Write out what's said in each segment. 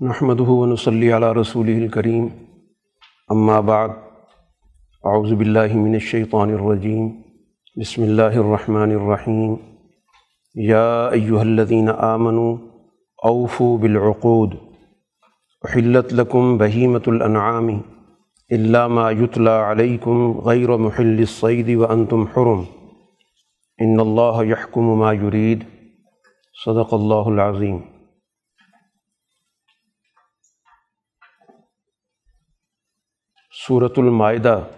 نحمد ونصلی علی رسول الکریم اما بعد اعوذ باللہ من الشیطان الرجیم بسم اللہ الرحمن الرحیم یا ایہا الذین آمنوا اوفوا بالعقود. احلت لکم بہیمت الانعام الا ما یتلا علیکم غیر محل الصید وانتم حرم. ان اللہ یحکم ما یرید صدق اللہ العظیم صورت المائدہ۔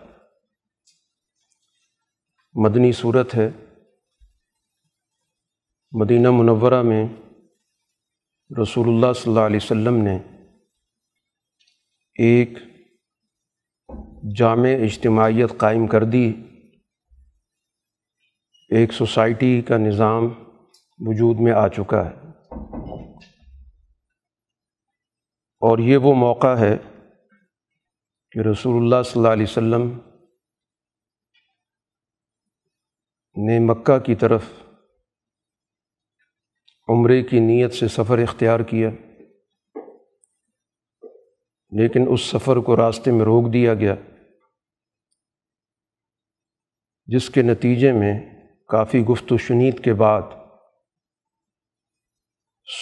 مدنی صورت ہے۔ مدینہ منورہ میں رسول اللہ صلی اللہ علیہ وسلم نے ایک جامع اجتماعیت قائم کر دی۔ ایک سوسائٹی کا نظام وجود میں آ چکا ہے۔ اور یہ وہ موقع ہے کہ رسول اللہ صلی اللہ علیہ وسلم نے مکہ کی طرف عمرے کی نیت سے سفر اختیار کیا، لیکن اس سفر کو راستے میں روک دیا گیا، جس کے نتیجے میں کافی گفت و شنید کے بعد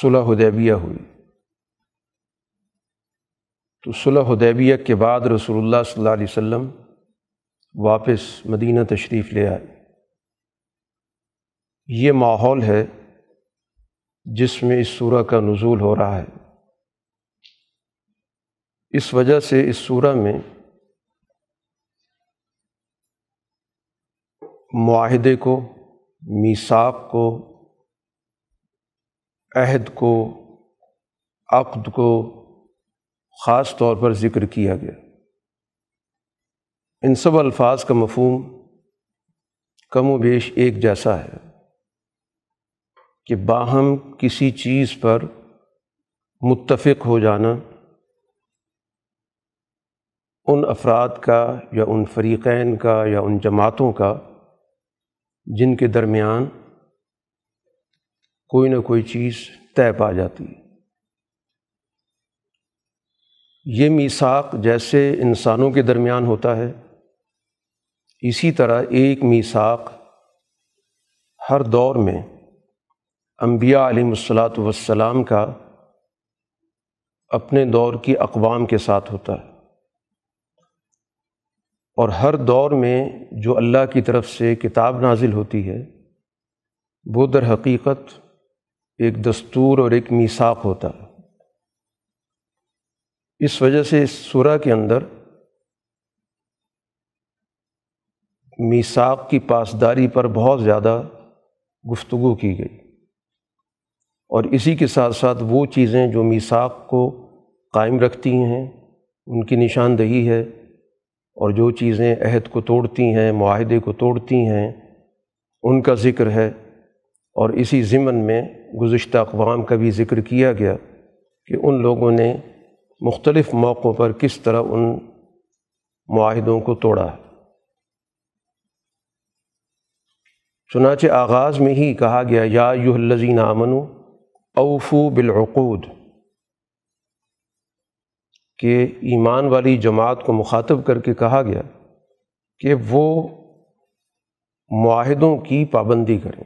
صلح حدیبیہ ہوئی۔ تو صلح حدیبیہ کے بعد رسول اللہ صلی اللہ علیہ وسلم واپس مدینہ تشریف لے آئے۔ یہ ماحول ہے جس میں اس سورہ کا نزول ہو رہا ہے۔ اس وجہ سے اس سورہ میں معاہدے کو، میثاق کو، عہد کو، عقد کو خاص طور پر ذکر کیا گیا۔ ان سب الفاظ کا مفہوم کم و بیش ایک جیسا ہے کہ باہم کسی چیز پر متفق ہو جانا، ان افراد کا یا ان فریقین کا یا ان جماعتوں کا، جن کے درمیان کوئی نہ کوئی چیز طے پا جاتی۔ ہے یہ میثاق جیسے انسانوں کے درمیان ہوتا ہے، اسی طرح ایک میثاق ہر دور میں انبیاء علیہ الصلاۃ والسلام کا اپنے دور کی اقوام کے ساتھ ہوتا ہے۔ اور ہر دور میں جو اللہ کی طرف سے کتاب نازل ہوتی ہے، وہ در حقیقت ایک دستور اور ایک میثاق ہوتا ہے۔ اس وجہ سے اس سورہ کے اندر میثاق کی پاسداری پر بہت زیادہ گفتگو کی گئی۔ اور اسی کے ساتھ ساتھ وہ چیزیں جو میثاق کو قائم رکھتی ہیں، ان کی نشاندہی ہے، اور جو چیزیں عہد کو توڑتی ہیں، معاہدے کو توڑتی ہیں، ان کا ذکر ہے۔ اور اسی ضمن میں گزشتہ اقوام کا بھی ذکر کیا گیا کہ ان لوگوں نے مختلف موقعوں پر کس طرح ان معاہدوں کو توڑا ہے۔ چنانچہ آغاز میں ہی کہا گیا، یا یو الزین امن اوفو بالعقود، کہ ایمان والی جماعت کو مخاطب کر کے کہا گیا کہ وہ معاہدوں کی پابندی کریں۔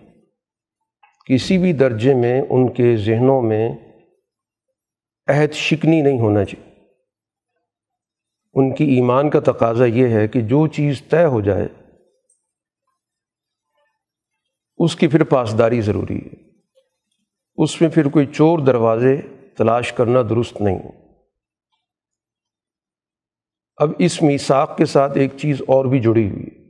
کسی بھی درجے میں ان کے ذہنوں میں عہد شکنی نہیں ہونا چاہیے۔ ان کی ایمان کا تقاضا یہ ہے کہ جو چیز طے ہو جائے، اس کی پھر پاسداری ضروری ہے۔ اس میں پھر کوئی چور دروازے تلاش کرنا درست نہیں۔ اب اس میساق کے ساتھ ایک چیز اور بھی جڑی ہوئی ہے۔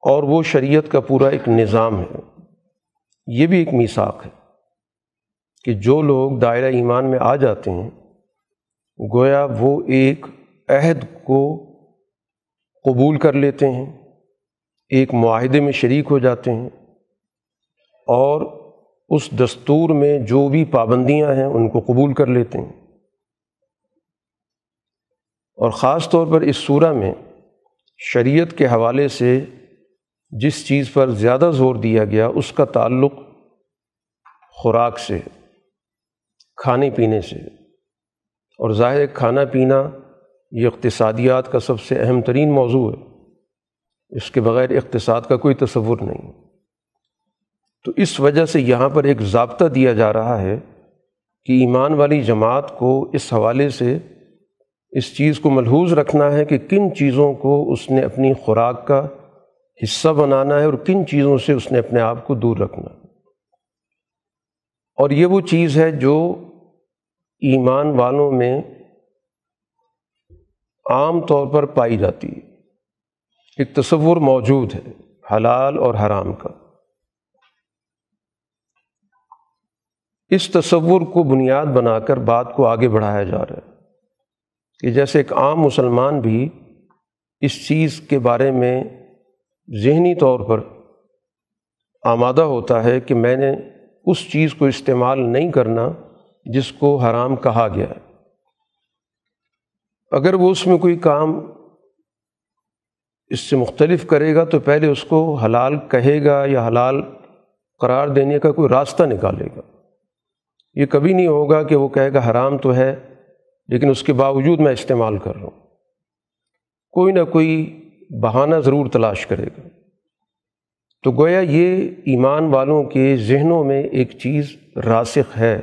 اور وہ شریعت کا پورا ایک نظام ہے۔ یہ بھی ایک میساق ہے۔ کہ جو لوگ دائرہ ایمان میں آ جاتے ہیں، گویا وہ ایک عہد کو قبول کر لیتے ہیں، ایک معاہدے میں شریک ہو جاتے ہیں اور اس دستور میں جو بھی پابندیاں ہیں ان کو قبول کر لیتے ہیں۔ اور خاص طور پر اس صورہ میں شریعت کے حوالے سے جس چیز پر زیادہ زور دیا گیا، اس کا تعلق خوراک سے کھانے پینے سے۔ اور ظاہر کھانا پینا یہ اقتصادیات کا سب سے اہم ترین موضوع ہے۔ اس کے بغیر اقتصاد کا کوئی تصور نہیں۔ تو اس وجہ سے یہاں پر ایک ضابطہ دیا جا رہا ہے کہ ایمان والی جماعت کو اس حوالے سے اس چیز کو ملحوظ رکھنا ہے کہ کن چیزوں کو اس نے اپنی خوراک کا حصہ بنانا ہے اور کن چیزوں سے اس نے اپنے آپ کو دور رکھنا ہے۔ اور یہ وہ چیز ہے جو ایمان والوں میں عام طور پر پائی جاتی ہے۔ ایک تصور موجود ہے حلال اور حرام کا۔ اس تصور کو بنیاد بنا کر بات کو آگے بڑھایا جا رہا ہے کہ جیسے ایک عام مسلمان بھی اس چیز کے بارے میں ذہنی طور پر آمادہ ہوتا ہے کہ میں نے اس چیز کو استعمال نہیں کرنا جس کو حرام کہا گیا ہے۔ اگر وہ اس میں کوئی کام اس سے مختلف کرے گا تو پہلے اس کو حلال کہے گا یا حلال قرار دینے کا کوئی راستہ نکالے گا۔ یہ کبھی نہیں ہوگا کہ وہ کہے گا حرام تو ہے، لیکن اس کے باوجود میں استعمال کر رہا ہوں۔ کوئی نہ کوئی بہانہ ضرور تلاش کرے گا۔ تو گویا یہ ایمان والوں کے ذہنوں میں ایک چیز راسخ ہے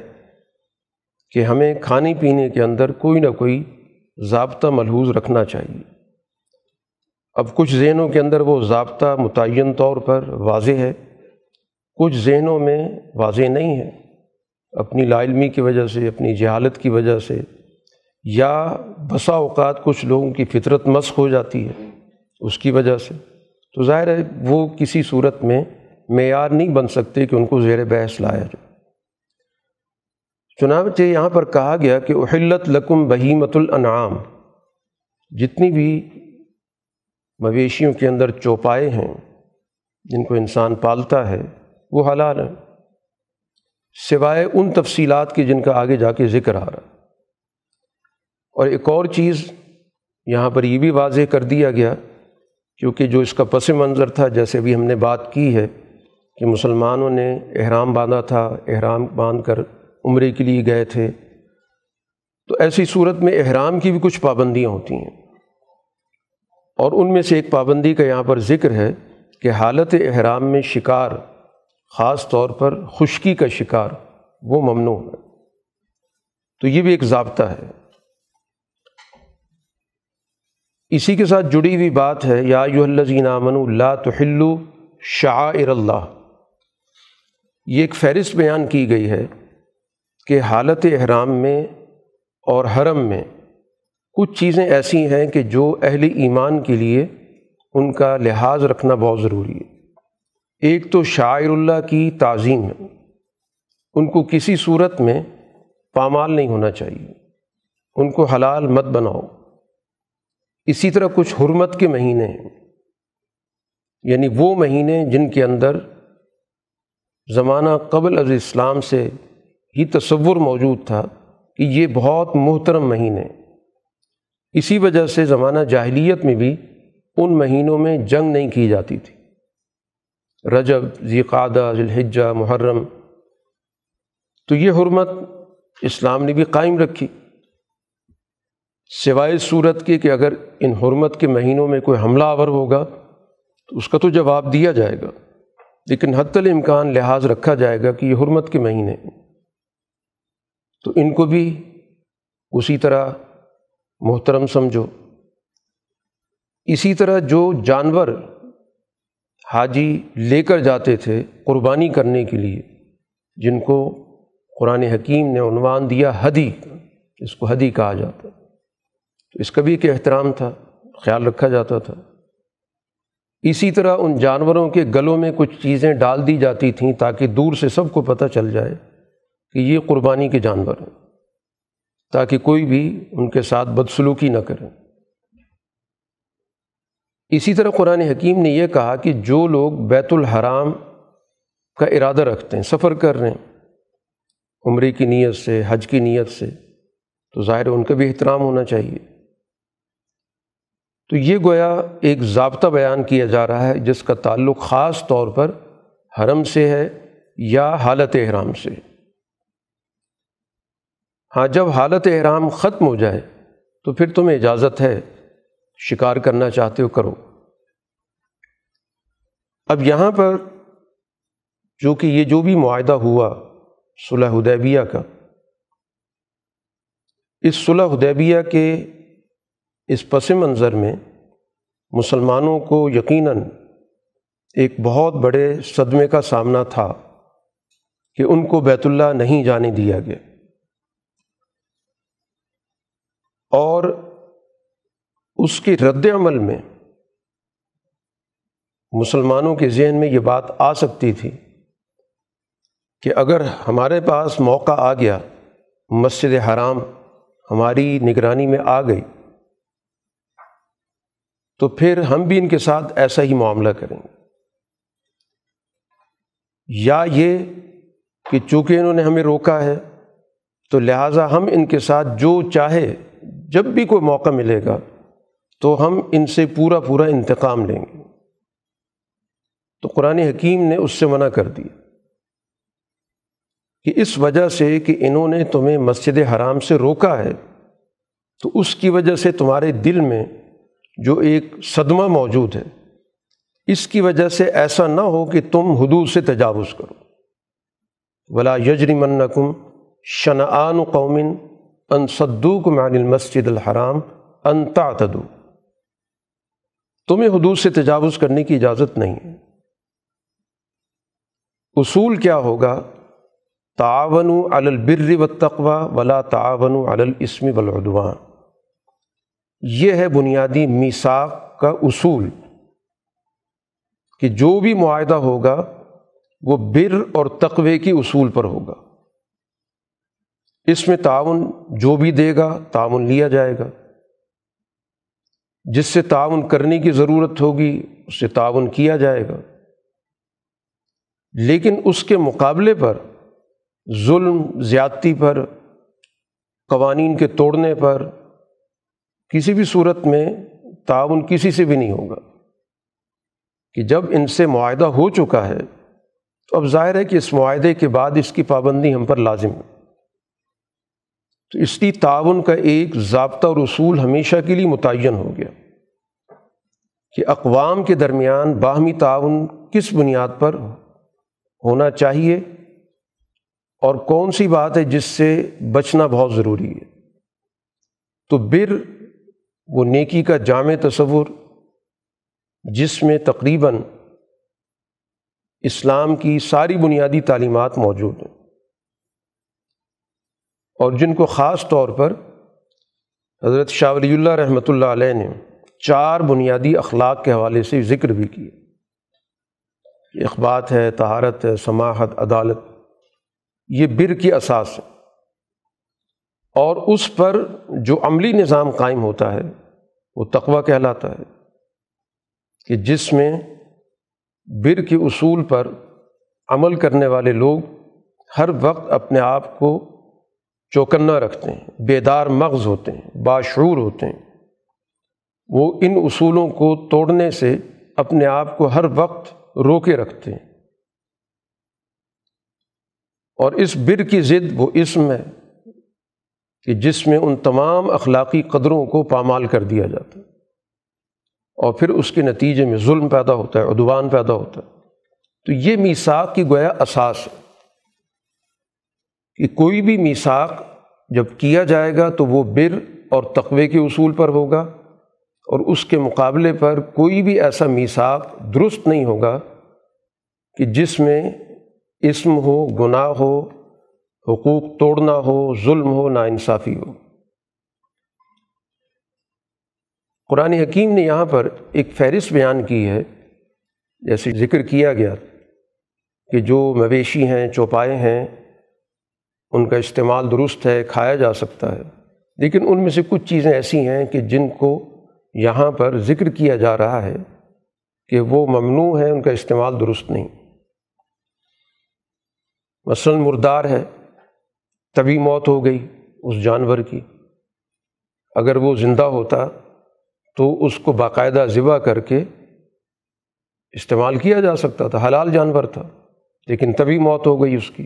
کہ ہمیں کھانے پینے کے اندر کوئی نہ کوئی ضابطہ ملحوظ رکھنا چاہیے۔ اب کچھ ذہنوں کے اندر وہ ضابطہ متعین طور پر واضح ہے، کچھ ذہنوں میں واضح نہیں ہے۔ اپنی لا علمی کی وجہ سے، اپنی جہالت کی وجہ سے، یا بسا اوقات کچھ لوگوں کی فطرت مسخ ہو جاتی ہے۔ اس کی وجہ سے۔ تو ظاہر ہے وہ کسی صورت میں معیار نہیں بن سکتے کہ ان کو زیر بحث لایا جائے۔ چنانچہ یہاں پر کہا گیا کہ احلت لکم بہیمت الانعام جتنی بھی مویشیوں کے اندر چوپائے ہیں، جن کو انسان پالتا ہے، وہ حلال ہیں۔ سوائے ان تفصیلات کی جن کا آگے جا کے ذکر آ رہا اور ایک اور چیز یہاں پر یہ بھی واضح کر دیا گیا کیونکہ جو اس کا پس منظر تھا، جیسے بھی ہم نے بات کی ہے کہ مسلمانوں نے احرام باندھا تھا، احرام باندھ کر عمرے کے لیے گئے تھے۔ تو ایسی صورت میں احرام کی بھی کچھ پابندیاں ہوتی ہیں۔ اور ان میں سے ایک پابندی کا یہاں پر ذکر ہے کہ حالت احرام میں شکار، خاص طور پر خشکی کا شکار، وہ ممنوع ہے۔ تو یہ بھی ایک ضابطہ ہے۔ اسی کے ساتھ جڑی ہوئی بات ہے، یا یو الزین امن اللہ تو شاعر اللہ۔ یہ ایک فہرست بیان کی گئی ہے کہ حالت احرام میں اور حرم میں کچھ چیزیں ایسی ہیں کہ جو اہل ایمان کے لیے ان کا لحاظ رکھنا بہت ضروری ہے۔ ایک تو شاعر اللہ کی تعظیم ہے ان کو کسی صورت میں پامال نہیں ہونا چاہیے۔ ان کو حلال مت بناؤ۔ اسی طرح کچھ حرمت کے مہینے ہیں۔ یعنی وہ مہینے جن کے اندر زمانہ قبل از اسلام سے ہی تصور موجود تھا کہ یہ بہت محترم مہینے اسی وجہ سے زمانہ جاہلیت میں بھی ان مہینوں میں جنگ نہیں کی جاتی تھی۔ رجب ذیقادہ ذیلحجہ محرم، تو یہ حرمت اسلام نے بھی قائم رکھی۔ سوائے صورت کے کہ اگر ان حرمت کے مہینوں میں کوئی حملہ آور ہوگا، تو اس کا تو جواب دیا جائے گا۔ لیکن حت الامکان لحاظ رکھا جائے گا کہ یہ حرمت کے مہینے تو ان کو بھی اسی طرح محترم سمجھو۔ اسی طرح جو جانور حاجی لے کر جاتے تھے قربانی کرنے کے لیے، جن کو قرآن حکیم نے عنوان دیا حدی اس کو حدی کہا جاتا۔ ہے تو اس کا بھی ایک احترام تھا، خیال رکھا جاتا تھا۔ اسی طرح ان جانوروں کے گلوں میں کچھ چیزیں ڈال دی جاتی تھیں تاکہ دور سے سب کو پتہ چل جائے کہ یہ قربانی کے جانور ہیں، تاکہ کوئی بھی ان کے ساتھ بدسلوکی نہ کرے۔ اسی طرح قرآن حکیم نے یہ کہا کہ جو لوگ بیت الحرام کا ارادہ رکھتے ہیں، سفر کر رہے ہیں، عمرے کی نیت سے، حج کی نیت سے، تو ظاہر ان کا بھی احترام ہونا چاہیے۔ تو یہ گویا ایک ضابطہ بیان کیا جا رہا ہے جس کا تعلق خاص طور پر حرم سے ہے یا حالت احرام سے۔ ہاں جب حالت احرام ختم ہو جائے تو پھر تمہیں اجازت ہے، شکار کرنا چاہتے ہو، کرو۔ اب یہاں پر جو کہ یہ جو بھی معاہدہ ہوا صلح حدیبیہ کا، اس صلح حدیبیہ کے اس پس منظر میں مسلمانوں کو یقیناً ایک بہت بڑے صدمے کا سامنا تھا کہ ان کو بیت اللہ نہیں جانے دیا گیا۔ اور اس کے رد عمل میں مسلمانوں کے ذہن میں یہ بات آ سکتی تھی کہ اگر ہمارے پاس موقع آ گیا، مسجد حرام ہماری نگرانی میں آ گئی تو پھر ہم بھی ان کے ساتھ ایسا ہی معاملہ کریں گے۔ یا یہ کہ چونکہ انہوں نے ہمیں روکا ہے، تو لہٰذا ہم ان کے ساتھ جو چاہے، جب بھی کوئی موقع ملے گا، تو ہم ان سے پورا پورا انتقام لیں گے۔ تو قرآن حکیم نے اس سے منع کر دیا کہ اس وجہ سے کہ انہوں نے تمہیں مسجد حرام سے روکا ہے، تو اس کی وجہ سے تمہارے دل میں جو ایک صدمہ موجود ہے، اس کی وجہ سے ایسا نہ ہو کہ تم حدود سے تجاوز کرو۔ ولا یجری منکم شنعان قومن ان صدوق عن المسجد الحرام ان تعتدو تمہیں حدود سے تجاوز کرنے کی اجازت نہیں ہے۔ اصول کیا ہوگا؟ تعاون علی البر و تقوا ولا تعاون علی الاسم والعدوان۔ یہ ہے بنیادی میساک کا اصول کہ جو بھی معاہدہ ہوگا وہ بر اور تقوے کی اصول پر ہوگا۔ اس میں تعاون جو بھی دے گا تعاون لیا جائے گا۔ جس سے تعاون کرنے کی ضرورت ہوگی اس سے تعاون کیا جائے گا۔ لیکن اس کے مقابلے پر ظلم، زیادتی پر، قوانین کے توڑنے پر کسی بھی صورت میں تعاون کسی سے بھی نہیں ہوگا۔ کہ جب ان سے معاہدہ ہو چکا ہے، تو اب ظاہر ہے کہ اس معاہدے کے بعد اس کی پابندی ہم پر لازم ہے۔ تو اس کی تعاون کا ایک ضابطہ اور اصول ہمیشہ کے لیے متعین ہو گیا۔ کہ اقوام کے درمیان باہمی تعاون کس بنیاد پر ہونا چاہیے اور کون سی بات ہے جس سے بچنا بہت ضروری ہے۔ تو بر وہ نیکی کا جامع تصور جس میں تقریباً اسلام کی ساری بنیادی تعلیمات موجود ہیں۔ اور جن کو خاص طور پر حضرت شاہ ولی اللہ رحمۃ اللہ علیہ نے چار بنیادی اخلاق کے حوالے سے ذکر بھی کیے۔ اخبات ہے تہارت ہے، سماحت، عدالت، یہ بر کی اساس ہے۔ اور اس پر جو عملی نظام قائم ہوتا ہے وہ تقوی کہلاتا ہے کہ جس میں بر کے اصول پر عمل کرنے والے لوگ ہر وقت اپنے آپ کو چوکنا رکھتے ہیں، بیدار مغز ہوتے ہیں، باشعور ہوتے ہیں۔ وہ ان اصولوں کو توڑنے سے اپنے آپ کو ہر وقت روکے رکھتے ہیں۔ اور اس بر کی ضد وہ اسم ہے۔ کہ جس میں ان تمام اخلاقی قدروں کو پامال کر دیا جاتا ہے۔ اور پھر اس کے نتیجے میں ظلم پیدا ہوتا ہے ادوان پیدا ہوتا ہے۔ تو یہ میساک کی گویا اساس ہے کہ کوئی بھی میساک جب کیا جائے گا تو وہ بر اور تقوے کے اصول پر ہوگا اور اس کے مقابلے پر کوئی بھی ایسا میساک درست نہیں ہوگا کہ جس میں اسم ہو، گناہ ہو حقوق توڑنا ہو، ظلم ہو، ناانصافی ہو۔ قرآن حکیم نے یہاں پر ایک فہرست بیان کی ہے۔ جیسے ذکر کیا گیا کہ جو مویشی ہیں، چوپائے ہیں، ان کا استعمال درست ہے، کھایا جا سکتا ہے۔ لیکن ان میں سے کچھ چیزیں ایسی ہیں کہ جن کو یہاں پر ذکر کیا جا رہا ہے کہ وہ ممنوع ہے ان کا استعمال درست نہیں۔ مثلاً مردار ہے۔ تبھی موت ہو گئی اس جانور کی۔ اگر وہ زندہ ہوتا تو اس کو باقاعدہ ذبح کر کے استعمال کیا جا سکتا تھا، حلال جانور تھا، لیکن تبھی موت ہو گئی اس کی۔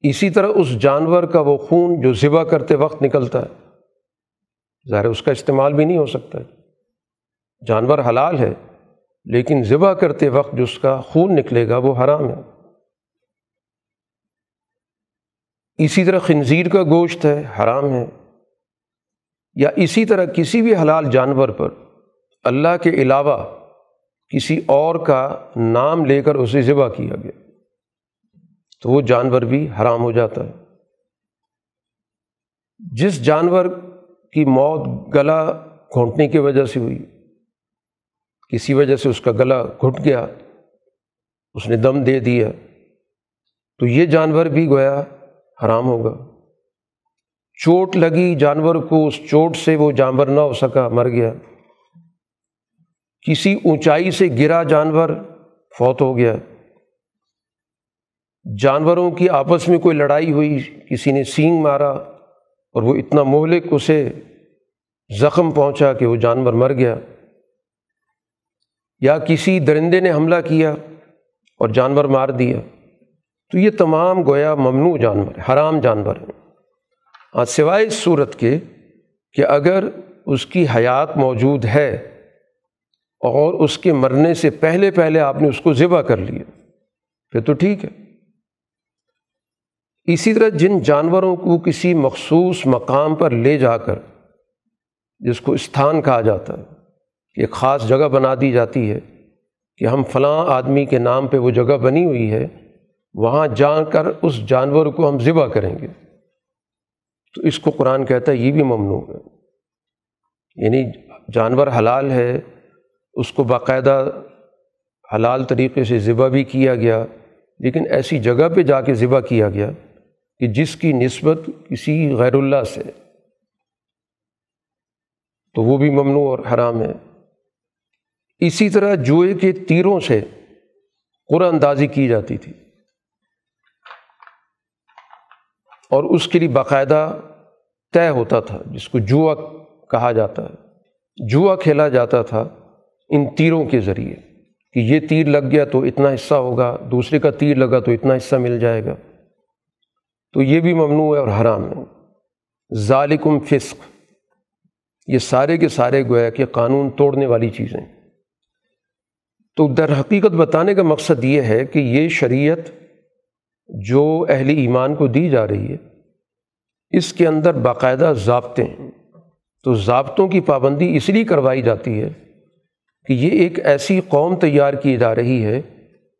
اسی طرح اس جانور کا وہ خون جو ذبح کرتے وقت نکلتا ہے، ظاہر اس کا استعمال بھی نہیں ہو سکتا جانور حلال ہے، لیکن ذبح کرتے وقت جو اس کا خون نکلے گا وہ حرام ہے۔ اسی طرح خنزیر کا گوشت ہے، حرام ہے۔ یا اسی طرح کسی بھی حلال جانور پر اللہ کے علاوہ کسی اور کا نام لے کر اسے ذبح کیا گیا، تو وہ جانور بھی حرام ہو جاتا ہے۔ جس جانور کی موت گلا گھونٹنے کی وجہ سے ہوئی، کسی وجہ سے اس کا گلا گھٹ گیا، اس نے دم دے دیا، تو یہ جانور بھی گویا حرام ہوگا۔ چوٹ لگی جانور کو اس چوٹ سے وہ جانور نہ ہو سکا، مر گیا۔ کسی اونچائی سے گرا جانور فوت ہو گیا۔ جانوروں کی آپس میں کوئی لڑائی ہوئی، کسی نے سینگ مارا اور وہ اتنا مہلک اسے زخم پہنچا کہ وہ جانور مر گیا۔ یا کسی درندے نے حملہ کیا اور جانور مار دیا۔ تو یہ تمام گویا ممنوع جانور ہیں، حرام جانور ہیں۔ ہاں سوائے اس صورت کے کہ اگر اس کی حیات موجود ہے اور اس کے مرنے سے پہلے پہلے آپ نے اس کو ذبح کر لیا، پھر تو ٹھیک ہے۔ اسی طرح جن جانوروں کو کسی مخصوص مقام پر لے جا کر جس کو استھان کہا جاتا ہے کہ ایک خاص جگہ بنا دی جاتی ہے کہ ہم فلاں آدمی کے نام پہ وہ جگہ بنی ہوئی ہے وہاں جا کر اس جانور کو ہم ذبح کریں گے۔ تو اس کو قرآن کہتا ہے، یہ بھی ممنوع ہے۔ یعنی جانور حلال ہے، اس کو باقاعدہ حلال طریقے سے ذبح بھی کیا گیا، لیکن ایسی جگہ پہ جا کے ذبح کیا گیا کہ جس کی نسبت کسی غیر اللہ سے۔ تو وہ بھی ممنوع اور حرام ہے۔ اسی طرح جوئے کے تیروں سے قرآن اندازی کی جاتی تھی۔ اور اس کے لیے باقاعدہ طے ہوتا تھا، جس کو جوا کہا جاتا ہے۔ جوا کھیلا جاتا تھا ان تیروں کے ذریعے کہ یہ تیر لگ گیا تو اتنا حصہ ہوگا، دوسرے کا تیر لگا تو اتنا حصہ مل جائے گا۔ تو یہ بھی ممنوع ہے اور حرام ہے ظالکم فسق۔ یہ سارے کے سارے گویا کہ قانون توڑنے والی چیزیں۔ تو در حقیقت بتانے کا مقصد یہ ہے کہ یہ شریعت جو اہل ایمان کو دی جا رہی ہے، اس کے اندر باقاعدہ ضابطے ہیں۔ تو ضابطوں کی پابندی اس لیے کروائی جاتی ہے کہ یہ ایک ایسی قوم تیار کی جا رہی ہے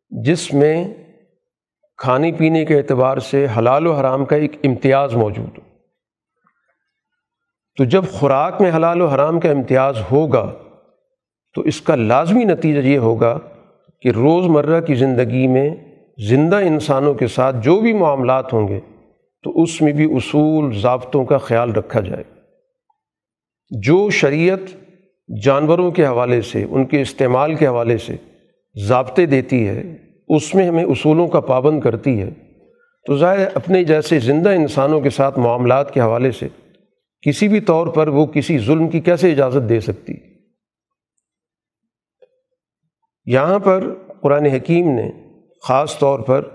جس میں کھانے پینے کے اعتبار سے حلال و حرام کا ایک امتیاز موجود ہو۔ تو جب خوراک میں حلال و حرام کا امتیاز ہوگا، تو اس کا لازمی نتیجہ یہ ہوگا کہ روز مرہ کی زندگی میں زندہ انسانوں کے ساتھ جو بھی معاملات ہوں گے، تو اس میں بھی اصول، ضابطوں کا خیال رکھا جائے۔ جو شریعت جانوروں کے حوالے سے، ان کے استعمال کے حوالے سے ضابطے دیتی ہے، اس میں ہمیں اصولوں کا پابند کرتی ہے، تو ظاہر اپنے جیسے زندہ انسانوں کے ساتھ معاملات کے حوالے سے کسی بھی طور پر وہ کسی ظلم کی کیسے اجازت دے سکتی؟ یہاں پر قرآن حکیم نے خاص طور پر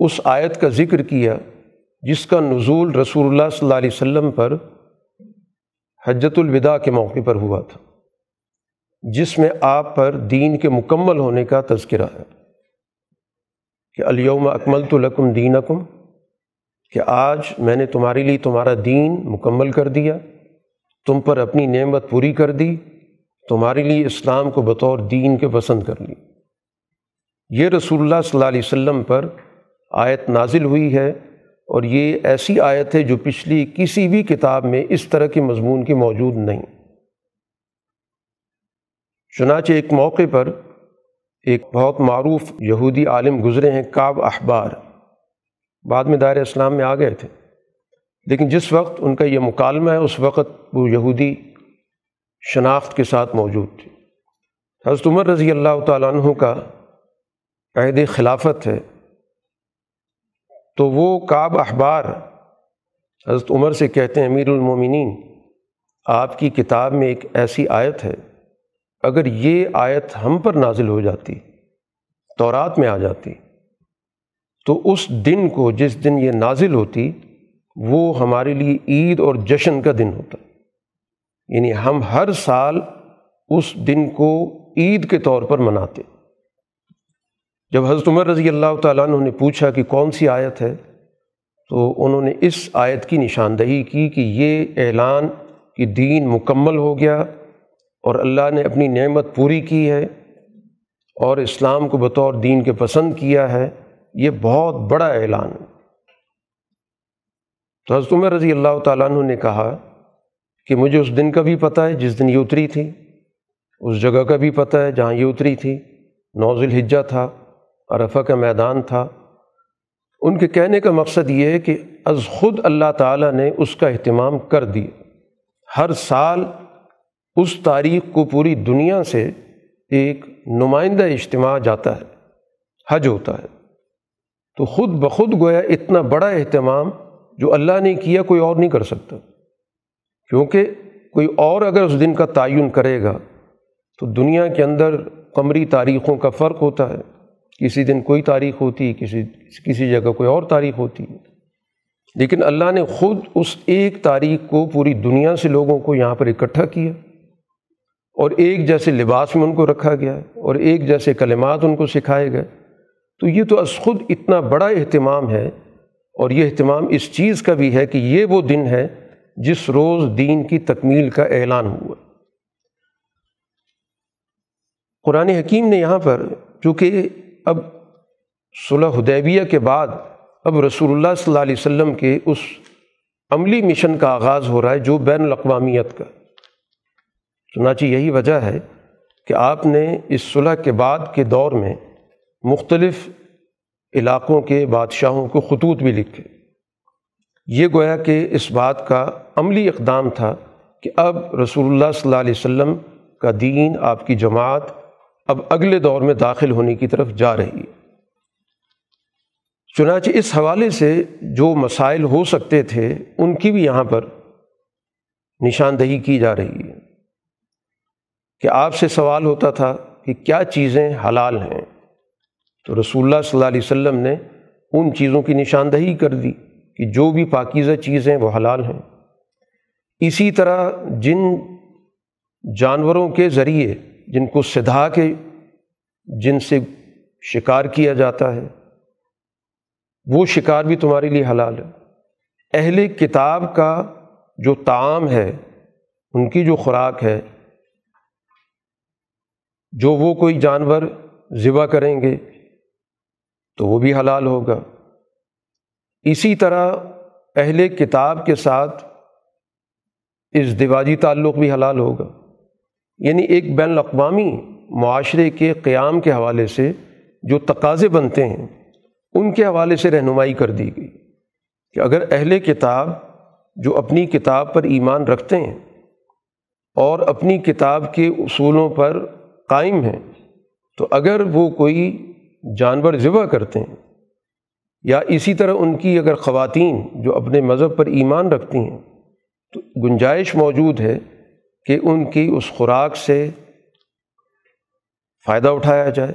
اس آیت کا ذکر کیا جس کا نزول رسول اللہ صلی اللہ علیہ وسلم پر حجت الوداع کے موقع پر ہوا تھا، جس میں آپ پر دین کے مکمل ہونے کا تذکرہ ہے کہ الیوم اکمل تو لکم دین کہ آج میں نے تمہارے لیے تمہارا دین مکمل کر دیا، تم پر اپنی نعمت پوری کر دی، تمہارے لیے اسلام کو بطور دین کے پسند کر لی۔ یہ رسول اللہ صلی اللہ علیہ وسلم پر آیت نازل ہوئی ہے اور یہ ایسی آیت ہے جو پچھلی کسی بھی کتاب میں اس طرح کے مضمون کی موجود نہیں۔ چنانچہ ایک موقع پر ایک بہت معروف یہودی عالم گزرے ہیں، کعب احبار۔ بعد میں دائر اسلام میں آ گئے تھے۔ لیکن جس وقت ان کا یہ مکالمہ ہے، اس وقت وہ یہودی شناخت کے ساتھ موجود تھے۔ حضرت عمر رضی اللہ تعالیٰ عنہ کا عہد خلافت ہے۔ تو وہ کعب احبار حضرت عمر سے کہتے ہیں، امیر المومنین، آپ کی کتاب میں ایک ایسی آیت ہے، اگر یہ آیت ہم پر نازل ہو جاتی، تورات میں آ جاتی، تو اس دن کو جس دن یہ نازل ہوتی، وہ ہمارے لیے عید اور جشن کا دن ہوتا۔ یعنی ہم ہر سال اس دن کو عید کے طور پر مناتے۔ جب حضرت عمر رضی اللہ تعالیٰ عنہ نے پوچھا کہ کون سی آیت ہے، تو انہوں نے اس آیت کی نشاندہی کی کہ یہ اعلان کہ دین مکمل ہو گیا اور اللہ نے اپنی نعمت پوری کی ہے اور اسلام کو بطور دین کے پسند کیا ہے، یہ بہت بڑا اعلان ہے۔ تو حضرت عمر رضی اللہ تعالیٰ عنہ نے کہا کہ مجھے اس دن کا بھی پتہ ہے جس دن یہ اتری تھی۔ اس جگہ کا بھی پتہ ہے جہاں یہ اتری تھی۔ نوز الحجہ تھا۔ عرفہ کا میدان تھا۔ ان کے کہنے کا مقصد یہ ہے کہ از خود اللہ تعالیٰ نے اس کا اہتمام کر دیا ہر سال اس تاریخ کو پوری دنیا سے ایک نمائندہ اجتماع جاتا ہے، حج ہوتا ہے۔ تو خود بخود گویا اتنا بڑا اہتمام جو اللہ نے کیا کوئی اور نہیں کر سکتا۔ کیونکہ کوئی اور اگر اس دن کا تعین کرے گا تو دنیا کے اندر قمری تاریخوں کا فرق ہوتا ہے۔ کسی دن کوئی تاریخ ہوتی، کسی کسی جگہ کوئی اور تاریخ ہوتی۔ لیکن اللہ نے خود اس ایک تاریخ کو پوری دنیا سے لوگوں کو یہاں پر اکٹھا کیا۔ اور ایک جیسے لباس میں ان کو رکھا گیا، اور ایک جیسے کلمات ان کو سکھائے گئے۔ تو یہ تو از خود اتنا بڑا اہتمام ہے، اور یہ اہتمام اس چیز کا بھی ہے کہ یہ وہ دن ہے جس روز دین کی تکمیل کا اعلان ہوا۔ قرآن حکیم نے یہاں پر چونکہ اب صلح حدیبیہ کے بعد اب رسول اللہ صلی اللہ علیہ وسلم کے اس عملی مشن کا آغاز ہو رہا ہے جو بین الاقوامیت کا۔ چنانچہ یہی وجہ ہے کہ آپ نے اس صلح کے بعد کے دور میں مختلف علاقوں کے بادشاہوں کو خطوط بھی لکھے۔ یہ گویا کہ اس بات کا عملی اقدام تھا کہ اب رسول اللہ صلی اللہ علیہ وسلم کا دین، آپ کی جماعت اب اگلے دور میں داخل ہونے کی طرف جا رہی ہے۔ چنانچہ اس حوالے سے جو مسائل ہو سکتے تھے، ان کی بھی یہاں پر نشاندہی کی جا رہی ہے۔ کہ آپ سے سوال ہوتا تھا کہ کیا چیزیں حلال ہیں، تو رسول اللہ صلی اللہ علیہ وسلم نے ان چیزوں کی نشاندہی کر دی کہ جو بھی پاکیزہ چیزیں وہ حلال ہیں۔ اسی طرح جن جانوروں کے ذریعے جن کو سدھا کے جن سے شکار کیا جاتا ہے، وہ شکار بھی تمہارے لیے حلال ہے۔ اہل کتاب کا جو تعام ہے، ان کی جو خوراک ہے، جو وہ کوئی جانور ذبح کریں گے، تو وہ بھی حلال ہوگا۔ اسی طرح اہل کتاب کے ساتھ اس دیواجی تعلق بھی حلال ہوگا۔ یعنی ایک بین الاقوامی معاشرے کے قیام کے حوالے سے جو تقاضے بنتے ہیں، ان کے حوالے سے رہنمائی کر دی گئی کہ اگر اہل کتاب جو اپنی کتاب پر ایمان رکھتے ہیں اور اپنی کتاب کے اصولوں پر قائم ہیں، تو اگر وہ کوئی جانور ذبح کرتے ہیں یا اسی طرح ان کی اگر خواتین جو اپنے مذہب پر ایمان رکھتی ہیں، تو گنجائش موجود ہے کہ ان کی اس خوراک سے فائدہ اٹھایا جائے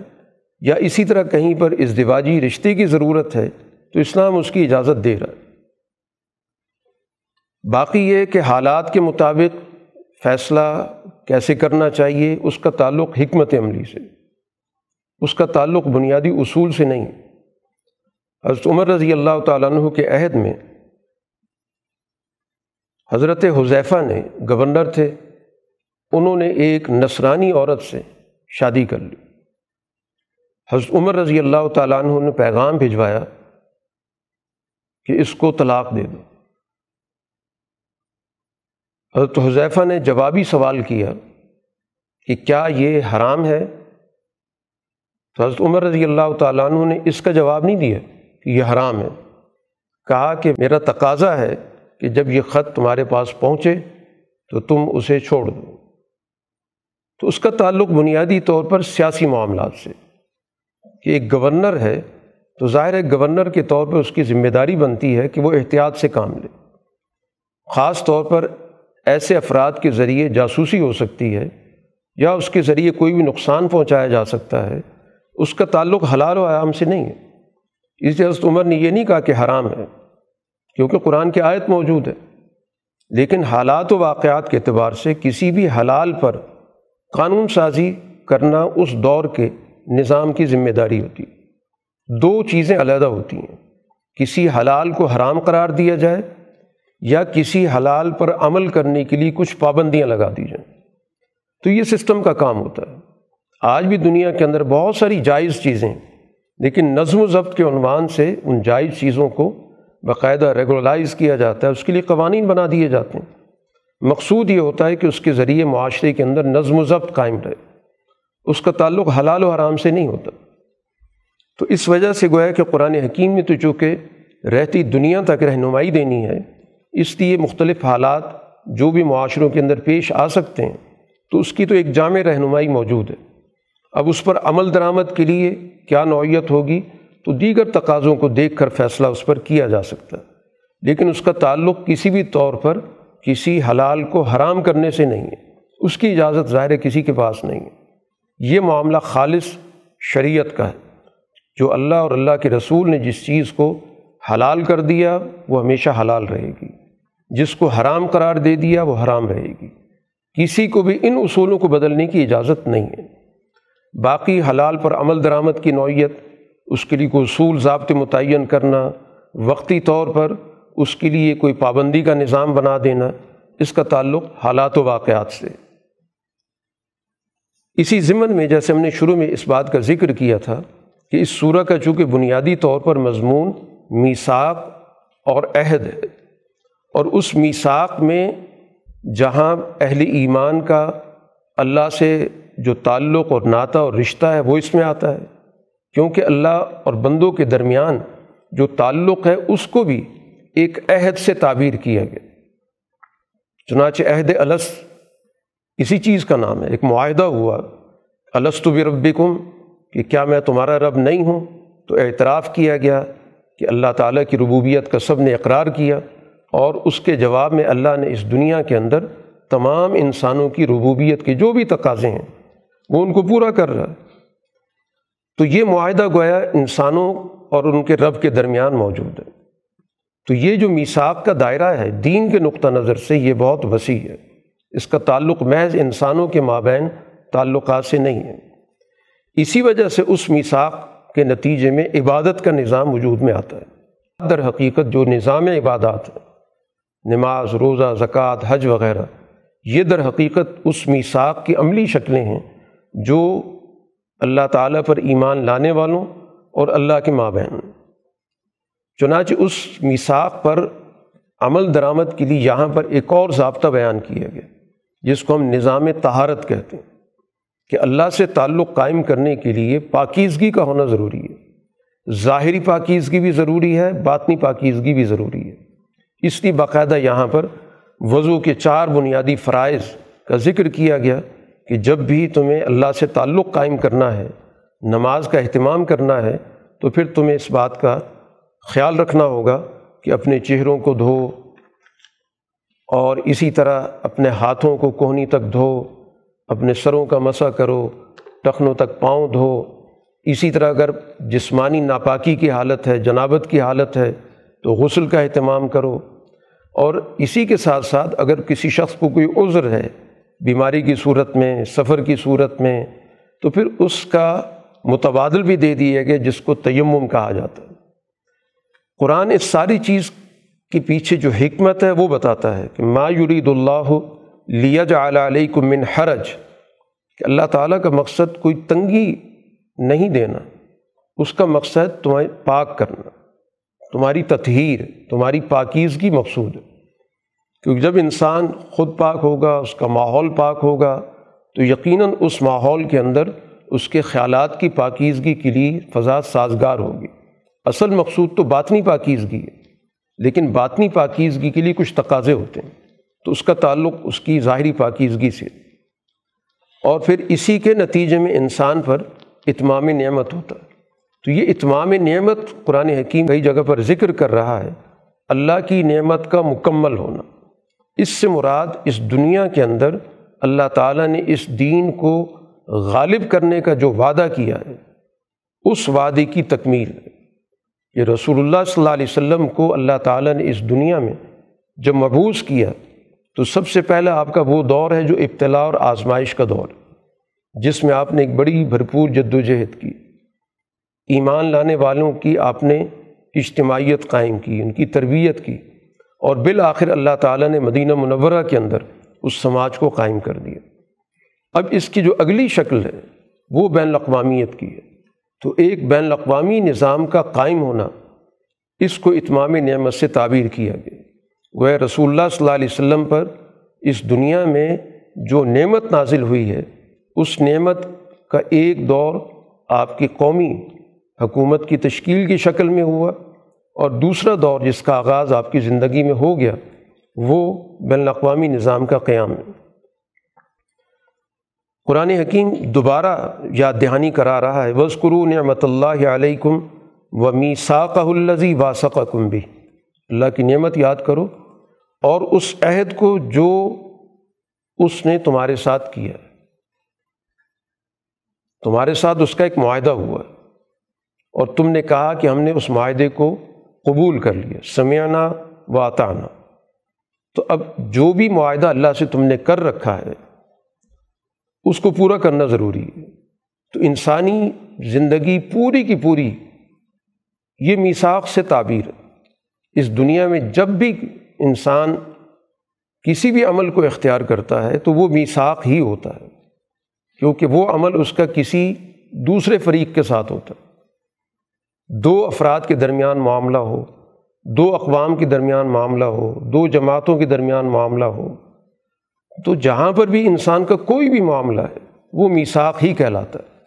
یا اسی طرح کہیں پر اس دیواجی رشتے کی ضرورت ہے تو اسلام اس کی اجازت دے رہا ہے۔ باقی یہ کہ حالات کے مطابق فیصلہ کیسے کرنا چاہیے، اس کا تعلق حکمت عملی سے، اس کا تعلق بنیادی اصول سے نہیں۔ حضرت عمر رضی اللہ تعالیٰ عنہ کے عہد میں حضرت حذیفہ نے گورنر تھے۔ انہوں نے ایک نصرانی عورت سے شادی کر لی۔ حضرت عمر رضی اللہ تعالیٰ عنہ نے پیغام بھجوایا کہ اس کو طلاق دے دو۔ حضرت حضیفہ نے جوابی سوال کیا کہ کیا یہ حرام ہے؟ تو حضرت عمر رضی اللہ تعالیٰ عنہ نے اس کا جواب نہیں دیا کہ یہ حرام ہے۔ کہا کہ میرا تقاضا ہے کہ جب یہ خط تمہارے پاس پہنچے تو تم اسے چھوڑ دو۔ تو اس کا تعلق بنیادی طور پر سیاسی معاملات سے۔ کہ ایک گورنر ہے، تو ظاہر ہے گورنر کے طور پر اس کی ذمہ داری بنتی ہے کہ وہ احتیاط سے کام لے۔ خاص طور پر ایسے افراد کے ذریعے جاسوسی ہو سکتی ہے یا اس کے ذریعے کوئی بھی نقصان پہنچایا جا سکتا ہے، اس کا تعلق حلال و حرام سے نہیں ہے۔ اس حضرت عمر نے یہ نہیں کہا کہ حرام ہے، کیونکہ قرآن کی آیت موجود ہے۔ لیکن حالات و واقعات کے اعتبار سے کسی بھی حلال پر قانون سازی کرنا اس دور کے نظام کی ذمہ داری ہوتی دو چیزیں علیحدہ ہوتی ہیں۔ کسی حلال کو حرام قرار دیا جائے یا کسی حلال پر عمل کرنے کے لیے کچھ پابندیاں لگا دی جائیں۔ تو یہ سسٹم کا کام ہوتا ہے۔ آج بھی دنیا کے اندر بہت ساری جائز چیزیں لیکن نظم و ضبط کے عنوان سے ان جائز چیزوں کو باقاعدہ ریگولائز کیا جاتا ہے، اس کے لیے قوانین بنا دیے جاتے ہیں۔ مقصود یہ ہوتا ہے کہ اس کے ذریعے معاشرے کے اندر نظم و ضبط قائم رہے۔ اس کا تعلق حلال و حرام سے نہیں ہوتا۔ تو اس وجہ سے گویا کہ قرآن حکیم میں تو چونکہ رہتی دنیا تک رہنمائی دینی ہے، اس لیے مختلف حالات جو بھی معاشروں کے اندر پیش آ سکتے ہیں، تو اس کی تو ایک جامع رہنمائی موجود ہے۔ اب اس پر عمل درآمد کے لیے کیا نوعیت ہوگی؟ تو دیگر تقاضوں کو دیکھ کر فیصلہ اس پر کیا جا سکتا ہے۔ لیکن اس کا تعلق کسی بھی طور پر کسی حلال کو حرام کرنے سے نہیں ہے۔ اس کی اجازت ظاہر کسی کے پاس نہیں ہے۔ یہ معاملہ خالص شریعت کا ہے۔ جو اللہ اور اللہ کے رسول نے جس چیز کو حلال کر دیا، وہ ہمیشہ حلال رہے گی۔ جس کو حرام قرار دے دیا، وہ حرام رہے گی۔ کسی کو بھی ان اصولوں کو بدلنے کی اجازت نہیں ہے۔ باقی حلال پر عمل درآمد کی نوعیت، اس کے لیے کوئی اصول ضابط متعین کرنا، وقتی طور پر اس کے لیے کوئی پابندی کا نظام بنا دینا، اس کا تعلق حالات و واقعات سے۔ اسی ضمن میں جیسے ہم نے شروع میں اس بات کا ذکر کیا تھا کہ اس سورہ کا چونکہ بنیادی طور پر مضمون میساک اور عہد ہے، اور اس میساک میں جہاں اہل ایمان کا اللہ سے جو تعلق اور ناطہ اور رشتہ ہے وہ اس میں آتا ہے، کیونکہ اللہ اور بندوں کے درمیان جو تعلق ہے اس کو بھی ایک عہد سے تعبیر کیا گیا۔ چنانچہ عہد الس اسی چیز کا نام ہے، ایک معاہدہ ہوا۔ السط و ربکم کہ کیا میں تمہارا رب نہیں ہوں؟ تو اعتراف کیا گیا کہ اللہ تعالیٰ کی ربوبیت کا سب نے اقرار کیا اور اس کے جواب میں اللہ نے اس دنیا کے اندر تمام انسانوں کی ربوبیت کے جو بھی تقاضے ہیں، وہ ان کو پورا کر رہا۔ ہے تو یہ معاہدہ گویا انسانوں اور ان کے رب کے درمیان موجود ہے۔ تو یہ جو میساک کا دائرہ ہے، دین کے نقطہ نظر سے یہ بہت وسیع ہے۔ اس کا تعلق محض انسانوں کے مابین تعلقات سے نہیں ہے۔ اسی وجہ سے اس میساک کے نتیجے میں عبادت کا نظام وجود میں آتا ہے۔ در حقیقت جو نظام عبادات ہے نماز، روزہ، زکوٰۃ، حج وغیرہ، یہ در حقیقت اس میساک کی عملی شکلیں ہیں جو اللہ تعالیٰ پر ایمان لانے والوں اور اللہ کے ماں بہن چنانچہ اس میساق پر عمل درآمد کے لیے یہاں پر ایک اور ضابطہ بیان کیا گیا، جس کو ہم نظام تہارت کہتے ہیں، کہ اللہ سے تعلق قائم کرنے کے لیے پاکیزگی کا ہونا ضروری ہے۔ ظاہری پاکیزگی بھی ضروری ہے، باطنی پاکیزگی بھی ضروری ہے۔ اس لیے باقاعدہ یہاں پر وضو کے چار بنیادی فرائض کا ذکر کیا گیا کہ جب بھی تمہیں اللہ سے تعلق قائم کرنا ہے، نماز کا اہتمام کرنا ہے، تو پھر تمہیں اس بات کا خیال رکھنا ہوگا کہ اپنے چہروں کو دھو اور اسی طرح اپنے ہاتھوں کو کوہنی تک دھو، اپنے سروں کا مسا کرو، ٹخنوں تک پاؤں دھو۔ اسی طرح اگر جسمانی ناپاکی کی حالت ہے، جنابت کی حالت ہے، تو غسل کا اہتمام کرو۔ اور اسی کے ساتھ ساتھ اگر کسی شخص کو کوئی عذر ہے، بیماری کی صورت میں، سفر کی صورت میں، تو پھر اس کا متبادل بھی دے دیا گیا جس کو تیمم کہا جاتا ہے۔ قرآن اس ساری چیز کے پیچھے جو حکمت ہے وہ بتاتا ہے کہ ما یرید اللہ لیا جا علیہ من حرج، کہ اللہ تعالیٰ کا مقصد کوئی تنگی نہیں دینا، اس کا مقصد تمہیں پاک کرنا، تمہاری تطہیر، تمہاری پاکیزگی مقصود ہے۔ کیونکہ جب انسان خود پاک ہوگا، اس کا ماحول پاک ہوگا، تو یقیناً اس ماحول کے اندر اس کے خیالات کی پاکیزگی کے لیے فضا سازگار ہوگی۔ اصل مقصود تو باطنی پاکیزگی ہے، لیکن باطنی پاکیزگی کے لیے کچھ تقاضے ہوتے ہیں۔ تو اس کا تعلق اس کی ظاہری پاکیزگی سے۔ اور پھر اسی کے نتیجے میں انسان پر اتمام نعمت ہوتا۔ ہے تو یہ اتمام نعمت قرآن حکیم کئی جگہ پر ذکر کر رہا ہے، اللہ کی نعمت کا مکمل ہونا۔ اس سے مراد اس دنیا کے اندر اللہ تعالیٰ نے اس دین کو غالب کرنے کا جو وعدہ کیا ہے، اس وعدے کی تکمیل۔ یہ رسول اللہ صلی اللہ علیہ وسلم کو اللہ تعالیٰ نے اس دنیا میں جب مبوس کیا تو سب سے پہلے آپ کا وہ دور ہے جو ابتلا اور آزمائش کا دور جس میں آپ نے ایک بڑی بھرپور جد و جہد کی۔ ایمان لانے والوں کی آپ نے اجتماعیت قائم کی، ان کی تربیت کی۔ اور بالآخر اللہ تعالیٰ نے مدینہ منورہ کے اندر اس سماج کو قائم کر دیا۔ اب اس کی جو اگلی شکل ہے، وہ بین الاقوامیت کی ہے۔ تو ایک بین الاقوامی نظام کا قائم ہونا اس کو اتمام نعمت سے تعبیر کیا گیا۔ وہ رسول اللہ صلی اللہ علیہ وسلم پر اس دنیا میں جو نعمت نازل ہوئی ہے، اس نعمت کا ایک دور آپ کی قومی حکومت کی تشکیل کی شکل میں ہوا اور دوسرا دور جس کا آغاز آپ کی زندگی میں ہو گیا، وہ بین الاقوامی نظام کا قیام ہے۔ قرآن حکیم دوبارہ یاد دہانی کرا رہا ہے وزقرو نعمت اللہ علیکم و میساقہ الزی واسق کم بھی اللہ کی نعمت یاد کرو اور اس عہد کو جو اس نے تمہارے ساتھ کیا۔ تمہارے ساتھ اس کا ایک معاہدہ ہوا۔ اور تم نے کہا کہ ہم نے اس معاہدے کو قبول کر لیا۔ سمیانہ و عطانہ تو اب جو بھی معاہدہ اللہ سے تم نے کر رکھا ہے اس کو پورا کرنا ضروری ہے۔ تو انسانی زندگی پوری کی پوری یہ میساخ سے تعبیر ہے۔ اس دنیا میں جب بھی انسان کسی بھی عمل کو اختیار کرتا ہے تو وہ میساخ ہی ہوتا ہے، کیونکہ وہ عمل اس کا کسی دوسرے فریق کے ساتھ ہوتا ہے۔ دو افراد کے درمیان معاملہ ہو، دو اقوام کے درمیان معاملہ ہو، دو جماعتوں کے درمیان معاملہ ہو تو جہاں پر بھی انسان کا کوئی بھی معاملہ ہے، وہ میساک ہی کہلاتا ہے۔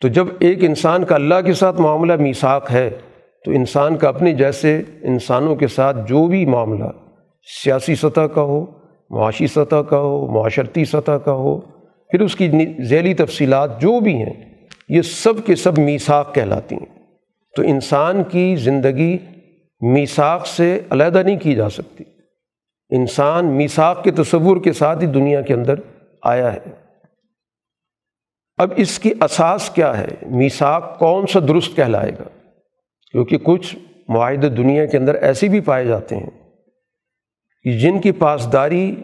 تو جب ایک انسان کا اللہ کے ساتھ معاملہ میساک ہے، تو انسان کا اپنے جیسے انسانوں کے ساتھ جو بھی معاملہ، سیاسی سطح کا ہو، معاشی سطح کا ہو، معاشرتی سطح کا ہو، پھر اس کی ذیلی تفصیلات جو بھی ہیں، یہ سب کے سب میساک کہلاتی ہیں۔ تو انسان کی زندگی میساک سے علیحدہ نہیں کی جا سکتی۔ انسان میساک کے تصور کے ساتھ ہی دنیا کے اندر آیا ہے۔ اب اس کی اساس کیا ہے؟ میساک کون سا درست کہلائے گا؟ کیونکہ کچھ معاہدے دنیا کے اندر ایسے بھی پائے جاتے ہیں کہ جن کی پاسداری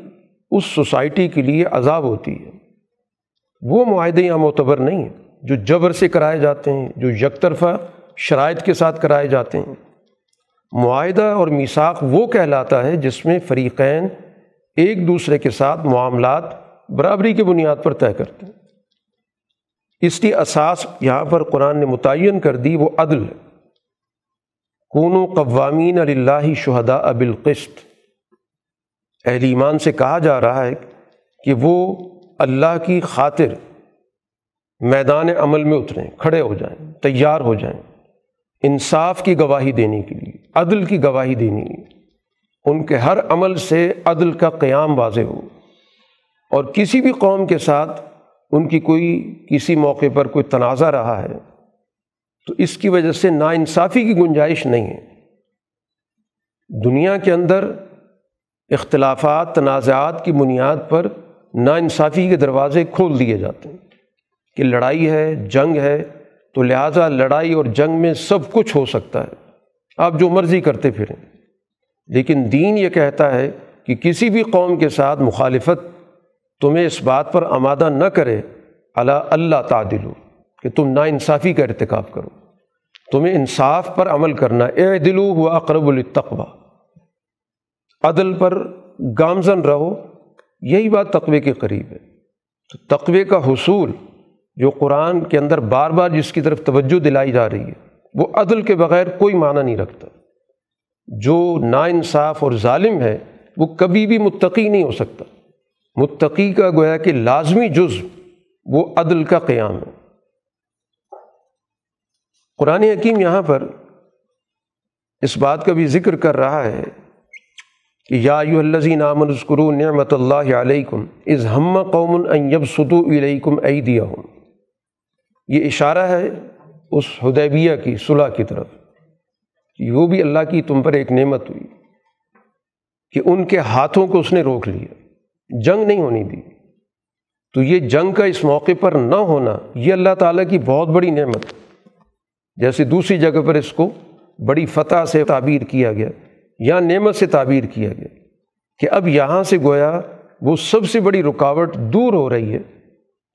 اس سوسائٹی کے لیے عذاب ہوتی ہے۔ وہ معاہدے یہاں معتبر نہیں ہیں، جو جبر سے کرائے جاتے ہیں، جو یک طرفہ شرائط کے ساتھ کرائے جاتے ہیں۔ معاہدہ اور میساک وہ کہلاتا ہے جس میں فریقین ایک دوسرے کے ساتھ معاملات برابری کی بنیاد پر طے کرتے ہیں۔ اس کی اساس یہاں پر قرآن نے متعین کر دی، وہ عدل ہے۔ کون و قوامین اللہ شہدا ابالقسط اہل ایمان سے کہا جا رہا ہے کہ وہ اللہ کی خاطر میدان عمل میں اتریں، کھڑے ہو جائیں، تیار ہو جائیں۔ انصاف کی گواہی دینے کے لیے، عدل کی گواہی دینی ان کے ہر عمل سے عدل کا قیام واضح ہو۔ اور کسی بھی قوم کے ساتھ ان کی کوئی، کسی موقع پر کوئی تنازع رہا ہے، تو اس کی وجہ سے ناانصافی کی گنجائش نہیں ہے۔ دنیا کے اندر اختلافات، تنازعات کی بنیاد پر ناانصافی کے دروازے کھول دیے جاتے ہیں کہ لڑائی ہے، جنگ ہے تو لہٰذا لڑائی اور جنگ میں سب کچھ ہو سکتا ہے۔ آپ جو مرضی کرتے پھریں۔ لیکن دین یہ کہتا ہے کہ کسی بھی قوم کے ساتھ مخالفت تمہیں اس بات پر آمادہ نہ کرے اللہ اللہ تعدل کہ تم نا انصافی کا ارتکاب کرو۔ تمہیں انصاف پر عمل کرنا اے دلو ہوا اقرب التقوا عدل پر گامزن رہو، یہی بات تقوے کے قریب ہے۔ تو تقوے کا حصول جو قرآن کے اندر بار بار جس کی طرف توجہ دلائی جا رہی ہے، وہ عدل کے بغیر کوئی معنی نہیں رکھتا۔ جو نا انصاف اور ظالم ہے، وہ کبھی بھی متقی نہیں ہو سکتا۔ متقی کا گویا کہ لازمی جز وہ عدل کا قیام ہے۔ قرآن حکیم یہاں پر اس بات کا بھی ذکر کر رہا ہے کہ یا الزی نام السکرو نعمت اللہ علیکم از ہم قوم یب ستو علیکم دیا ہوں یہ اشارہ ہے اس ہدیبیہ کی صلح کی طرف۔ کہ وہ بھی اللہ کی تم پر ایک نعمت ہوئی کہ ان کے ہاتھوں کو اس نے روک لیا۔ جنگ نہیں ہونی دی۔ تو یہ جنگ کا اس موقع پر نہ ہونا یہ اللہ تعالیٰ کی بہت بڑی نعمت جیسے دوسری جگہ پر اس کو بڑی فتح سے تعبیر کیا گیا یا نعمت سے تعبیر کیا گیا کہ اب یہاں سے گویا وہ سب سے بڑی رکاوٹ دور ہو رہی ہے۔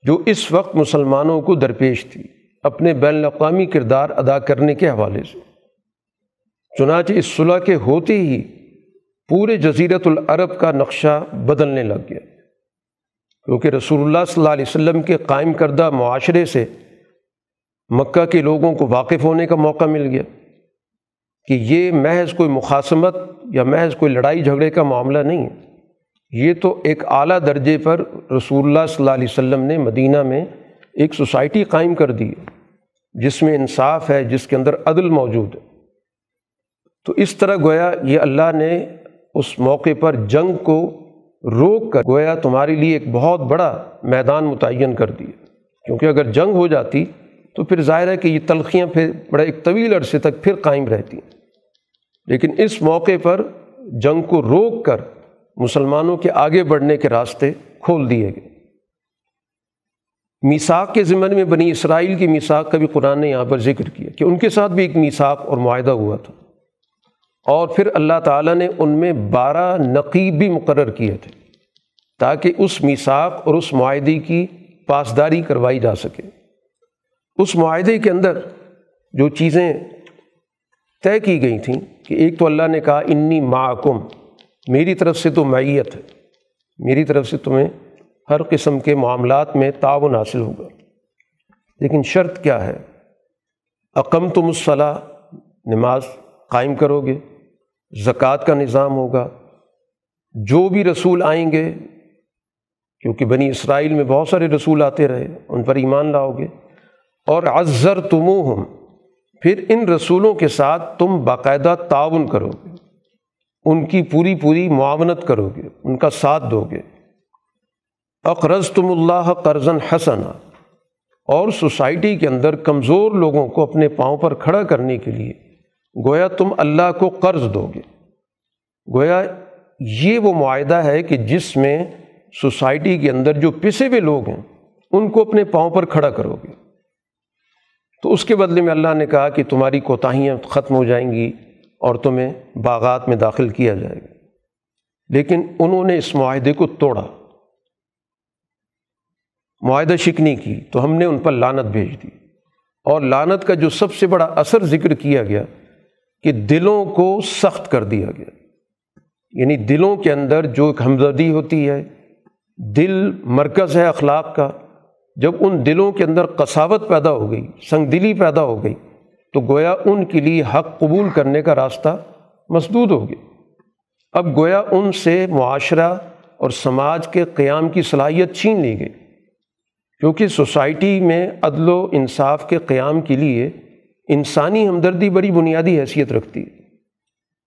جو اس وقت مسلمانوں کو درپیش تھی، اپنے بین الاقوامی کردار ادا کرنے کے حوالے سے۔ چنانچہ اس صلح کے ہوتے ہی پورے جزیرت العرب کا نقشہ بدلنے لگ گیا۔ کیونکہ رسول اللہ صلی اللہ علیہ وسلم کے قائم کردہ معاشرے سے مکہ کے لوگوں کو واقف ہونے کا موقع مل گیا۔ کہ یہ محض کوئی مخاسمت یا محض کوئی لڑائی جھگڑے کا معاملہ نہیں ہے۔ یہ تو ایک اعلیٰ درجے پر رسول اللہ صلی اللہ علیہ وسلم نے مدینہ میں ایک سوسائٹی قائم کر دی جس میں انصاف ہے، جس کے اندر عدل موجود ہے۔ تو اس طرح گویا یہ اللہ نے اس موقع پر جنگ کو روک کر گویا تمہارے لیے ایک بہت بڑا میدان متعین کر دیا۔ کیونکہ اگر جنگ ہو جاتی تو پھر ظاہر ہے کہ یہ تلخیاں پھر بڑے ایک طویل عرصے تک پھر قائم رہتی۔ لیکن اس موقع پر جنگ کو روک کر مسلمانوں کے آگے بڑھنے کے راستے کھول دیے گئے۔ میساک کے ذمن میں بنی اسرائیل کی میساک کا بھی قرآن نے یہاں پر ذکر کیا کہ ان کے ساتھ بھی ایک میساک اور معاہدہ ہوا تھا۔ اور پھر اللہ تعالیٰ نے ان میں بارہ نقیب بھی مقرر کیے تھے تاکہ اس میساک اور اس معاہدے کی پاسداری کروائی جا سکے۔ اس معاہدے کے اندر جو چیزیں طے کی گئی تھیں کہ ایک تو اللہ نے کہا، انی معکم میری طرف سے تو معیت ہے۔ میری طرف سے تمہیں ہر قسم کے معاملات میں تعاون حاصل ہوگا۔ لیکن شرط کیا ہے؟ عقم تم الصلاح نماز قائم کرو گے، زکوٰۃ کا نظام ہوگا۔ جو بھی رسول آئیں گے، کیونکہ بنی اسرائیل میں بہت سارے رسول آتے رہے، ان پر ایمان لاؤ گے۔ اور عذر تمو ہم پھر ان رسولوں کے ساتھ تم باقاعدہ تعاون کرو گے۔ ان کی پوری پوری معاونت کرو گے، ان کا ساتھ دو گے۔ اقرض تم اللہ قرض حسن اور سوسائٹی کے اندر کمزور لوگوں کو اپنے پاؤں پر کھڑا کرنے کے لیے گویا تم اللہ کو قرض دو گے۔ گویا یہ وہ معاہدہ ہے کہ جس میں سوسائٹی کے اندر جو پسے ہوئے لوگ ہیں، ان کو اپنے پاؤں پر کھڑا کرو گے۔ تو اس کے بدلے میں اللہ نے کہا کہ تمہاری کوتاہیاں ختم ہو جائیں گی اور تمہیں باغات میں داخل کیا جائے گا۔ لیکن انہوں نے اس معاہدے کو توڑا۔ معاہدہ شکنی کی تو ہم نے ان پر لانت بھیج دی۔ اور لانت کا جو سب سے بڑا اثر ذکر کیا گیا کہ دلوں کو سخت کر دیا گیا۔ یعنی دلوں کے اندر جو ایک ہمدردی ہوتی ہے، دل مرکز ہے اخلاق کا۔ جب ان دلوں کے اندر قصاوت پیدا ہو گئی، سنگ دلی پیدا ہو گئی، تو گویا ان کے لیے حق قبول کرنے کا راستہ مسدود ہو گیا اب گویا ان سے معاشرہ اور سماج کے قیام کی صلاحیت چھین لی گئی۔ کیونکہ سوسائٹی میں عدل و انصاف کے قیام کے لیے انسانی ہمدردی بڑی بنیادی حیثیت رکھتی ہے۔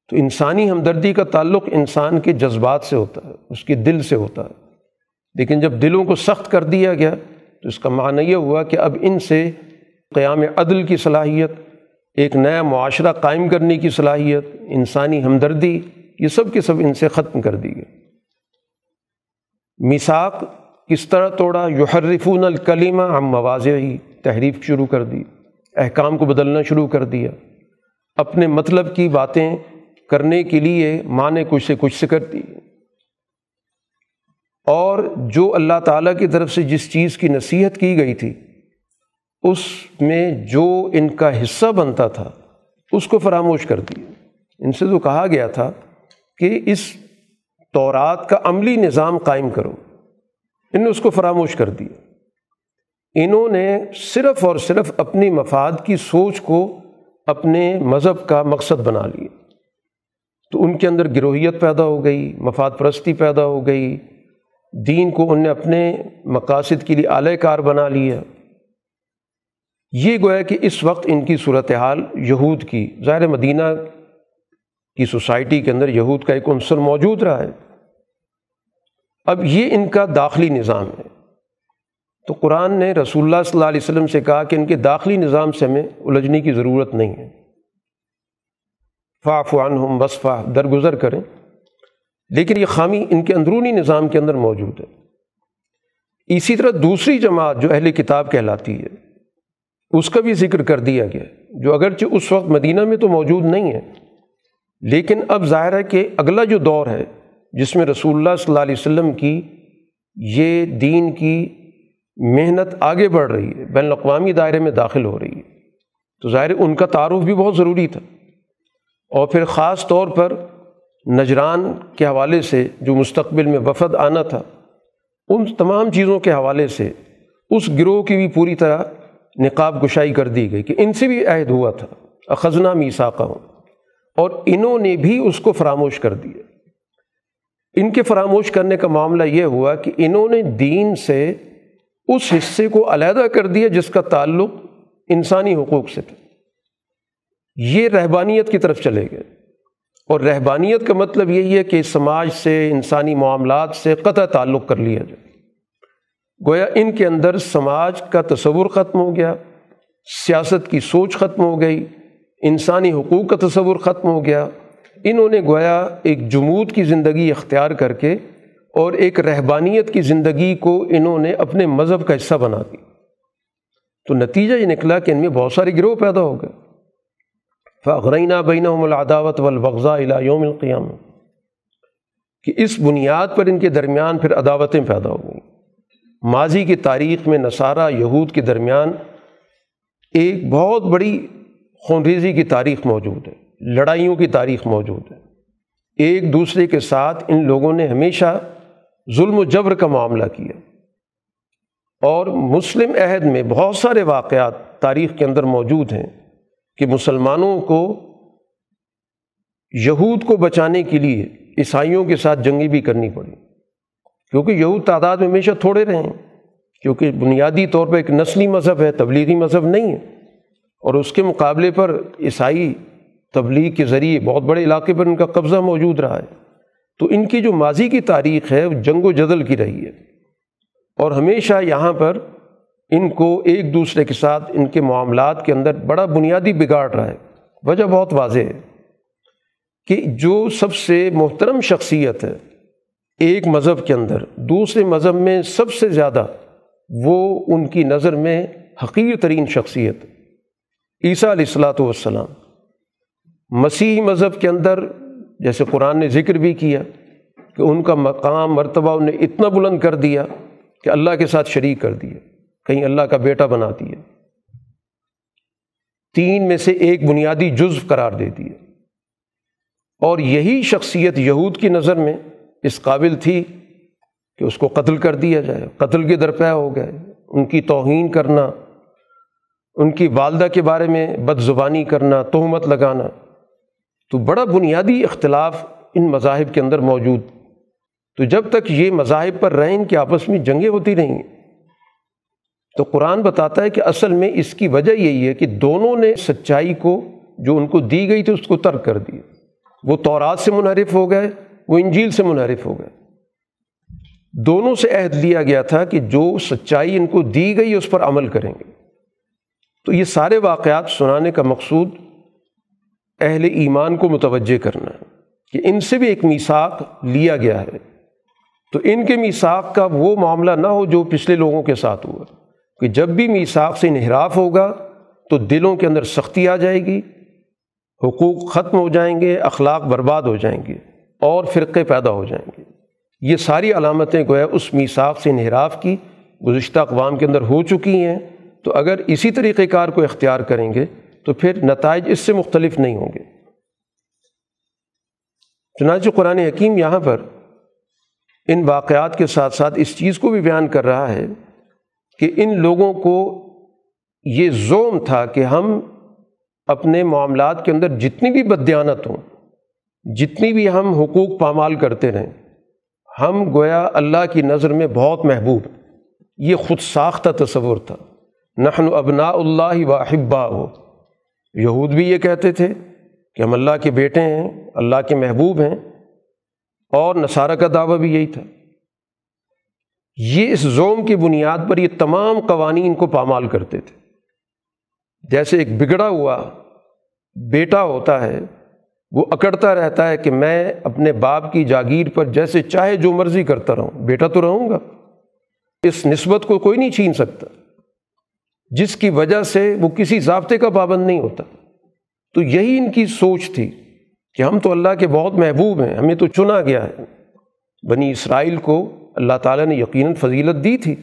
تو انسانی ہمدردی کا تعلق انسان کے جذبات سے ہوتا ہے، اس کے دل سے ہوتا ہے۔ لیکن جب دلوں کو سخت کر دیا گیا تو اس کا معنی یہ ہوا کہ اب ان سے قیام عدل کی صلاحیت ایک نیا معاشرہ قائم کرنے کی صلاحیت، انسانی ہمدردی، یہ سب کے سب ان سے ختم کر دی گئی۔ میساک کس طرح توڑا؟ یحرفون الکلیمہ ہم مواضع ہی تحریف شروع کر دی، احکام کو بدلنا شروع کر دیا۔ اپنے مطلب کی باتیں کرنے کے لیے ماں نے کچھ سے کچھ سے کر دی۔ اور جو اللہ تعالیٰ کی طرف سے جس چیز کی نصیحت کی گئی تھی اس میں جو ان کا حصہ بنتا تھا، اس کو فراموش کر دیا۔ ان سے تو کہا گیا تھا کہ اس تورات کا عملی نظام قائم کرو۔ ان نے اس کو فراموش کر دیا۔ انہوں نے صرف اور صرف اپنی مفاد کی سوچ کو اپنے مذہب کا مقصد بنا لیا۔ تو ان کے اندر گروہیت پیدا ہو گئی، مفاد پرستی پیدا ہو گئی۔ دین کو ان نے اپنے مقاصد کے لیے اعلی کار بنا لیا۔ یہ گویا کہ اس وقت ان کی صورت حال یہود کی، ظاہر مدینہ کی سوسائٹی کے اندر یہود کا ایک عنصر موجود رہا ہے۔ اب یہ ان کا داخلی نظام ہے۔ تو قرآن نے رسول اللہ صلی اللہ علیہ وسلم سے کہا کہ ان کے داخلی نظام سے ہمیں الجھنے کی ضرورت نہیں ہے۔ فا فعان ہم درگزر کریں۔ لیکن یہ خامی ان کے اندرونی نظام کے اندر موجود ہے۔ اسی طرح دوسری جماعت جو اہل کتاب کہلاتی ہے اس کا بھی ذکر کر دیا گیا جو اگرچہ اس وقت مدینہ میں تو موجود نہیں ہے، لیکن اب ظاہر ہے کہ اگلا جو دور ہے، جس میں رسول اللہ صلی اللہ علیہ وسلم کی یہ دین کی محنت آگے بڑھ رہی ہے، بین الاقوامی دائرے میں داخل ہو رہی ہے، تو ظاہر ان کا تعارف بھی بہت ضروری تھا۔ اور پھر خاص طور پر نجران کے حوالے سے جو مستقبل میں وفد آنا تھا، ان تمام چیزوں کے حوالے سے اس گروہ کی بھی پوری طرح نقاب گشائی کر دی گئی کہ ان سے بھی عہد ہوا تھا، اخذنا میساکہ ہوں۔ اور انہوں نے بھی اس کو فراموش کر دیا۔ ان کے فراموش کرنے کا معاملہ یہ ہوا کہ انہوں نے دین سے اس حصے کو علیحدہ کر دیا جس کا تعلق انسانی حقوق سے تھا۔ یہ رہبانیت کی طرف چلے گئے۔ اور رہبانیت کا مطلب یہی ہے کہ سماج سے، انسانی معاملات سے قطع تعلق کر لیا جائے۔ گویا ان کے اندر سماج کا تصور ختم ہو گیا، سیاست کی سوچ ختم ہو گئی، انسانی حقوق کا تصور ختم ہو گیا۔ انہوں نے گویا ایک جمود کی زندگی اختیار کر کے اور ایک رہبانیت کی زندگی کو انہوں نے اپنے مذہب کا حصہ بنا دی تو نتیجہ یہ نکلا کہ ان میں بہت سارے گروہ پیدا ہو گئے۔ فغرینہ بین العداوت والبغضاء الى یوم القیام کہ اس بنیاد پر ان کے درمیان پھر عداوتیں پیدا ہو گئیں۔ ماضی کی تاریخ میں نصارہ یہود کے درمیان ایک بہت بڑی خونریزی کی تاریخ موجود ہے، لڑائیوں کی تاریخ موجود ہے۔ ایک دوسرے کے ساتھ ان لوگوں نے ہمیشہ ظلم و جبر کا معاملہ کیا۔ اور مسلم عہد میں بہت سارے واقعات تاریخ کے اندر موجود ہیں کہ مسلمانوں کو یہود کو بچانے کے لیے عیسائیوں کے ساتھ جنگی بھی کرنی پڑی کیونکہ یہود تعداد میں ہمیشہ تھوڑے رہے ہیں، کیونکہ بنیادی طور پہ ایک نسلی مذہب ہے، تبلیغی مذہب نہیں ہے۔ اور اس کے مقابلے پر عیسائی تبلیغ کے ذریعے بہت بڑے علاقے پر ان کا قبضہ موجود رہا ہے۔ تو ان کی جو ماضی کی تاریخ ہے، وہ جنگ و جدل کی رہی ہے۔ اور ہمیشہ یہاں پر ان کو ایک دوسرے کے ساتھ ان کے معاملات کے اندر بڑا بنیادی بگاڑ رہا ہے۔ وجہ بہت واضح ہے کہ جو سب سے محترم شخصیت ہے ایک مذہب کے اندر، دوسرے مذہب میں سب سے زیادہ وہ ان کی نظر میں حقیر ترین شخصیت، عیسیٰ علیہ السلاۃ والسلام۔ مسیحی مذہب کے اندر، جیسے قرآن نے ذکر بھی کیا کہ ان کا مقام، مرتبہ انہیں اتنا بلند کر دیا کہ اللہ کے ساتھ شریک کر دیا کہیں اللہ کا بیٹا بنا دیا تین میں سے ایک بنیادی جزو قرار دے دیا اور یہی شخصیت یہود کی نظر میں اس قابل تھی کہ اس کو قتل کر دیا جائے، قتل کے درپیہ ہو گئے، ان کی توہین کرنا، ان کی والدہ کے بارے میں بد زبانی کرنا، تہمت لگانا، تو بڑا بنیادی اختلاف ان مذاہب کے اندر موجود۔ تو جب تک یہ مذاہب پر رہیں ان کے آپس میں جنگیں ہوتی رہیں گی تو قرآن بتاتا ہے کہ اصل میں اس کی وجہ یہی ہے کہ دونوں نے سچائی کو، جو ان کو دی گئی تھی، اس کو ترک کر دیا۔ وہ تورات سے منحرف ہو گئے وہ انجیل سے منحرف ہو گئے۔ دونوں سے عہد لیا گیا تھا کہ جو سچائی ان کو دی گئی اس پر عمل کریں گے۔ تو یہ سارے واقعات سنانے کا مقصود اہل ایمان کو متوجہ کرنا ہے کہ ان سے بھی ایک میساک لیا گیا ہے۔ تو ان کے میساک کا وہ معاملہ نہ ہو جو پچھلے لوگوں کے ساتھ ہوا کہ جب بھی میساک سے انحراف ہوگا تو دلوں کے اندر سختی آ جائے گی، حقوق ختم ہو جائیں گے، اخلاق برباد ہو جائیں گے۔ اور فرقے پیدا ہو جائیں گے۔ یہ ساری علامتیں گویا اس میساک سے انحراف کی، گزشتہ اقوام کے اندر ہو چکی ہیں۔ تو اگر اسی طریقۂ کار کو اختیار کریں گے، تو پھر نتائج اس سے مختلف نہیں ہوں گے۔ چنانچہ قرآن حکیم یہاں پر ان واقعات کے ساتھ ساتھ اس چیز کو بھی بیان کر رہا ہے کہ ان لوگوں کو یہ زوم تھا کہ ہم اپنے معاملات کے اندر جتنی بھی بدیانت ہوں جتنی بھی ہم حقوق پامال کرتے رہیں، ہم گویا اللہ کی نظر میں بہت محبوب۔ یہ خود ساختہ تصور تھا۔ نحن ابنا اللہ و احبا ہو یہود بھی یہ کہتے تھے کہ ہم اللہ کے بیٹے ہیں، اللہ کے محبوب ہیں۔ اور نصارہ کا دعویٰ بھی یہی تھا۔ یہ اس زوم کی بنیاد پر یہ تمام قوانین کو پامال کرتے تھے۔ جیسے ایک بگڑا ہوا بیٹا ہوتا ہے وہ اکڑتا رہتا ہے کہ میں اپنے باپ کی جاگیر پر جیسے چاہے جو مرضی کرتا رہوں، بیٹا تو رہوں گا۔ اس نسبت کو کوئی نہیں چھین سکتا۔ جس کی وجہ سے وہ کسی ضابطے کا پابند نہیں ہوتا۔ تو یہی ان کی سوچ تھی کہ ہم تو اللہ کے بہت محبوب ہیں، ہمیں تو چنا گیا ہے۔ بنی اسرائیل کو اللہ تعالیٰ نے یقیناً فضیلت دی تھی۔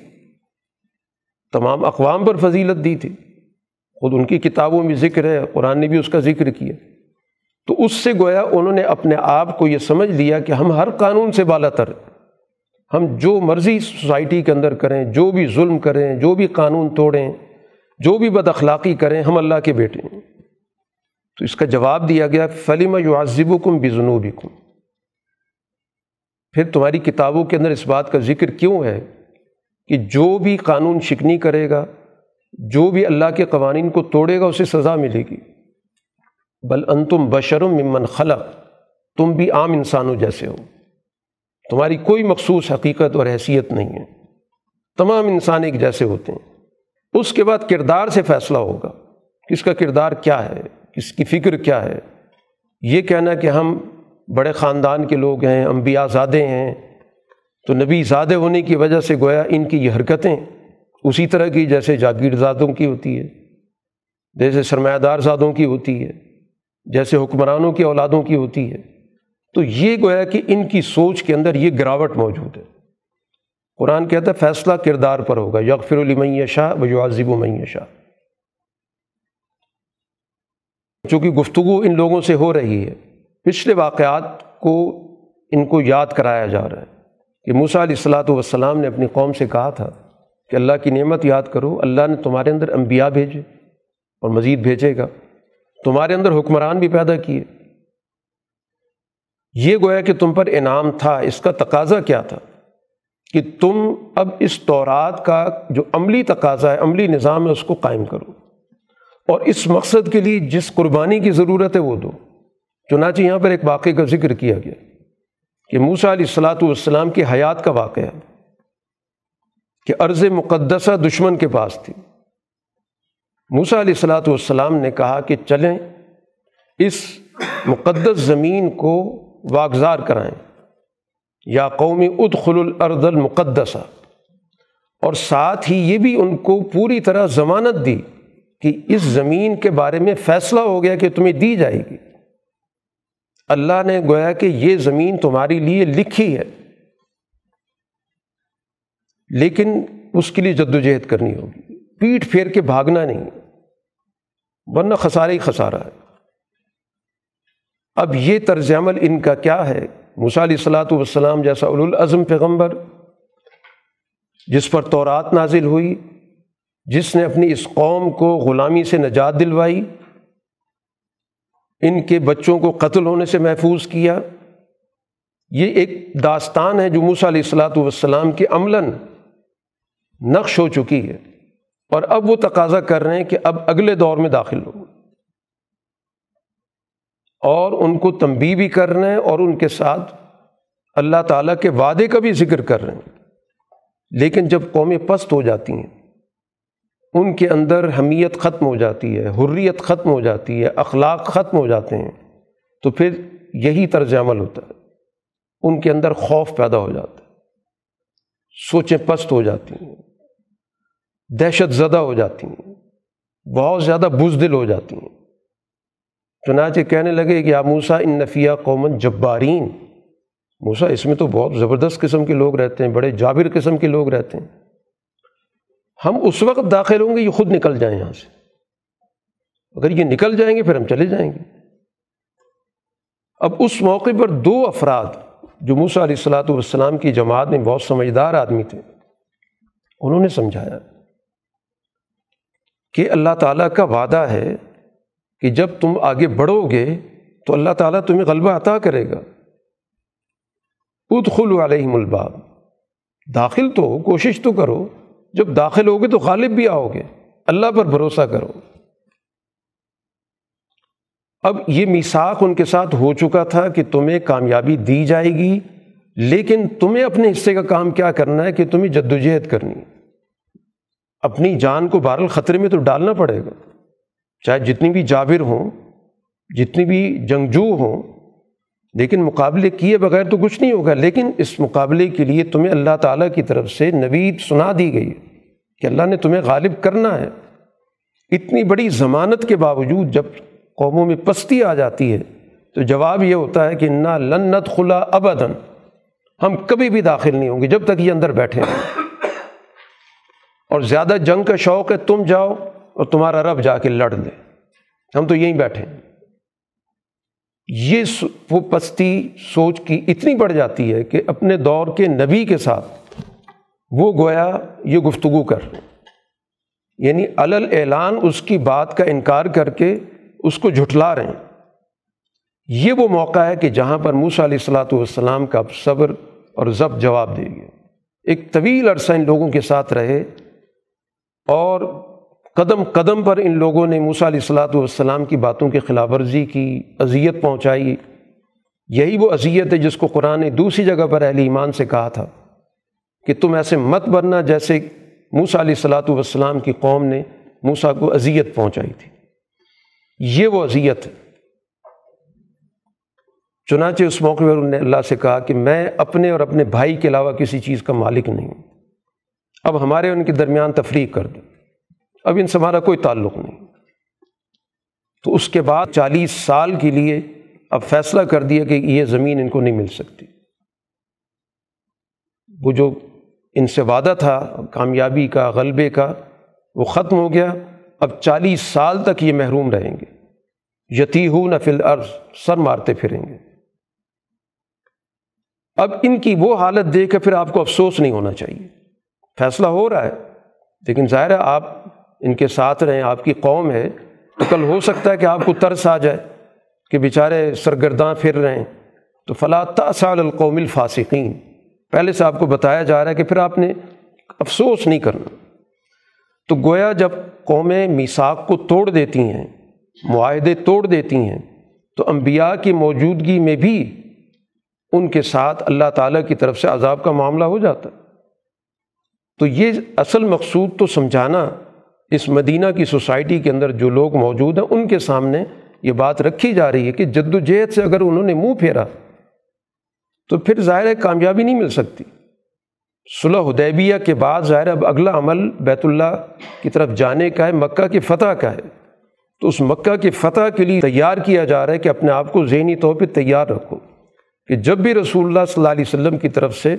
تمام اقوام پر فضیلت دی تھی۔ خود ان کی کتابوں میں ذکر ہے، قرآن نے بھی اس کا ذکر کیا۔ تو اس سے گویا انہوں نے اپنے آپ کو یہ سمجھ لیا کہ ہم ہر قانون سے بالا تر ہم جو مرضی سوسائٹی کے اندر کریں، جو بھی ظلم کریں، جو بھی قانون توڑیں، جو بھی بد اخلاقی کریں، ہم اللہ کے بیٹے ہیں۔ تو اس کا جواب دیا گیا، فلم یعذب کم بزنوبی کم پھر تمہاری کتابوں کے اندر اس بات کا ذکر کیوں ہے کہ جو بھی قانون شکنی کرے گا، جو بھی اللہ کے قوانین کو توڑے گا، اسے سزا ملے گی؟ بل ان تم بشرم ممن خلق، تم بھی عام انسانوں جیسے ہو۔ تمہاری کوئی مخصوص حقیقت اور حیثیت نہیں ہے۔ تمام انسان ایک جیسے ہوتے ہیں۔ اس کے بعد کردار سے فیصلہ ہوگا کس کا کردار کیا ہے کس کی فکر کیا ہے۔ یہ کہنا کہ ہم بڑے خاندان کے لوگ ہیں، انبیاء زادے ہیں، تو نبی زادے ہونے کی وجہ سے گویا ان کی یہ حرکتیں اسی طرح کی جیسے جاگیر زادوں کی ہوتی ہے، جیسے سرمایہ دار زادوں کی ہوتی ہے۔ جیسے حکمرانوں کی اولادوں کی ہوتی ہے، تو یہ گویا کہ ان کی سوچ کے اندر یہ گراوٹ موجود ہے۔ قرآن کہتا ہے، فیصلہ کردار پر ہوگا، یغفر المیہ شاہ و یعذب و شاہ چونکہ گفتگو ان لوگوں سے ہو رہی ہے، پچھلے واقعات کو ان کو یاد کرایا جا رہا ہے کہ موسیٰ علیہ السلاۃ والسلام نے اپنی قوم سے کہا تھا کہ اللہ کی نعمت یاد کرو، اللہ نے تمہارے اندر انبیاء بھیجے اور مزید بھیجے گا۔ تمہارے اندر حکمران بھی پیدا کیے۔ یہ گویا کہ تم پر انعام تھا، اس کا تقاضا کیا تھا؟ کہ تم اب اس تورات کا جو عملی تقاضا ہے، عملی نظام ہے، اس کو قائم کرو۔ اور اس مقصد کے لیے جس قربانی کی ضرورت ہے، وہ دو۔ چنانچہ یہاں پر ایک واقعے کا ذکر کیا گیا کہ موسا علیہ السلاۃ والسلام کی حیات کا واقعہ کہ عرض مقدسہ دشمن کے پاس تھی۔ موسا علیہ السلاۃ والسلام نے کہا کہ چلیں اس مقدس زمین کو واگزار کرائیں۔ یا قومی ادخل الارض المقدسہ۔ اور ساتھ ہی یہ بھی ان کو پوری طرح ضمانت دی کہ اس زمین کے بارے میں فیصلہ ہو گیا کہ تمہیں دی جائے گی۔ اللہ نے گویا کہ یہ زمین تمہارے لیے لکھی ہے۔ لیکن اس کے لیے جد و جہد کرنی ہوگی۔ پیٹ پھیر کے بھاگنا نہیں۔ ورنہ خسارہ ہی خسارہ ہے۔ اب یہ طرز عمل ان کا کیا ہے؟ علیہ السلاۃ والسلام جیسا الازم پیغمبر، جس پر تورات نازل ہوئی، جس نے اپنی اس قوم کو غلامی سے نجات دلوائی، ان کے بچوں کو قتل ہونے سے محفوظ کیا، یہ ایک داستان ہے جو موسیٰ علیہ السلاۃ والسلام کے عملاً نقش ہو چکی ہے۔ اور اب وہ تقاضا کر رہے ہیں کہ اب اگلے دور میں داخل ہو۔ اور ان کو تنبی بھی کر رہے ہیں اور ان کے ساتھ اللہ تعالیٰ کے وعدے کا بھی ذکر کر رہے ہیں۔ لیکن جب قومیں پست ہو جاتی ہیں، ان کے اندر حمیت ختم ہو جاتی ہے، حریت ختم ہو جاتی ہے، اخلاق ختم ہو جاتے ہیں، تو پھر یہی طرز عمل ہوتا ہے۔ ان کے اندر خوف پیدا ہو جاتا ہے، سوچیں پست ہو جاتی ہیں۔ دہشت زدہ ہو جاتی ہیں، بہت زیادہ بزدل ہو جاتی ہیں۔ چنانچہ کہنے لگے کہ آموسا ان نفیہ قومن جبارین۔ موسا اس میں تو بہت زبردست قسم کے لوگ رہتے ہیں، بڑے جابر قسم کے لوگ رہتے ہیں۔ ہم اس وقت داخل ہوں گے، یہ خود نکل جائیں یہاں سے۔ اگر یہ نکل جائیں گے، پھر ہم چلے جائیں گے۔ اب اس موقع پر دو افراد، جو موسا علیہ السلاۃ والسلام کی جماعت میں بہت سمجھدار آدمی تھے، انہوں نے سمجھایا۔ کہ اللہ تعالیٰ کا وعدہ ہے کہ جب تم آگے بڑھو گے تو اللہ تعالیٰ تمہیں غلبہ عطا کرے گا۔ ادخل علیہم الباب۔ داخل تو ہو، کوشش تو کرو۔ جب داخل ہوگے تو غالب بھی آؤ گے اللہ پر بھروسہ کرو۔ اب یہ میساک ان کے ساتھ ہو چکا تھا کہ تمہیں کامیابی دی جائے گی، لیکن تمہیں اپنے حصے کا کام کیا کرنا ہے کہ تمہیں جدوجہد کرنی۔ اپنی جان کو بہرحال خطرے میں تو ڈالنا پڑے گا۔ چاہے جتنی بھی جابر ہوں، جتنی بھی جنگجو ہوں، لیکن مقابلے کیے بغیر تو کچھ نہیں ہوگا۔ لیکن اس مقابلے کے لیے تمہیں اللہ تعالیٰ کی طرف سے نوید سنا دی گئی کہ اللہ نے تمہیں غالب کرنا ہے۔ اتنی بڑی ضمانت کے باوجود جب قوموں میں پستی آ جاتی ہے، تو جواب یہ ہوتا ہے کہ نہ لنت خلا ابدن ہم کبھی بھی داخل نہیں ہوں گے جب تک یہ اندر بیٹھے۔ ہیں اور زیادہ جنگ کا شوق ہے، تم جاؤ اور تمہارا رب جا کے لڑ لے۔ ہم تو یہیں بیٹھے ہیں۔ یہ وہ پستی سوچ کی اتنی بڑھ جاتی ہے کہ اپنے دور کے نبی کے ساتھ وہ گویا یہ گفتگو کر۔ رہے یعنی علل اعلان اس کی بات کا انکار کر کے اس کو جھٹلا رہے ہیں۔ یہ وہ موقع ہے کہ جہاں پر موسا علیہ السلاۃ والسلام کا صبر اور ضبط جواب دے گیا ایک طویل عرصہ ان لوگوں کے ساتھ رہے۔ اور قدم قدم پر ان لوگوں نے موسا علیہ السلاۃ والسلام کی باتوں کی خلاف ورزی کی، اذیت پہنچائی۔ یہی وہ اذیت ہے جس کو قرآن نے دوسری جگہ پر اہل ایمان سے کہا تھا کہ تم ایسے مت بننا جیسے موسا علیہ السلاۃ والسلام کی قوم نے موسا کو اذیت پہنچائی تھی۔ یہ وہ اذیت ہے۔ چنانچہ اس موقع پر انہوں نے اللہ سے کہا کہ میں اپنے اور اپنے بھائی کے علاوہ کسی چیز کا مالک نہیں ہوں۔ اب ہمارے ان کے درمیان تفریح کر دوں اب ان سے ہمارا کوئی تعلق نہیں۔ تو اس کے بعد چالیس سال کے لیے اب فیصلہ کر دیا کہ یہ زمین ان کو نہیں مل سکتی۔ وہ جو ان سے وعدہ تھا، کامیابی کا، غلبے کا، وہ ختم ہو گیا۔ اب چالیس سال تک یہ محروم رہیں گے۔ یتی ہو نہ فل عرض سر مارتے پھریں گے۔ اب ان کی وہ حالت دیکھ کے پھر آپ کو افسوس نہیں ہونا چاہیے۔ فیصلہ ہو رہا ہے۔ لیکن ظاہر ہے آپ ان کے ساتھ رہیں، آپ کی قوم ہے، تو کل ہو سکتا ہے کہ آپ کو ترس آ جائے کہ بیچارے سرگرداں پھر رہے ہیں تو فلاں تاثال القوم الفاسقین۔ پہلے سے آپ کو بتایا جا رہا ہے کہ پھر آپ نے افسوس نہیں کرنا۔ تو گویا جب قومیں میساک کو توڑ دیتی ہیں، معاہدے توڑ دیتی ہیں، تو انبیاء کی موجودگی میں بھی ان کے ساتھ اللہ تعالیٰ کی طرف سے عذاب کا معاملہ ہو جاتا تو یہ اصل مقصود تو سمجھانا اس مدینہ کی سوسائٹی کے اندر جو لوگ موجود ہیں، ان کے سامنے یہ بات رکھی جا رہی ہے کہ جد و جہد سے اگر انہوں نے منہ پھیرا تو پھر ظاہر کامیابی نہیں مل سکتی۔ صلح حدیبیہ کے بعد ظاہر اب اگلا عمل بیت اللہ کی طرف جانے کا ہے، مکہ کی فتح کا ہے۔ تو اس مکہ کی فتح کے لیے تیار کیا جا رہا ہے کہ اپنے آپ کو ذہنی طور پہ تیار رکھو کہ جب بھی رسول اللہ صلی اللہ علیہ وسلم کی طرف سے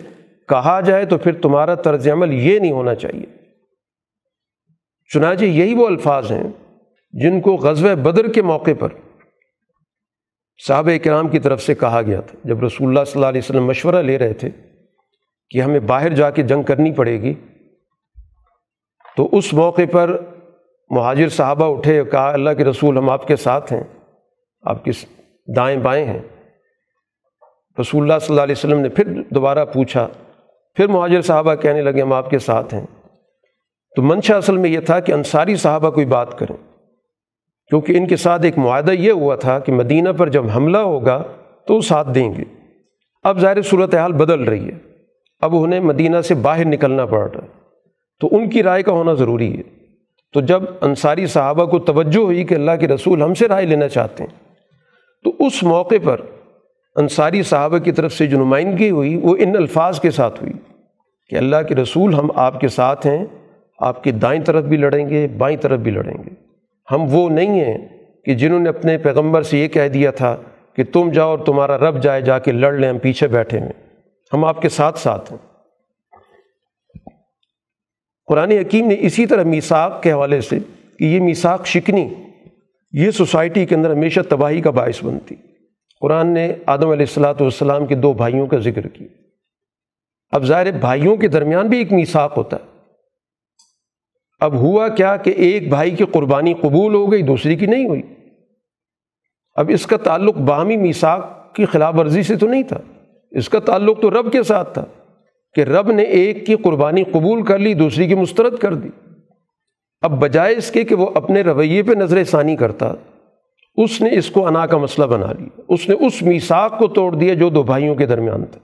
کہا جائے تو پھر تمہارا طرز عمل یہ نہیں ہونا چاہیے۔ چنانچہ یہی وہ الفاظ ہیں جن کو غزوہ بدر کے موقع پر صحابہ کرام کی طرف سے کہا گیا تھا۔ جب رسول اللہ صلی اللہ علیہ وسلم مشورہ لے رہے تھے کہ ہمیں باہر جا کے جنگ کرنی پڑے گی، تو اس موقع پر مہاجر صحابہ اٹھے اور کہا، اللہ کے رسول ہم آپ کے ساتھ ہیں، آپ کس دائیں بائیں ہیں۔ رسول اللہ صلی اللہ علیہ وسلم نے پھر دوبارہ پوچھا پھر مہاجر صحابہ کہنے لگے، ہم آپ کے ساتھ ہیں۔ تو منشا اصل میں یہ تھا کہ انصاری صحابہ کوئی بات کریں۔ کیونکہ ان کے ساتھ ایک معاہدہ یہ ہوا تھا کہ مدینہ پر جب حملہ ہوگا تو وہ ساتھ دیں گے۔ اب ظاہر صورت حال بدل رہی ہے۔ اب انہیں مدینہ سے باہر نکلنا پڑ رہا ہے۔ تو ان کی رائے کا ہونا ضروری ہے۔ تو جب انصاری صحابہ کو توجہ ہوئی کہ اللہ کے رسول ہم سے رائے لینا چاہتے ہیں، تو اس موقع پر انصاری صحابہ کی طرف سے جو نمائندگی ہوئی، وہ ان الفاظ کے ساتھ ہوئی۔ کہ اللہ کے رسول ہم آپ کے ساتھ ہیں، آپ کی دائیں طرف بھی لڑیں گے، بائیں طرف بھی لڑیں گے۔ ہم وہ نہیں ہیں کہ جنہوں نے اپنے پیغمبر سے یہ کہہ دیا تھا کہ تم جاؤ اور تمہارا رب جائے، جا کے لڑ لیں، ہم پیچھے بیٹھے ہیں ہم آپ کے ساتھ ساتھ ہیں۔ قرآن حکیم نے اسی طرح میساک کے حوالے سے کہ یہ میساک شکنی، یہ سوسائٹی کے اندر ہمیشہ تباہی کا باعث بنتی۔ قرآن نے آدم علیہ السلاۃ والسلام کے دو بھائیوں کا ذکر کیا۔ اب ظاہر بھائیوں کے درمیان بھی ایک میساک ہوتا ہے۔ اب ہوا کیا کہ ایک بھائی کی قربانی قبول ہو گئی، دوسری کی نہیں ہوئی۔ اب اس کا تعلق باہمی میساک کی خلاف ورزی سے تو نہیں تھا، اس کا تعلق تو رب کے ساتھ تھا کہ رب نے ایک کی قربانی قبول کر لی، دوسری کی مسترد کر دی۔ اب بجائے اس کے کہ وہ اپنے رویے پہ نظر ثانی کرتا، اس نے اس کو انا کا مسئلہ بنا لیا۔ اس نے اس میساک کو توڑ دیا جو دو بھائیوں کے درمیان تھا۔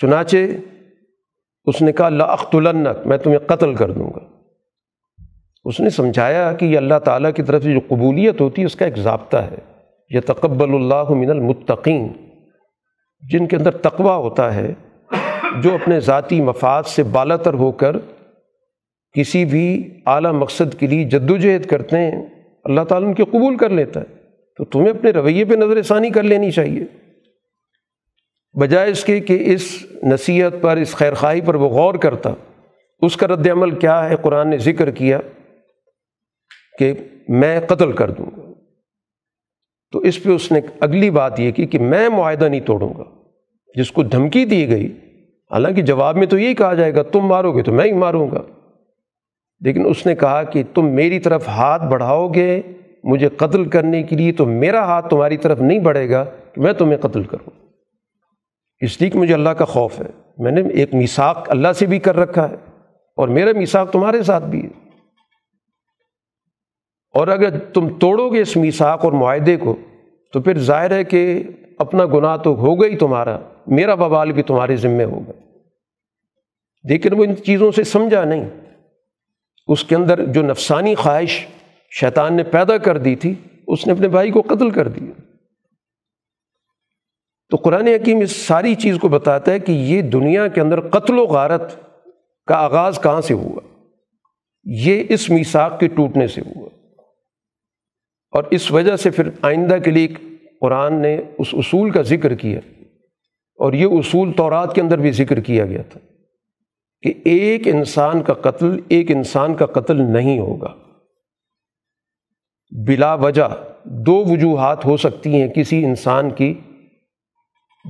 چنانچہ اس نے کہا لاخت النک میں تمہیں قتل کر دوں گا۔ اس نے سمجھایا کہ یہ اللہ تعالیٰ کی طرف سے جو قبولیت ہوتی ہے، اس کا ایک ضابطہ ہے۔ یہ تقبل اللہ من المتقین، جن کے اندر تقوا ہوتا ہے، جو اپنے ذاتی مفاد سے بالا تر ہو کر کسی بھی اعلیٰ مقصد کے لیے جد و جہد کرتے ہیں، اللہ تعالیٰ ان کے قبول کر لیتا ہے۔ تو تمہیں اپنے رویے پہ نظر ثانی کر لینی چاہیے۔ بجائے اس کے کہ اس نصیحت پر، اس خیر خواہی پر وہ غور کرتا، اس کا رد عمل کیا ہے؟ قرآن نے ذکر کیا کہ میں قتل کر دوں گا۔ تو اس پہ اس نے اگلی بات یہ کی کہ میں معاہدہ نہیں توڑوں گا۔ جس کو دھمکی دی گئی، حالانکہ جواب میں تو یہی کہا جائے گا، تم مارو گے تو میں ہی ماروں گا۔ لیکن اس نے کہا کہ تم میری طرف ہاتھ بڑھاؤ گے، مجھے قتل کرنے کے لیے تو میرا ہاتھ تمہاری طرف نہیں بڑھے گا کہ میں تمہیں قتل کروں۔ اس لیے کہ مجھے اللہ کا خوف ہے۔ میں نے ایک میساک اللہ سے بھی کر رکھا ہے اور میرا میساک تمہارے ساتھ بھی ہے۔ اور اگر تم توڑو گے اس میساک اور معاہدے کو، تو پھر ظاہر ہے کہ اپنا گناہ تو ہوگا ہی تمہارا، میرا بوال بھی تمہارے ذمے ہوگا۔ لیکن وہ ان چیزوں سے سمجھا نہیں۔ اس کے اندر جو نفسانی خواہش شیطان نے پیدا کر دی تھی، اس نے اپنے بھائی کو قتل کر دیا۔ تو قرآن حکیم اس ساری چیز کو بتاتا ہے کہ یہ دنیا کے اندر قتل و غارت کا آغاز کہاں سے ہوا؟ یہ اس میساک کے ٹوٹنے سے ہوا۔ اور اس وجہ سے پھر آئندہ کے لیے قرآن نے اس اصول کا ذکر کیا۔ اور یہ اصول تورات کے اندر بھی ذکر کیا گیا تھا کہ ایک انسان کا قتل ایک انسان کا قتل نہیں ہوگا۔ بلا وجہ دو وجوہات ہو سکتی ہیں کسی انسان کی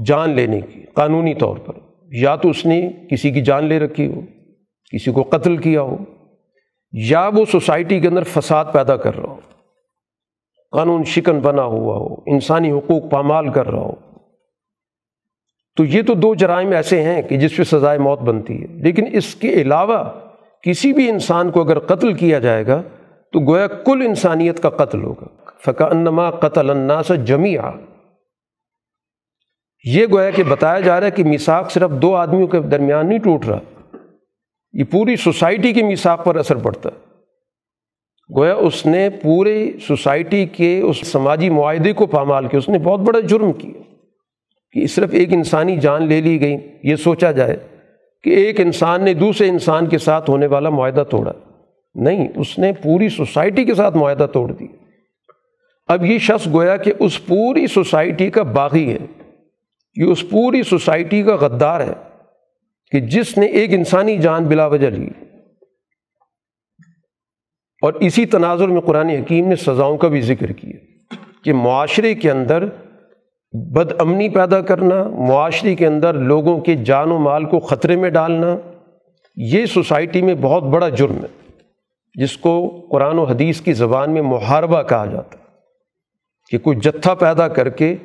جان لینے کی، قانونی طور پر۔ یا تو اس نے کسی کی جان لے رکھی ہو، کسی کو قتل کیا ہو، یا وہ سوسائٹی کے اندر فساد پیدا کر رہا ہو، قانون شکن بنا ہوا ہو، انسانی حقوق پامال کر رہا ہو۔ تو یہ تو دو جرائم ایسے ہیں کہ جس پہ سزائے موت بنتی ہے۔ لیکن اس کے علاوہ کسی بھی انسان کو اگر قتل کیا جائے گا، تو گویا کل انسانیت کا قتل ہوگا۔ فقا انما قتل الناس جمیا یہ گویا کہ بتایا جا رہا ہے کہ میساک صرف دو آدمیوں کے درمیان نہیں ٹوٹ رہا۔ یہ پوری سوسائٹی کی میساک پر اثر پڑتا ہے۔ گویا اس نے پورے سوسائٹی کے اس سماجی معاہدے کو پامال کیا، اس نے بہت بڑا جرم کیا کہ صرف ایک انسانی جان لے لی گئی۔ یہ سوچا جائے کہ ایک انسان نے دوسرے انسان کے ساتھ ہونے والا معاہدہ توڑا۔ نہیں، اس نے پوری سوسائٹی کے ساتھ معاہدہ توڑ دیا۔ اب یہ شخص گویا کہ اس پوری سوسائٹی کا باغی ہے۔ یہ اس پوری سوسائٹی کا غدار ہے کہ جس نے ایک انسانی جان بلا وجہ لی۔ اور اسی تناظر میں قرآن حکیم نے سزاؤں کا بھی ذکر کیا کہ معاشرے کے اندر بد امنی پیدا کرنا، معاشرے کے اندر لوگوں کے جان و مال کو خطرے میں ڈالنا، یہ سوسائٹی میں بہت بڑا جرم ہے، جس کو قرآن و حدیث کی زبان میں محاربہ کہا جاتا ہے کہ کوئی جتھا پیدا کر کے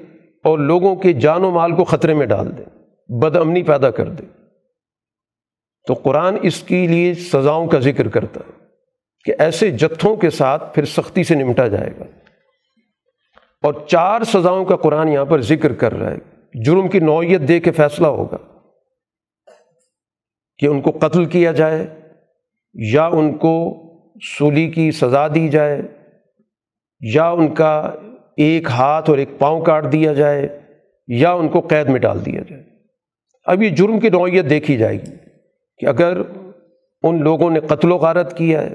اور لوگوں کے جان و مال کو خطرے میں ڈال دے، بد امنی پیدا کر دے۔ تو قرآن اس کے لیے سزاؤں کا ذکر کرتا ہے کہ ایسے جتھوں کے ساتھ پھر سختی سے نمٹا جائے گا۔ اور چار سزاؤں کا قرآن یہاں پر ذکر کر رہا ہے۔ جرم کی نوعیت دے کے فیصلہ ہوگا کہ ان کو قتل کیا جائے یا ان کو سولی کی سزا دی جائے یا ان کا ایک ہاتھ اور ایک پاؤں کاٹ دیا جائے یا ان کو قید میں ڈال دیا جائے۔ اب یہ جرم کی نوعیت دیکھی جائے گی کہ اگر ان لوگوں نے قتل و غارت کیا ہے،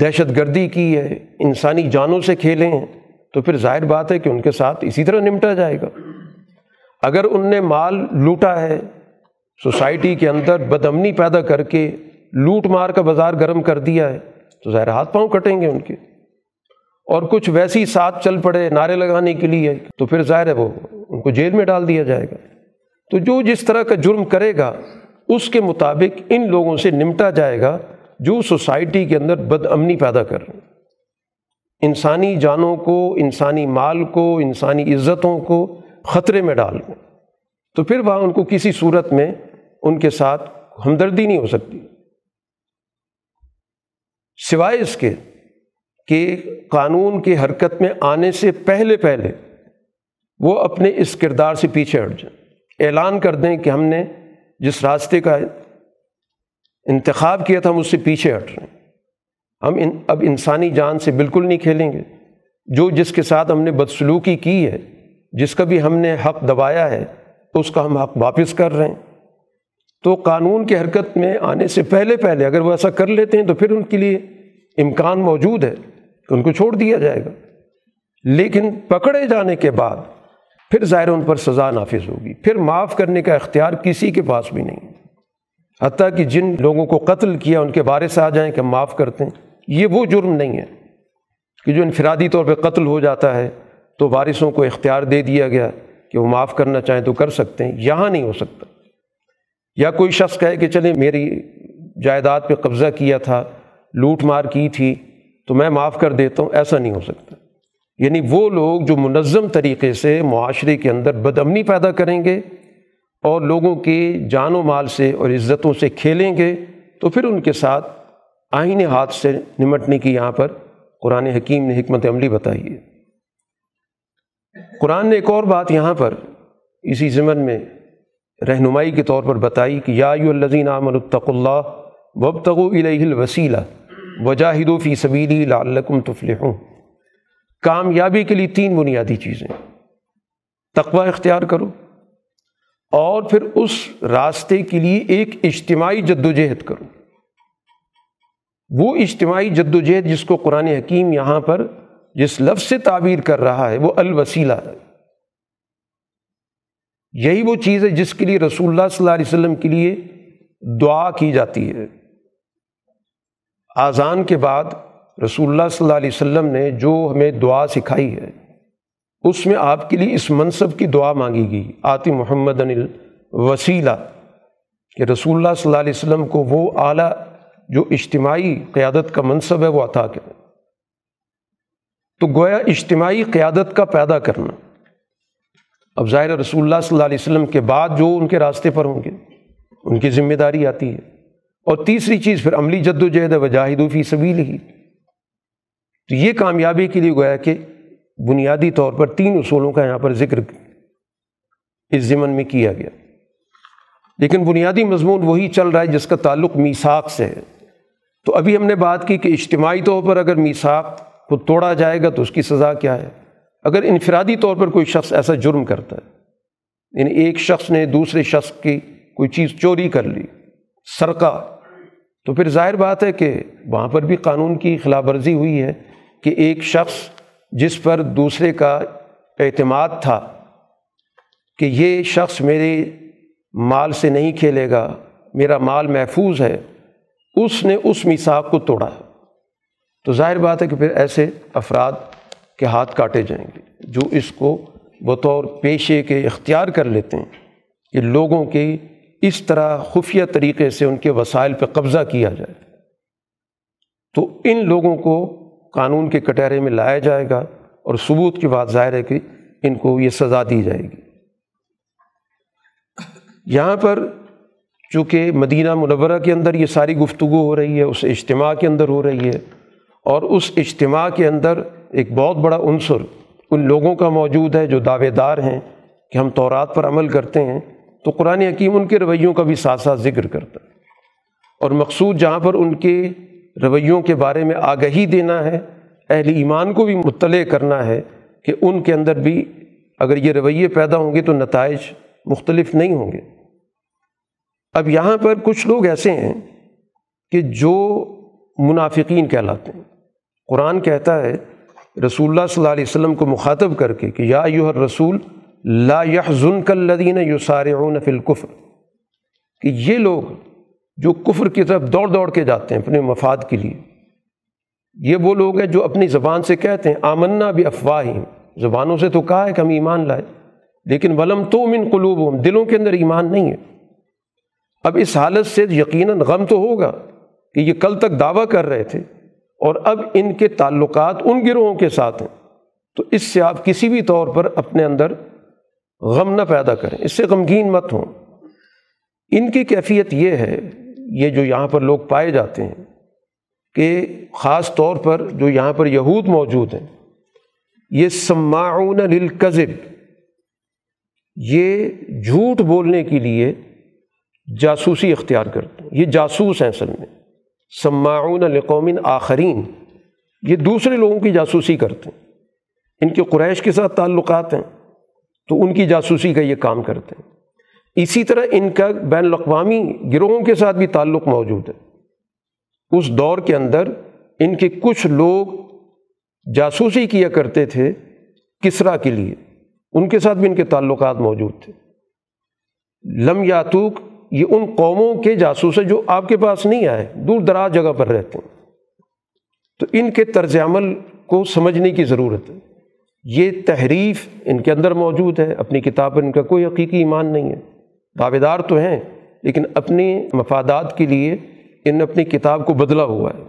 دہشت گردی کی ہے، انسانی جانوں سے کھیلے ہیں، تو پھر ظاہر بات ہے کہ ان کے ساتھ اسی طرح نمٹا جائے گا۔ اگر ان نے مال لوٹا ہے، سوسائٹی کے اندر بدمنی پیدا کر کے لوٹ مار کا بازار گرم کر دیا ہے، تو ظاہر ہاتھ پاؤں کٹیں گے ان کے۔ اور کچھ ویسی ساتھ چل پڑے نعرے لگانے کے لیے، تو پھر ظاہر ہے وہ ان کو جیل میں ڈال دیا جائے گا۔ تو جو جس طرح کا جرم کرے گا، اس کے مطابق ان لوگوں سے نمٹا جائے گا جو سوسائٹی کے اندر بد امنی پیدا کر رہے ہیں۔ انسانی جانوں کو، انسانی مال کو، انسانی عزتوں کو خطرے میں ڈال دیں۔ تو پھر وہاں ان کو کسی صورت میں ان کے ساتھ ہمدردی نہیں ہو سکتی۔ سوائے اس کے کہ قانون کی حرکت میں آنے سے پہلے پہلے وہ اپنے اس کردار سے پیچھے ہٹ جائیں اعلان کر دیں کہ ہم نے جس راستے کا انتخاب کیا تھا ہم اس سے پیچھے ہٹ رہے ہیں۔ ہم ان، اب انسانی جان سے بالکل نہیں کھیلیں گے۔ جو جس کے ساتھ ہم نے بدسلوکی کی ہے، جس کا بھی ہم نے حق دبایا ہے، اس کا ہم حق واپس کر رہے ہیں۔ تو قانون کی حرکت میں آنے سے پہلے پہلے اگر وہ ایسا کر لیتے ہیں تو پھر ان کے لیے امکان موجود ہے۔ کہ ان کو چھوڑ دیا جائے گا۔ لیکن پکڑے جانے کے بعد پھر ظاہر ان پر سزا نافذ ہوگی۔ پھر معاف کرنے کا اختیار کسی کے پاس بھی نہیں۔ حتیٰ کہ جن لوگوں کو قتل کیا ان کے بارے سے آ جائیں کہ معاف کرتے ہیں، یہ وہ جرم نہیں ہے کہ جو انفرادی طور پہ قتل ہو جاتا ہے تو وارثوں کو اختیار دے دیا گیا کہ وہ معاف کرنا چاہیں تو کر سکتے ہیں۔ یہاں نہیں ہو سکتا۔ یا کوئی شخص کہے کہ چلے میری جائیداد پہ قبضہ کیا تھا، لوٹ مار کی تھی تو میں معاف کر دیتا ہوں، ایسا نہیں ہو سکتا۔ یعنی وہ لوگ جو منظم طریقے سے معاشرے کے اندر بد امنی پیدا کریں گے اور لوگوں کے جان و مال سے اور عزتوں سے کھیلیں گے، تو پھر ان کے ساتھ آئین ہاتھ سے نمٹنے کی یہاں پر قرآن حکیم نے حکمت عملی بتائی ہے۔ قرآن نے ایک اور بات یہاں پر اسی ضمن میں رہنمائی کے طور پر بتائی کہ یا الزین عامن الطق اللہ وبتغ الہ الوسیلہ۔ وجاہد و فی صبیلی لعلکم تفلحون۔ کامیابی کے لیے تین بنیادی چیزیں۔ تقوی اختیار کرو۔ اور پھر اس راستے کے لیے ایک اجتماعی جد و جہد کرو۔ وہ اجتماعی جد و جہد جس کو قرآن حکیم یہاں پر جس لفظ سے تعبیر کر رہا ہے، وہ الوسیلہ ہے۔ یہی وہ چیز ہے جس کے لیے رسول اللہ صلی اللہ علیہ وسلم کے لیے دعا کی جاتی ہے۔ آزان کے بعد رسول اللہ صلی اللہ علیہ وسلم نے جو ہمیں دعا سکھائی ہے، اس میں آپ کے لیے اس منصب کی دعا مانگی گئی۔ آتی محمد انل وسیلہ کہ رسول اللہ صلی اللہ علیہ وسلم کو وہ اعلیٰ جو اجتماعی قیادت کا منصب ہے، وہ عطا کریں تو گویا اجتماعی قیادت کا پیدا کرنا۔ اب ظاہر رسول اللہ صلی اللہ علیہ وسلم کے بعد جو ان کے راستے پر ہوں گے، ان کی ذمہ داری آتی ہے۔ اور تیسری چیز پھر عملی جد و جہد وجاہد فی سبیل ہی تو یہ کامیابی کے لیے گویا کہ بنیادی طور پر تین اصولوں کا یہاں پر ذکر اس ضمن میں کیا گیا۔ لیکن بنیادی مضمون وہی چل رہا ہے جس کا تعلق میساک سے ہے۔ تو ابھی ہم نے بات کی کہ اجتماعی طور پر اگر میساک کو توڑا جائے گا تو اس کی سزا کیا ہے۔ اگر انفرادی طور پر کوئی شخص ایسا جرم کرتا ہے یعنی ایک شخص نے دوسرے شخص کی کوئی چیز چوری کر لی، سرقہ تو پھر ظاہر بات ہے کہ وہاں پر بھی قانون کی خلاف ورزی ہوئی ہے کہ ایک شخص جس پر دوسرے کا اعتماد تھا کہ یہ شخص میرے مال سے نہیں کھیلے گا، میرا مال محفوظ ہے، اس نے اس میساک کو توڑا ہے۔ تو ظاہر بات ہے کہ پھر ایسے افراد کے ہاتھ کاٹے جائیں گے جو اس کو بطور پیشے کے اختیار کر لیتے ہیں کہ لوگوں کے اس طرح خفیہ طریقے سے ان کے وسائل پہ قبضہ کیا جائے۔ تو ان لوگوں کو قانون کے کٹہرے میں لایا جائے گا اور ثبوت کی بات ظاہر ہے کہ ان کو یہ سزا دی جائے گی۔ یہاں پر چونکہ مدینہ منورہ کے اندر یہ ساری گفتگو ہو رہی ہے، اس اجتماع کے اندر ہو رہی ہے اور اس اجتماع کے اندر ایک بہت بڑا عنصر ان لوگوں کا موجود ہے جو دعوے دار ہیں کہ ہم تورات پر عمل کرتے ہیں۔ تو قرآن حکیم ان کے رویوں کا بھی ساتھ ساتھ ذکر کرتا ہے۔ اور مقصود جہاں پر ان کے رویوں کے بارے میں آگہی دینا ہے، اہل ایمان کو بھی مطلع کرنا ہے کہ ان کے اندر بھی اگر یہ رویے پیدا ہوں گے تو نتائج مختلف نہیں ہوں گے۔ اب یہاں پر کچھ لوگ ایسے ہیں کہ جو منافقین کہلاتے ہیں۔ قرآن کہتا ہے، رسول اللہ صلی اللہ علیہ وسلم کو مخاطب کر کے کہ یا یو رسول لا يحزن کلدین یو سارعون فی الکفر کہ یہ لوگ جو کفر کی طرف دوڑ دوڑ کے جاتے ہیں اپنے مفاد کے لیے، یہ وہ لوگ ہیں جو اپنی زبان سے کہتے ہیں، آمنا بھی افواہ زبانوں سے تو کہا ہے کہ ہم ایمان لائے، لیکن ولم تو من قلوب دلوں کے اندر ایمان نہیں ہے۔ اب اس حالت سے یقیناً غم تو ہوگا کہ یہ کل تک دعویٰ کر رہے تھے اور اب ان کے تعلقات ان گروہوں کے ساتھ ہیں۔ تو اس سے آپ کسی بھی طور پر اپنے اندر غم نہ پیدا کریں، اس سے غمگین مت ہوں۔ ان کی کیفیت یہ ہے، یہ جو یہاں پر لوگ پائے جاتے ہیں، کہ خاص طور پر جو یہاں پر یہود موجود ہیں، یہ سماعون للکذب، یہ جھوٹ بولنے کے لیے جاسوسی اختیار کرتے ہیں۔ یہ جاسوس ہیں اصل میں۔ سماعون لقومن آخرین، یہ دوسرے لوگوں کی جاسوسی کرتے ہیں۔ ان کے قریش کے ساتھ تعلقات ہیں۔ تو ان کی جاسوسی کا یہ کام کرتے ہیں۔ اسی طرح ان کا بین الاقوامی گروہوں کے ساتھ بھی تعلق موجود ہے۔ اس دور کے اندر ان کے کچھ لوگ جاسوسی کیا کرتے تھے کسرا کے لیے۔ ان کے ساتھ بھی ان کے تعلقات موجود تھے۔ لم یاتوک، یہ ان قوموں کے جاسوس ہیں جو آپ کے پاس نہیں آئے، دور دراز جگہ پر رہتے ہیں۔ تو ان کے طرز عمل کو سمجھنے کی ضرورت ہے۔ یہ تحریف ان کے اندر موجود ہے، اپنی کتاب پر ان کا کوئی حقیقی ایمان نہیں ہے۔ دعوے تو ہیں، لیکن اپنی مفادات کے لیے ان نے اپنی کتاب کو بدلا ہوا ہے۔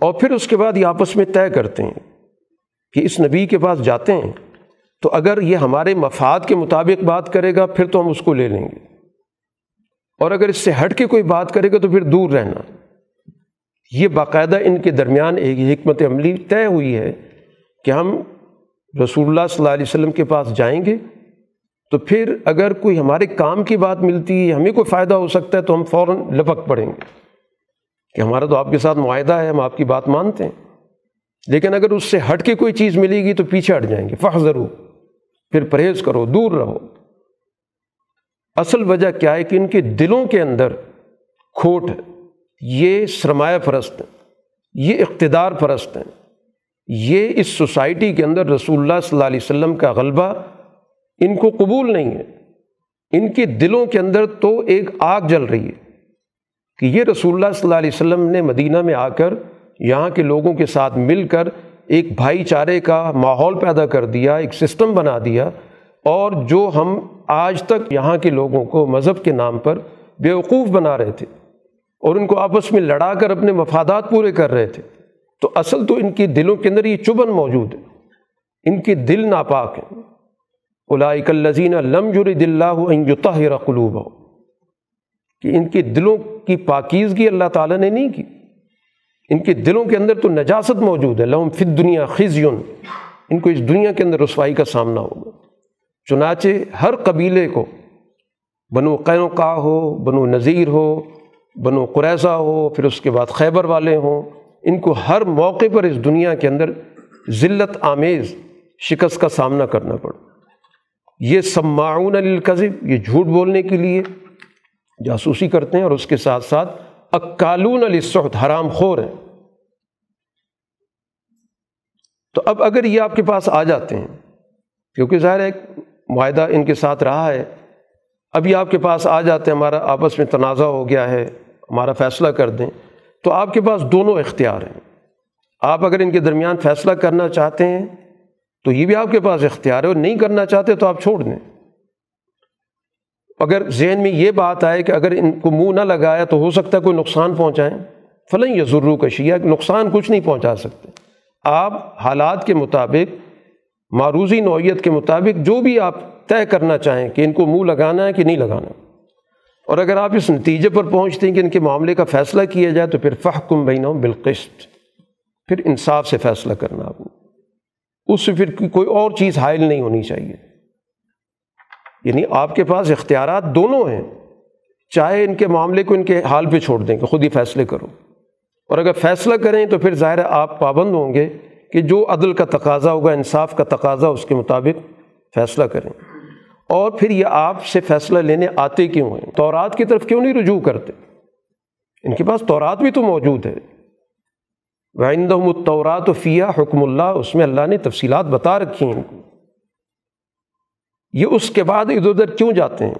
اور پھر اس کے بعد یہ آپس میں طے کرتے ہیں کہ اس نبی کے پاس جاتے ہیں۔ تو اگر یہ ہمارے مفاد کے مطابق بات کرے گا، پھر تو ہم اس کو لے لیں گے۔ اور اگر اس سے ہٹ کے کوئی بات کرے گا، تو پھر دور رہنا۔ یہ باقاعدہ ان کے درمیان ایک حکمت عملی طے ہوئی ہے کہ ہم رسول اللہ صلی اللہ علیہ وسلم کے پاس جائیں گے تو پھر اگر کوئی ہمارے کام کی بات ملتی ہے ہمیں کوئی فائدہ ہو سکتا ہے، تو ہم فوراً لپک پڑیں گے۔ کہ ہمارا تو آپ کے ساتھ معاہدہ ہے، ہم آپ کی بات مانتے ہیں۔ لیکن اگر اس سے ہٹ کے کوئی چیز ملے گی تو پیچھے ہٹ جائیں گے۔ فخ ضرور پھر پرہیز کرو، دور رہو۔ اصل وجہ کیا ہے کہ ان کے دلوں کے اندر کھوٹ ہے یہ سرمایہ پرست ہیں، یہ اقتدار پرست ہیں۔ یہ اس سوسائٹی کے اندر رسول اللہ صلی اللہ علیہ وسلم کا غلبہ ان کو قبول نہیں ہے۔ ان کے دلوں کے اندر تو ایک آگ جل رہی ہے کہ یہ رسول اللہ صلی اللہ علیہ وسلم نے مدینہ میں آ کر یہاں کے لوگوں کے ساتھ مل کر ایک بھائی چارے کا ماحول پیدا کر دیا، ایک سسٹم بنا دیا اور جو ہم آج تک یہاں کے لوگوں کو مذہب کے نام پر بیوقوف بنا رہے تھے اور ان کو آپس میں لڑا کر اپنے مفادات پورے کر رہے تھے۔ تو اصل تو ان کے دلوں کے اندر یہ چبن موجود ہے۔ ان کے دل ناپاک ہیں اولائک الزین لم جرد اللہ یطہر قلوب ہو کہ ان کے دلوں کی پاکیزگی اللہ تعالیٰ نے نہیں کی۔ ان کے دلوں کے اندر تو نجاست موجود ہے۔ لہم فت دنیا خزیون۔ ان کو اس دنیا کے اندر رسوائی کا سامنا ہوگا۔ چنانچہ ہر قبیلے کو بنو قینوقا ہو، بنو نذیر ہو، بنو قریضہ ہو، پھر اس کے بعد خیبر والے ہوں۔ ان کو ہر موقع پر اس دنیا کے اندر ذلت، آمیز، شکست کا سامنا کرنا پڑا۔ یہ سماعون القذب یہ جھوٹ بولنے کے لیے جاسوسی کرتے ہیں اور اس کے ساتھ ساتھ اکالون الصحت حرام خور ہیں۔ تو اب اگر یہ آپ کے پاس آ جاتے ہیں، کیونکہ ظاہر ایک معاہدہ ان کے ساتھ رہا ہے اب یہ آپ کے پاس آ جاتے ہیں، ہمارا آپس میں تنازع ہو گیا ہے، ہمارا فیصلہ کر دیں۔ تو آپ کے پاس دونوں اختیار ہیں۔ آپ اگر ان کے درمیان فیصلہ کرنا چاہتے ہیں، تو یہ بھی آپ کے پاس اختیار ہے، اور نہیں کرنا چاہتے تو آپ چھوڑ دیں۔ اگر ذہن میں یہ بات آئے کہ اگر ان کو منہ نہ لگایا تو ہو سکتا ہے کوئی نقصان پہنچائیں فلاں یا ضرور کشیا نقصان کچھ نہیں پہنچا سکتے۔ آپ حالات کے مطابق، معروضی نوعیت کے مطابق جو بھی آپ طے کرنا چاہیں کہ ان کو منہ لگانا ہے کہ نہیں لگانا۔ اور اگر آپ اس نتیجے پر پہنچتے ہیں کہ ان کے معاملے کا فیصلہ کیا جائے تو پھر فحکم بینہم بالقسط، پھر انصاف سے فیصلہ کرنا آپ اس سے پھر کوئی اور چیز حائل نہیں ہونی چاہیے۔ یعنی آپ کے پاس اختیارات دونوں ہیں۔ چاہے ان کے معاملے کو ان کے حال پہ چھوڑ دیں کہ خود ہی فیصلے کرو۔ اور اگر فیصلہ کریں تو پھر ظاہر آپ پابند ہوں گے کہ جو عدل کا تقاضا ہوگا، انصاف کا تقاضا، اس کے مطابق فیصلہ کریں۔ اور پھر یہ آپ سے فیصلہ لینے آتے کیوں ہیں؟ تورات کی طرف کیوں نہیں رجوع کرتے؟ ان کے پاس تورات بھی تو موجود ہے۔ وائندہ التورات و فیا حکم اللہ اس میں اللہ نے تفصیلات بتا رکھی ہیں۔ ان کو یہ اس کے بعد ادھر ادھر کیوں جاتے ہیں؟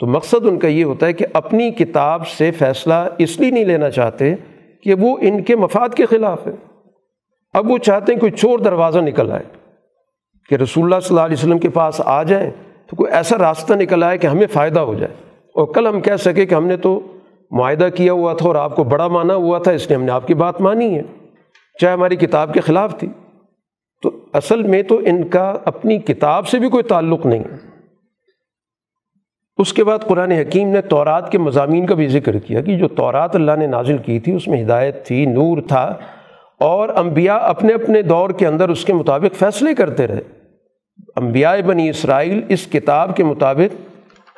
تو مقصد ان کا یہ ہوتا ہے کہ اپنی کتاب سے فیصلہ اس لیے نہیں لینا چاہتے کہ وہ ان کے مفاد کے خلاف ہے۔ اب وہ چاہتے ہیں کوئی چور دروازہ نکل آئے، کہ رسول اللہ صلی اللہ علیہ وسلم کے پاس آ جائیں۔ تو کوئی ایسا راستہ نکل آئے کہ ہمیں فائدہ ہو جائے۔ اور کل ہم کہہ سکیں کہ ہم نے تو معاہدہ کیا ہوا تھا اور آپ کو بڑا مانا ہوا تھا، اس لیے ہم نے آپ کی بات مانی ہے۔ چاہے ہماری کتاب کے خلاف تھی۔ تو اصل میں تو ان کا اپنی کتاب سے بھی کوئی تعلق نہیں۔ ہے اس کے بعد قرآن حکیم نے تورات کے مضامین کا بھی ذکر کیا کہ جو تورات اللہ نے نازل کی تھی، اس میں ہدایت تھی، نور تھا۔ اور انبیاء اپنے اپنے دور کے اندر اس کے مطابق فیصلے کرتے رہے۔ انبیاء بنی اسرائیل اس کتاب کے مطابق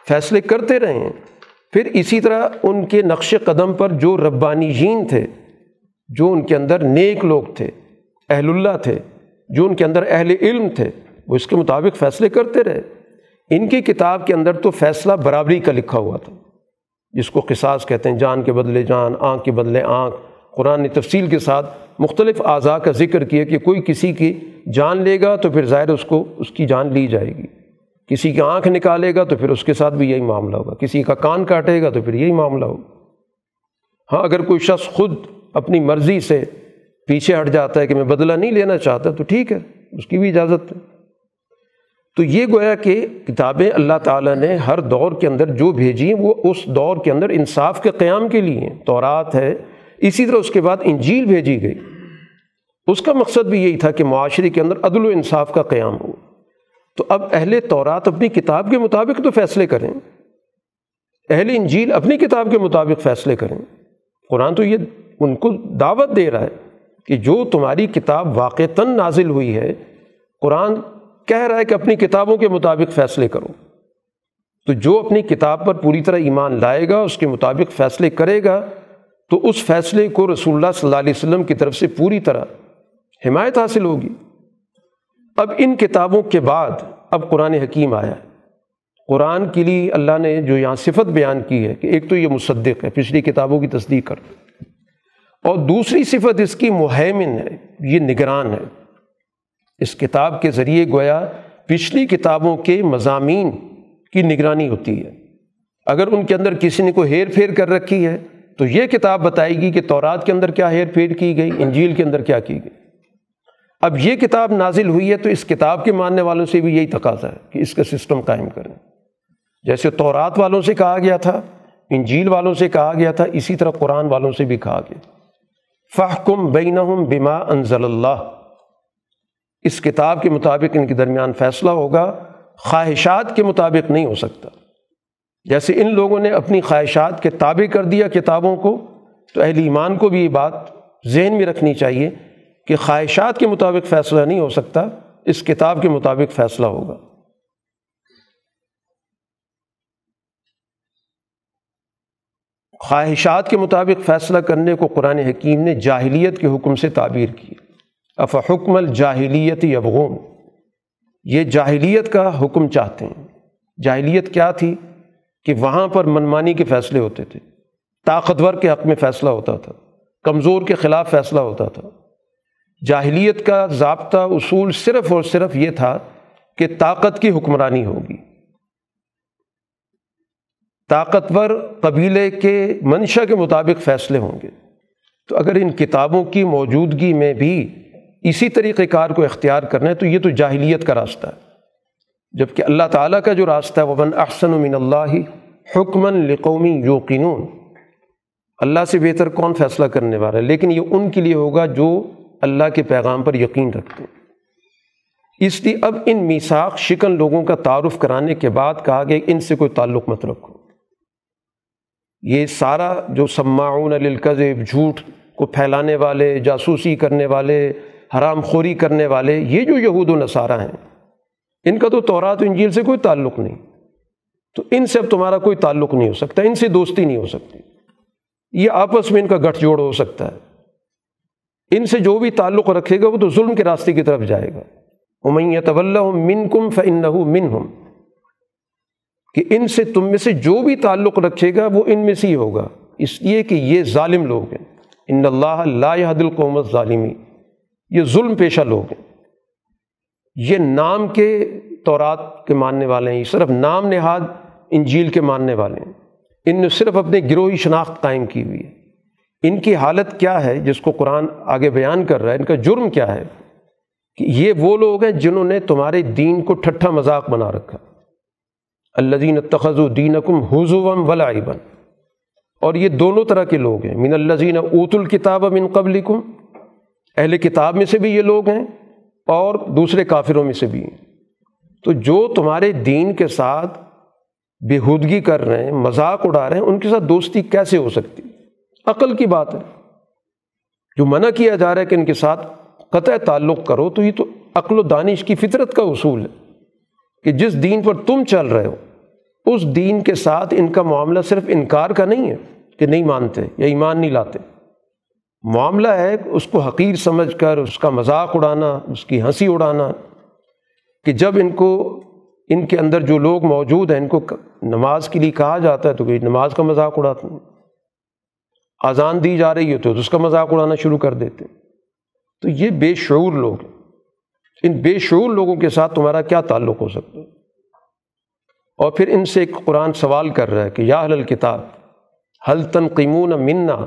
فیصلے کرتے رہے ہیں۔ پھر اسی طرح ان کے نقش قدم پر جو ربانی جین تھے، جو ان کے اندر نیک لوگ تھے، اہل اللہ تھے، جو ان کے اندر اہل علم تھے، وہ اس کے مطابق فیصلے کرتے رہے۔ ان کی کتاب کے اندر تو فیصلہ برابری کا لکھا ہوا تھا، جس کو قصاص کہتے ہیں، جان کے بدلے جان، آنکھ کے بدلے آنکھ، قرآن نے تفصیل کے ساتھ مختلف اعضاء کا ذکر کیا کہ کوئی کسی کی جان لے گا تو پھر ظاہر اس کو اس کی جان لی جائے گی۔ کسی کی آنکھ نکالے گا تو پھر اس کے ساتھ بھی یہی معاملہ ہوگا۔ کسی کا کان کاٹے گا تو پھر یہی معاملہ ہوگا۔ ہاں اگر کوئی شخص خود اپنی مرضی سے پیچھے ہٹ جاتا ہے کہ میں بدلہ نہیں لینا چاہتا، تو ٹھیک ہے، اس کی بھی اجازت ہے۔ تو یہ گویا کہ کتابیں اللہ تعالیٰ نے ہر دور کے اندر جو بھیجی ہیں، وہ اس دور کے اندر انصاف کے قیام کے لیے ہیں۔ تورات ہے، اسی طرح اس کے بعد انجیل بھیجی گئی۔ اس کا مقصد بھی یہی تھا کہ معاشرے کے اندر عدل و انصاف کا قیام ہو۔ تو اب اہل تورات اپنی کتاب کے مطابق تو فیصلے کریں۔ اہل انجیل اپنی کتاب کے مطابق فیصلے کریں۔ قرآن تو یہ ان کو دعوت دے رہا ہے کہ جو تمہاری کتاب واقعتاً نازل ہوئی ہے، قرآن کہہ رہا ہے کہ اپنی کتابوں کے مطابق فیصلے کرو۔ تو جو اپنی کتاب پر پوری طرح ایمان لائے گا، اس کے مطابق فیصلے کرے گا، تو اس فیصلے کو رسول اللہ صلی اللہ علیہ وسلم کی طرف سے پوری طرح حمایت حاصل ہوگی۔ اب ان کتابوں کے بعد اب قرآن حکیم آیا۔ ہے قرآن کے لیے اللہ نے جو یہاں صفت بیان کی ہے کہ ایک تو یہ مصدق ہے، پچھلی کتابوں کی تصدیق کر۔ اور دوسری صفت اس کی مہمن ہے، یہ نگران ہے۔ اس کتاب کے ذریعے گویا پچھلی کتابوں کے مضامین کی نگرانی ہوتی ہے۔ اگر ان کے اندر کسی نے کوئی ہیر پھیر کر رکھی ہے تو یہ کتاب بتائے گی کہ تورات کے اندر کیا ہیر پھیر کی گئی، انجیل کے اندر کیا کی گئی۔ اب یہ کتاب نازل ہوئی ہے تو اس کتاب کے ماننے والوں سے بھی یہی تقاضا ہے کہ اس کا سسٹم قائم کریں۔ جیسے تورات والوں سے کہا گیا تھا، انجیل والوں سے کہا گیا تھا، اسی طرح قرآن والوں سے بھی کہا گیا۔ فحکم بینہم بما انزل اللہ۔ اس کتاب کے مطابق ان کے درمیان فیصلہ ہوگا، خواہشات کے مطابق نہیں ہو سکتا۔ جیسے ان لوگوں نے اپنی خواہشات کے تابع کر دیا کتابوں کو، تو اہل ایمان کو بھی یہ بات ذہن میں رکھنی چاہیے کہ خواہشات کے مطابق فیصلہ نہیں ہو سکتا، اس کتاب کے مطابق فیصلہ ہوگا۔ خواہشات کے مطابق فیصلہ کرنے کو قرآن حکیم نے جاہلیت کے حکم سے تعبیر کی۔ اف حکم الجاہلیت یبغون۔ یہ جاہلیت کا حکم چاہتے ہیں۔ جاہلیت کیا تھی؟ کہ وہاں پر منمانی کے فیصلے ہوتے تھے۔ طاقتور کے حق میں فیصلہ ہوتا تھا۔ کمزور کے خلاف فیصلہ ہوتا تھا۔ جاہلیت کا ضابطہ اصول صرف اور صرف یہ تھا کہ طاقت کی حکمرانی ہوگی۔ طاقتور قبیلے کے منشا کے مطابق فیصلے ہوں گے۔ تو اگر ان کتابوں کی موجودگی میں بھی اسی طریقۂ کار کو اختیار کرنا ہے، تو یہ تو جاہلیت کا راستہ ہے۔ جبکہ اللہ تعالیٰ کا جو راستہ ہے وبن احسن من اللہ حکمن لقومی یوقنون اللہ سے بہتر کون فیصلہ کرنے والا ہے؟ لیکن یہ ان کے لیے ہوگا جو اللہ کے پیغام پر یقین رکھتے ہیں۔ اس لیے اب ان میساخ شکن لوگوں کا تعارف کرانے کے بعد کہا گیا ان سے کوئی تعلق مت رکھو۔ یہ سارا جو سماعون للکذب، جھوٹ کو پھیلانے والے، جاسوسی کرنے والے، حرام خوری کرنے والے، یہ جو یہود و نصارہ ہیں، ان کا تو تورات و انجیل سے کوئی تعلق نہیں۔ تو ان سے اب تمہارا کوئی تعلق نہیں ہو سکتا، ان سے دوستی نہیں ہو سکتی۔ یہ آپس میں ان کا گٹھ جوڑ ہو سکتا ہے۔ ان سے جو بھی تعلق رکھے گا وہ تو ظلم کے راستے کی طرف جائے گا۔ امیہ طول من کم فن من ہم کہ ان سے تم میں سے جو بھی تعلق رکھے گا وہ ان میں سے ہی ہوگا۔ اس لیے کہ یہ ظالم لوگ ہیں۔ ان اللہ لا دل قومت ظالمی یہ ظلم پیشہ لوگ ہیں۔ یہ نام کے تورات کے ماننے والے ہیں، یہ صرف نام نہاد انجیل کے ماننے والے ہیں۔ ان نے صرف اپنے گروہی شناخت قائم کی ہوئی ہے۔ ان کی حالت کیا ہے جس کو قرآن آگے بیان کر رہا ہے؟ ان کا جرم کیا ہے؟ کہ یہ وہ لوگ ہیں جنہوں نے تمہارے دین کو ٹھٹھا مذاق بنا رکھا۔ الزین تخذ الدین کم حضوم ولاً اور یہ دونوں طرح کے لوگ ہیں۔ من الزین اوت الکتاب من قبل اہل کتاب میں سے بھی یہ لوگ ہیں اور دوسرے کافروں میں سے بھی۔ ہیں تو جو تمہارے دین کے ساتھ بےحودگی کر رہے ہیں، مذاق اڑا رہے ہیں، ان کے ساتھ دوستی کیسے ہو سکتی؟ عقل کی بات ہے۔ جو منع کیا جا رہا ہے کہ ان کے ساتھ قطع تعلق کرو، تو یہ تو عقل و دانش کی فطرت کا اصول ہے کہ جس دین پر تم چل رہے ہو، اس دین کے ساتھ ان کا معاملہ صرف انکار کا نہیں ہے کہ نہیں مانتے یا ایمان نہیں لاتے۔ معاملہ ہے اس کو حقیر سمجھ کر، اس کا مذاق اڑانا، اس کی ہنسی اڑانا، کہ جب ان کو، ان کے اندر جو لوگ موجود ہیں، ان کو نماز کے لیے کہا جاتا ہے تو کوئی نماز کا مذاق اڑاتے ہیں اذان دی جا رہی ہے تو اس کا مذاق اڑانا شروع کر دیتے ہیں۔ تو یہ بے شعور لوگ ان بے شعور لوگوں کے ساتھ تمہارا کیا تعلق ہو سکتا ہے؟ اور پھر ان سے ایک قرآن سوال کر رہا ہے کہ یا حل کتاب حل تنقیمون منا؟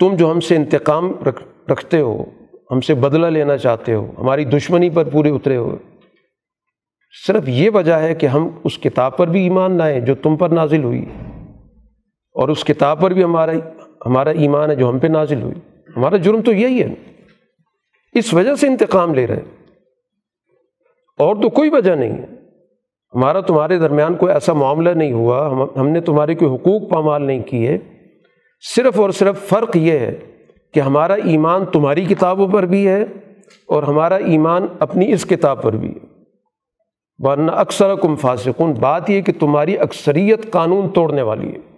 تم جو ہم سے انتقام رکھ، رکھتے ہو، ہم سے بدلہ لینا چاہتے ہو، ہماری دشمنی پر پورے اترے ہو۔ صرف یہ وجہ ہے کہ ہم اس کتاب پر بھی ایمان لائیں جو تم پر نازل ہوئی اور اس کتاب پر بھی ہمارا ہمارا ایمان ہے جو ہم پہ نازل ہوئی۔ ہمارا جرم تو یہی ہے۔ اس وجہ سے انتقام لے رہے اور تو کوئی وجہ نہیں ہے۔ ہمارا تمہارے درمیان کوئی ایسا معاملہ نہیں ہوا۔ ہم ہم نے تمہارے کوئی حقوق پامال نہیں کیے۔ صرف اور صرف فرق یہ ہے کہ ہمارا ایمان تمہاری کتابوں پر بھی ہے اور ہمارا ایمان اپنی اس کتاب پر بھی ہے۔ ورنہ اکثر کم فاسقن بات یہ کہ تمہاری اکثریت قانون توڑنے والی ہے۔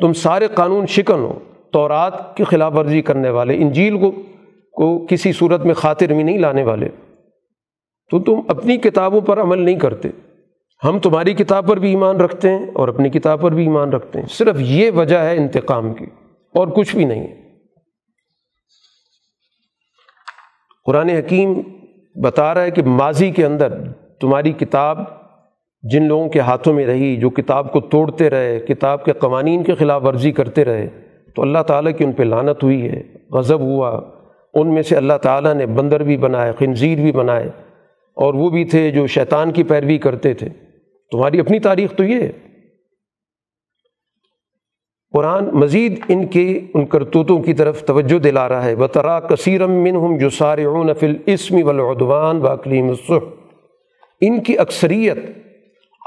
تم سارے قانون شکن ہو۔ تورات کی خلاف ورزی کرنے والے، انجیل کو کو کسی صورت میں خاطر میں نہیں لانے والے۔ تو تم اپنی کتابوں پر عمل نہیں کرتے۔ ہم تمہاری کتاب پر بھی ایمان رکھتے ہیں اور اپنی کتاب پر بھی ایمان رکھتے ہیں۔ صرف یہ وجہ ہے انتقام کی۔ اور کچھ بھی نہیں ہے۔ قرآن حکیم بتا رہا ہے کہ ماضی کے اندر تمہاری کتاب جن لوگوں کے ہاتھوں میں رہی، جو کتاب کو توڑتے رہے، کتاب کے قوانین کے خلاف ورزی کرتے رہے، تو اللہ تعالیٰ کی ان پہ لانت ہوئی ہے، غضب ہوا۔ ان میں سے اللہ تعالیٰ نے بندر بھی بنائے، خنزیر بھی بنائے، اور وہ بھی تھے جو شیطان کی پیروی کرتے تھے۔ تمہاری اپنی تاریخ تو یہ ہے۔ قرآن مزید ان کے، ان کرتوتوں کی طرف توجہ دلا رہا ہے۔ بطرا کثیرم من جو سارے فل اسمی ولادوان باقلی مصف ان کی اکثریت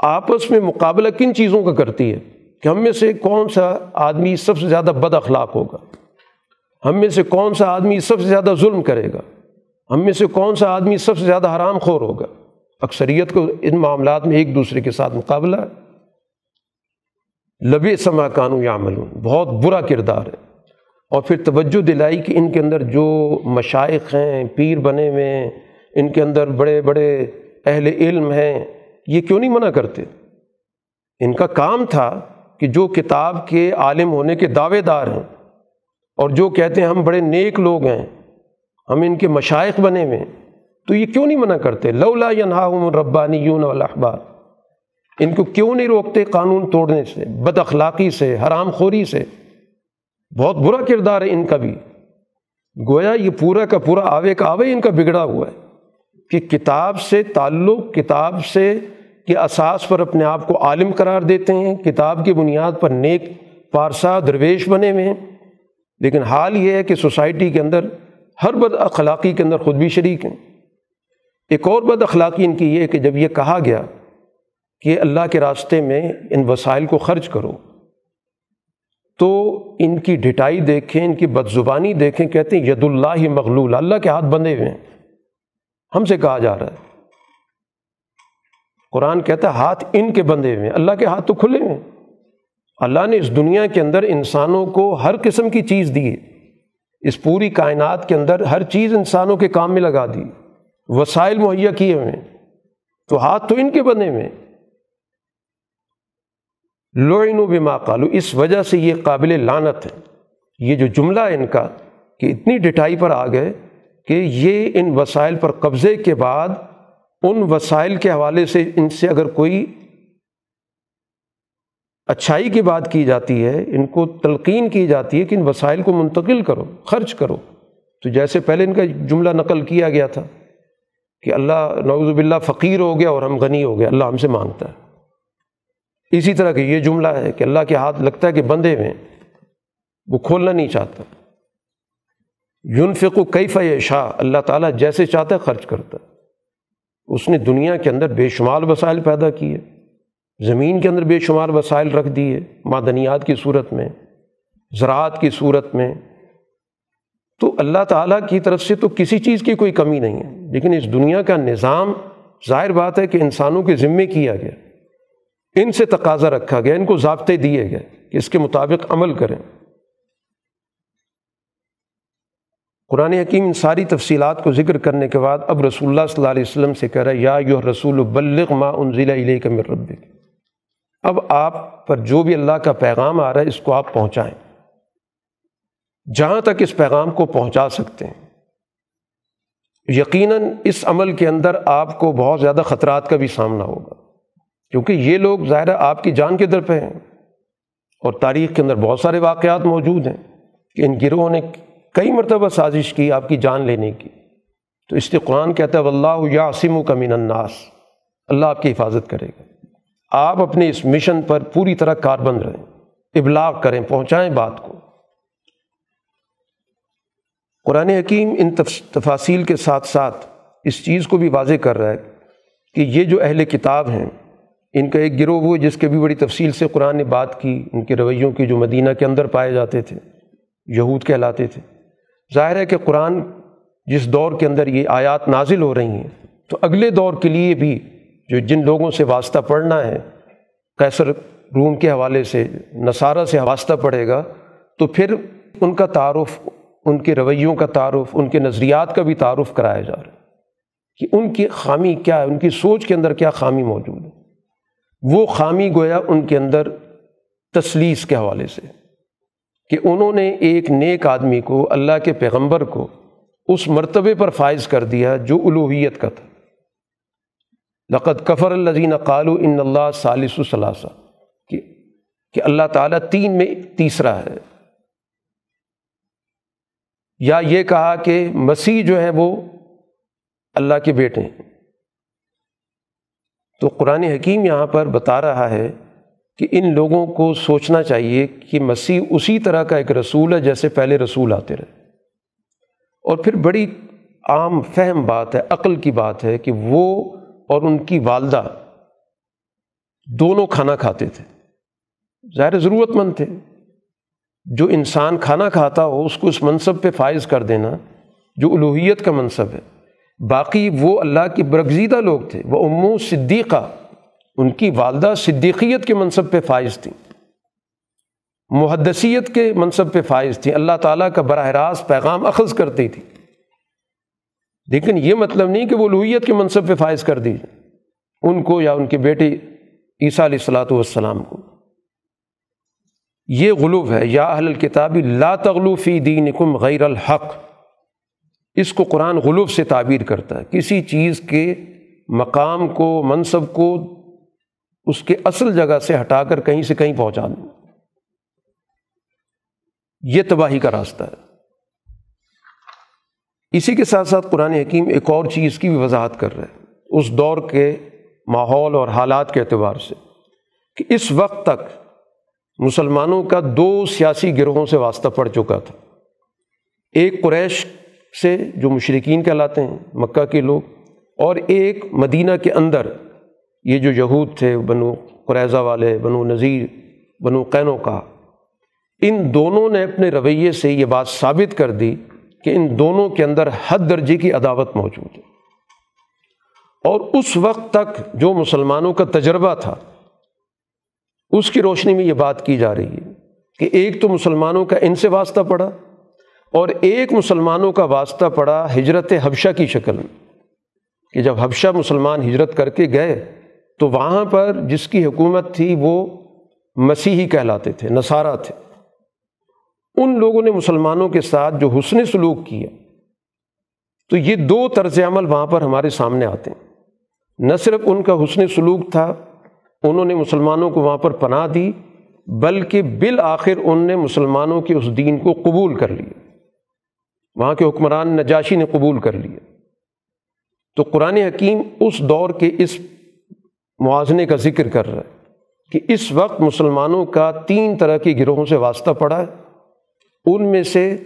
آپس میں مقابلہ کن چیزوں کا کرتی ہے کہ ہم میں سے کون سا آدمی سب سے زیادہ بد اخلاق ہوگا؟ ہم میں سے کون سا آدمی سب سے زیادہ ظلم کرے گا؟ ہم میں سے کون سا آدمی سب سے زیادہ حرام خور ہوگا؟ اکثریت کو ان معاملات میں ایک دوسرے کے ساتھ مقابلہ ہے۔ لبِ سما قانو یا بہت برا کردار ہے۔ اور پھر توجہ دلائی کہ ان کے اندر جو مشائق ہیں، پیر بنے ہوئے ہیں، ان کے اندر بڑے بڑے اہل علم ہیں یہ کیوں نہیں منع کرتے؟ ان کا کام تھا کہ جو کتاب کے عالم ہونے کے دعوے دار ہیں اور جو کہتے ہیں ہم بڑے نیک لوگ ہیں، ہم ان کے مشائق بنے ہوئے ہیں، تو یہ کیوں نہیں منع کرتے؟ لولا ینہا ربانی یون والاحبار۔ ان کو کیوں نہیں روکتے قانون توڑنے سے، بد اخلاقی سے، حرام خوری سے؟ بہت برا کردار ہے ان کا بھی۔ گویا یہ پورا کا پورا آوے کا آوے ان کا بگڑا ہوا ہے کہ کتاب سے تعلق، کتاب سے کے اساس پر اپنے آپ کو عالم قرار دیتے ہیں، کتاب کی بنیاد پر نیک پارسا درویش بنے ہوئے ہیں۔ لیکن حال یہ ہے کہ سوسائٹی کے اندر ہر بد اخلاقی کے اندر خود بھی شریک ہیں۔ ایک اور بد اخلاقی ان کی یہ کہ جب یہ کہا گیا کہ اللہ کے راستے میں ان وسائل کو خرچ کرو، تو ان کی ڈٹائی دیکھیں، ان کی بد زبانی دیکھیں، کہتے ہیں ید اللہ مغلول، اللہ کے ہاتھ بندھے ہوئے ہیں۔ ہم سے کہا جا رہا ہے۔ قرآن کہتا ہے ہاتھ ان کے بندے ہوئے ہیں، اللہ کے ہاتھ تو کھلے ہوئے ہیں۔ اللہ نے اس دنیا کے اندر انسانوں کو ہر قسم کی چیز دی ہے۔ اس پوری کائنات کے اندر ہر چیز انسانوں کے کام میں لگا دی۔ وسائل مہیا کیے ہوئے ہیں۔ تو ہاتھ تو ان کے بنے ہوئے لوئن و بما قالو، اس وجہ سے یہ قابل لانت ہے۔ یہ جو جملہ ہے ان کا کہ اتنی ڈٹائی پر آ گئے کہ یہ ان وسائل پر قبضے کے بعد ان وسائل کے حوالے سے ان سے اگر کوئی اچھائی کی بات کی جاتی ہے، ان کو تلقین کی جاتی ہے کہ ان وسائل کو منتقل کرو، خرچ کرو۔ تو جیسے پہلے ان کا جملہ نقل کیا گیا تھا کہ اللہ نوز باللہ، فقیر ہو گیا اور ہم غنی ہو گیا اللہ ہم سے مانگتا ہے۔ اسی طرح کہ یہ جملہ ہے کہ اللہ کے ہاتھ لگتا ہے کہ بندے میں وہ کھولنا نہیں چاہتا۔ یون فکو کئی شاہ اللہ تعالیٰ جیسے چاہتا ہے خرچ کرتا ہے۔ اس نے دنیا کے اندر بے شمار وسائل پیدا کیے، زمین کے اندر بے شمار وسائل رکھ دیے، معدنیات کی صورت میں، زراعت کی صورت میں۔ تو اللہ تعالیٰ کی طرف سے تو کسی چیز کی کوئی کمی نہیں ہے۔ لیکن اس دنیا کا نظام ظاہر بات ہے کہ انسانوں کے ذمے کیا گیا۔ ان سے تقاضا رکھا گیا، ان کو ضابطے دیے گئے کہ اس کے مطابق عمل کریں۔ قرآن حکیم ان ساری تفصیلات کو ذکر کرنے کے بعد اب رسول اللہ صلی اللہ علیہ وسلم سے کہہ رہا ہے، یا یو رسول بلغ ما انزل الیک من ربک۔ اب آپ پر جو بھی اللہ کا پیغام آ رہا ہے، اس کو آپ پہنچائیں۔ جہاں تک اس پیغام کو پہنچا سکتے ہیں۔ یقیناً اس عمل کے اندر آپ کو بہت زیادہ خطرات کا بھی سامنا ہوگا۔ کیونکہ یہ لوگ ظاہر آپ کی جان کے در پہ ہیں۔ اور تاریخ کے اندر بہت سارے واقعات موجود ہیں کہ ان گروہوں نے کئی مرتبہ سازش کی، آپ کی جان لینے کی۔ تو اس لیے قرآن کہتا ہے اللہ یا عصم و کمین الناس۔ اللہ آپ کی حفاظت کرے گا۔ آپ اپنے اس مشن پر پوری طرح کار بند رہیں۔ ابلاغ کریں، پہنچائیں بات کو۔ قرآن حکیم ان تفاصیل کے ساتھ ساتھ اس چیز کو بھی واضح کر رہا ہے کہ یہ جو اہل کتاب ہیں، ان کا ایک گروہ وہ جس کے بھی بڑی تفصیل سے قرآن نے بات کی، ان کے رویوں کی جو مدینہ کے اندر پائے جاتے تھے، یہود کہلاتے تھے۔ ظاہر ہے کہ قرآن جس دور کے اندر یہ آیات نازل ہو رہی ہیں، تو اگلے دور کے لیے بھی جو جن لوگوں سے واسطہ پڑھنا ہے کیسر روم کے حوالے سے، نصارہ سے واسطہ پڑھے گا، تو پھر ان کا تعارف، ان کے رویوں کا تعارف، ان کے نظریات کا بھی تعارف کرایا جا رہا ہے کہ ان کی خامی کیا ہے، ان کی سوچ کے اندر کیا خامی موجود ہے۔ وہ خامی گویا ان کے اندر تسلیس کے حوالے سے۔ کہ انہوں نے ایک نیک آدمی کو، اللہ کے پیغمبر کو اس مرتبے پر فائز کر دیا جو الوحیت کا تھا۔ لقت کفر الزین قالو ان اللہ ثالث الثلاثہ کہ کہ اللہ تعالیٰ تین میں تیسرا ہے۔ یا یہ کہا کہ مسیح جو ہے وہ اللہ کے بیٹے ہیں۔ تو قرآن حکیم یہاں پر بتا رہا ہے کہ ان لوگوں کو سوچنا چاہیے کہ مسیح اسی طرح کا ایک رسول ہے جیسے پہلے رسول آتے رہے۔ اور پھر بڑی عام فہم بات ہے، عقل کی بات ہے کہ وہ اور ان کی والدہ دونوں کھانا کھاتے تھے۔ ظاہر ضرورت مند تھے۔ جو انسان کھانا کھاتا ہو، اس کو اس منصب پہ فائز کر دینا جو الوحیت کا منصب ہے۔ باقی وہ اللہ کی برگزیدہ لوگ تھے، وہ امو صدیقہ۔ ان کی والدہ صدیقیت کے منصب پہ فائز تھیں۔ محدثیت کے منصب پہ فائز تھیں۔ اللہ تعالیٰ کا براہ راست پیغام اخذ کرتی تھی۔ لیکن یہ مطلب نہیں کہ وہ لوہیت کے منصب پہ فائز کر دیجیے ان کو یا ان کے بیٹے عیسیٰ علیہ السلاۃ والسلام کو۔ یہ غلوب ہے۔ یا اہل الکتابی لا تغلوفی دین کم غیر الحق۔ اس کو قرآن غلوب سے تعبیر کرتا ہے۔ کسی چیز کے مقام کو، منصب کو اس کے اصل جگہ سے ہٹا کر کہیں سے کہیں پہنچا دیں یہ تباہی کا راستہ ہے۔ اسی کے ساتھ ساتھ قرآن حکیم ایک اور چیز کی بھی وضاحت کر رہے ہیں اس دور کے ماحول اور حالات کے اعتبار سے کہ اس وقت تک مسلمانوں کا دو سیاسی گروہوں سے واسطہ پڑ چکا تھا۔ ایک قریش سے جو مشرقین کہلاتے ہیں، مکہ کے لوگ، اور ایک مدینہ کے اندر یہ جو یہود تھے، بنو قریضہ والے، بنو نذیر، بنو قینوں کا، ان دونوں نے اپنے رویے سے یہ بات ثابت کر دی کہ ان دونوں کے اندر حد درجے کی عداوت موجود ہے۔ اور اس وقت تک جو مسلمانوں کا تجربہ تھا، اس کی روشنی میں یہ بات کی جا رہی ہے کہ ایک تو مسلمانوں کا ان سے واسطہ پڑا اور ایک مسلمانوں کا واسطہ پڑا ہجرت حبشہ کی شکل میں، کہ جب حبشہ مسلمان ہجرت کر کے گئے تو وہاں پر جس کی حکومت تھی وہ مسیحی کہلاتے تھے، نصارہ تھے۔ ان لوگوں نے مسلمانوں کے ساتھ جو حسن سلوک کیا، تو یہ دو طرز عمل وہاں پر ہمارے سامنے آتے ہیں۔ نہ صرف ان کا حسن سلوک تھا، انہوں نے مسلمانوں کو وہاں پر پناہ دی، بلکہ بالآخر ان نے مسلمانوں کے اس دین کو قبول کر لیا۔ وہاں کے حکمران نجاشی نے قبول کر لیا۔ تو قرآن حکیم اس دور کے اس موازنے کا ذکر کر رہا ہے کہ اس وقت مسلمانوں کا تین طرح کے گروہوں سے واسطہ پڑا ہے۔ ان میں سے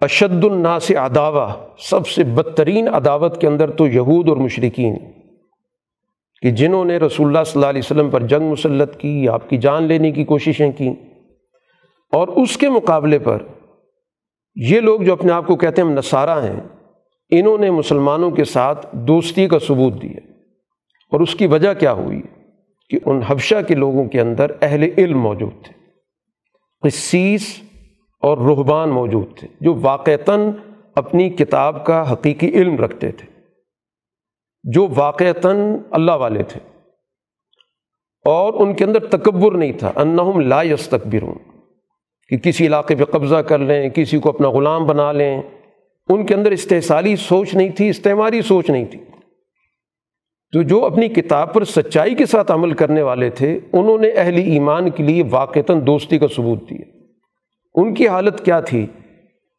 اشد الناس اداوہ سب سے بدترین عداوت کے اندر تو یہود اور مشرقین کہ جنہوں نے رسول اللہ صلی اللہ علیہ وسلم پر جنگ مسلط کی، آپ کی جان لینے کی کوششیں کیں۔ اور اس کے مقابلے پر یہ لوگ جو اپنے آپ کو کہتے ہیں ہم نصارہ ہیں، انہوں نے مسلمانوں کے ساتھ دوستی کا ثبوت دیا۔ اور اس کی وجہ کیا ہوئی کہ ان حبشہ کے لوگوں کے اندر اہل علم موجود تھے قصیص اور رحبان موجود تھے، جو واقعتاً اپنی کتاب کا حقیقی علم رکھتے تھے، جو واقعتاً اللہ والے تھے۔ اور ان کے اندر تکبر نہیں تھا، انہم لا یستکبرون، کہ کسی علاقے پہ قبضہ کر لیں، کسی کو اپنا غلام بنا لیں۔ ان کے اندر استحصالی سوچ نہیں تھی، استعماری سوچ نہیں تھی۔ تو جو اپنی کتاب پر سچائی کے ساتھ عمل کرنے والے تھے، انہوں نے اہل ایمان کے لیے واقعتاً دوستی کا ثبوت دیا۔ ان کی حالت کیا تھی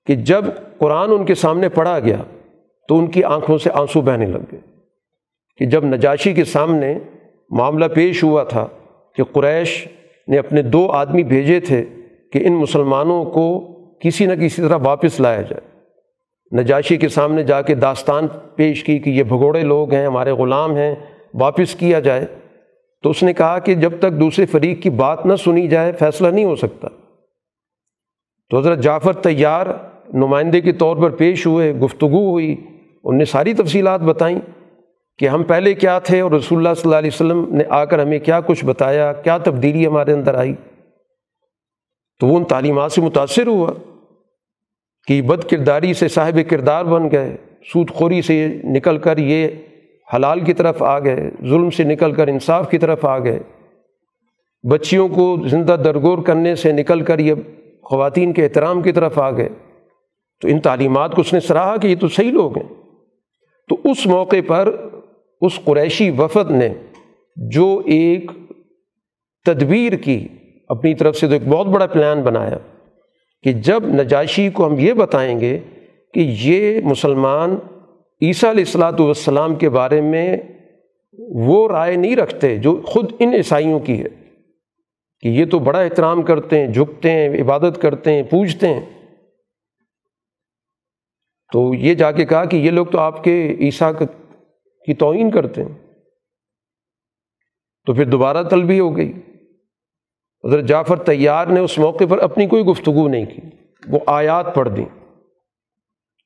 کہ جب قرآن ان کے سامنے پڑھا گیا، تو ان کی آنکھوں سے آنسو بہنے لگ گئے۔ کہ جب نجاشی کے سامنے معاملہ پیش ہوا تھا کہ قریش نے اپنے دو آدمی بھیجے تھے کہ ان مسلمانوں کو کسی نہ کسی طرح واپس لایا جائے۔ نجاشی کے سامنے جا کے داستان پیش کی کہ یہ بھگوڑے لوگ ہیں، ہمارے غلام ہیں، واپس کیا جائے۔ تو اس نے کہا کہ جب تک دوسرے فریق کی بات نہ سنی جائے، فیصلہ نہیں ہو سکتا۔ تو حضرت جعفر تیار نمائندے کے طور پر پیش ہوئے، گفتگو ہوئی۔ ان نے ساری تفصیلات بتائیں کہ ہم پہلے کیا تھے اور رسول اللہ صلی اللہ علیہ وسلم نے آ کر ہمیں کیا کچھ بتایا، کیا تبدیلی ہمارے اندر آئی۔ تو وہ ان تعلیمات سے متاثر ہوا۔ کہ بد کرداری سے صاحب کردار بن گئے، سود خوری سے نکل کر یہ حلال کی طرف آ گئے، ظلم سے نکل کر انصاف کی طرف آ گئے۔ بچیوں کو زندہ درگور کرنے سے نکل کر یہ خواتین کے احترام کی طرف آ گئے۔ تو ان تعلیمات کو اس نے سراہا کہ یہ تو صحیح لوگ ہیں۔ تو اس موقع پر اس قریشی وفد نے جو ایک تدبیر کی، اپنی طرف سے تو ایک بہت بڑا پلان بنایا۔ کہ جب نجاشی کو ہم یہ بتائیں گے کہ یہ مسلمان عیسیٰ علیہ السلاۃ والسلام کے بارے میں وہ رائے نہیں رکھتے جو خود ان عیسائیوں کی ہے، کہ یہ تو بڑا احترام کرتے ہیں، جھکتے ہیں، عبادت کرتے ہیں، پوجتے ہیں۔ تو یہ جا کے کہا کہ یہ لوگ تو آپ کے عیسیٰ کی توہین کرتے ہیں۔ تو پھر دوبارہ طلبی ہو گئی۔ حضرت جعفر تیار نے اس موقع پر اپنی کوئی گفتگو نہیں کی۔ وہ آیات پڑھ دیں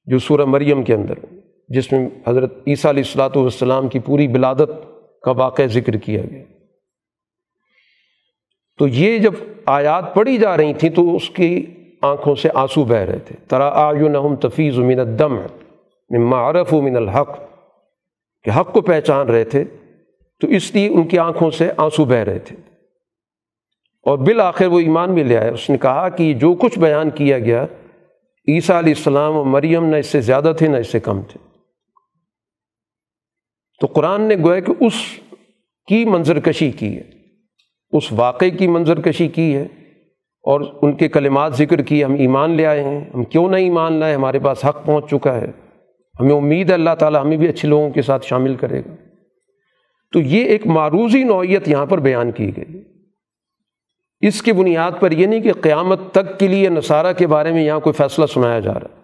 جو سورہ مریم کے اندر، جس میں حضرت عیسیٰ علیہ السلاۃ والسلام کی پوری بلادت کا واقعہ ذکر کیا گیا۔ تو یہ جب آیات پڑھی جا رہی تھیں تو اس کی آنکھوں سے آنسو بہہ رہے تھے۔ ترا آیونہم تفیظ من الدم مما عرف من الحق، کہ حق کو پہچان رہے تھے تو اس لیے ان کی آنکھوں سے آنسو بہہ رہے تھے۔ اور بالآخر وہ ایمان بھی لے آئے۔ اس نے کہا کہ جو کچھ بیان کیا گیا، عیسیٰ علیہ السلام و مریم نہ اس سے زیادہ تھے نہ اس سے کم تھے۔ تو قرآن نے گویا کہ اس کی منظر کشی کی ہے۔ اس واقعے کی منظر کشی کی ہے۔ اور ان کے کلمات ذکر کی ہم ایمان لے آئے ہیں۔ ہم کیوں نہ ایمان لائے ہمارے پاس حق پہنچ چکا ہے۔ ہمیں امید ہے اللہ تعالیٰ ہمیں بھی اچھے لوگوں کے ساتھ شامل کرے گا۔ تو یہ ایک معروضی نوعیت یہاں پر بیان کی گئی۔ اس کی بنیاد پر یہ نہیں کہ قیامت تک کے لیے نصارہ کے بارے میں یہاں کوئی فیصلہ سنایا جا رہا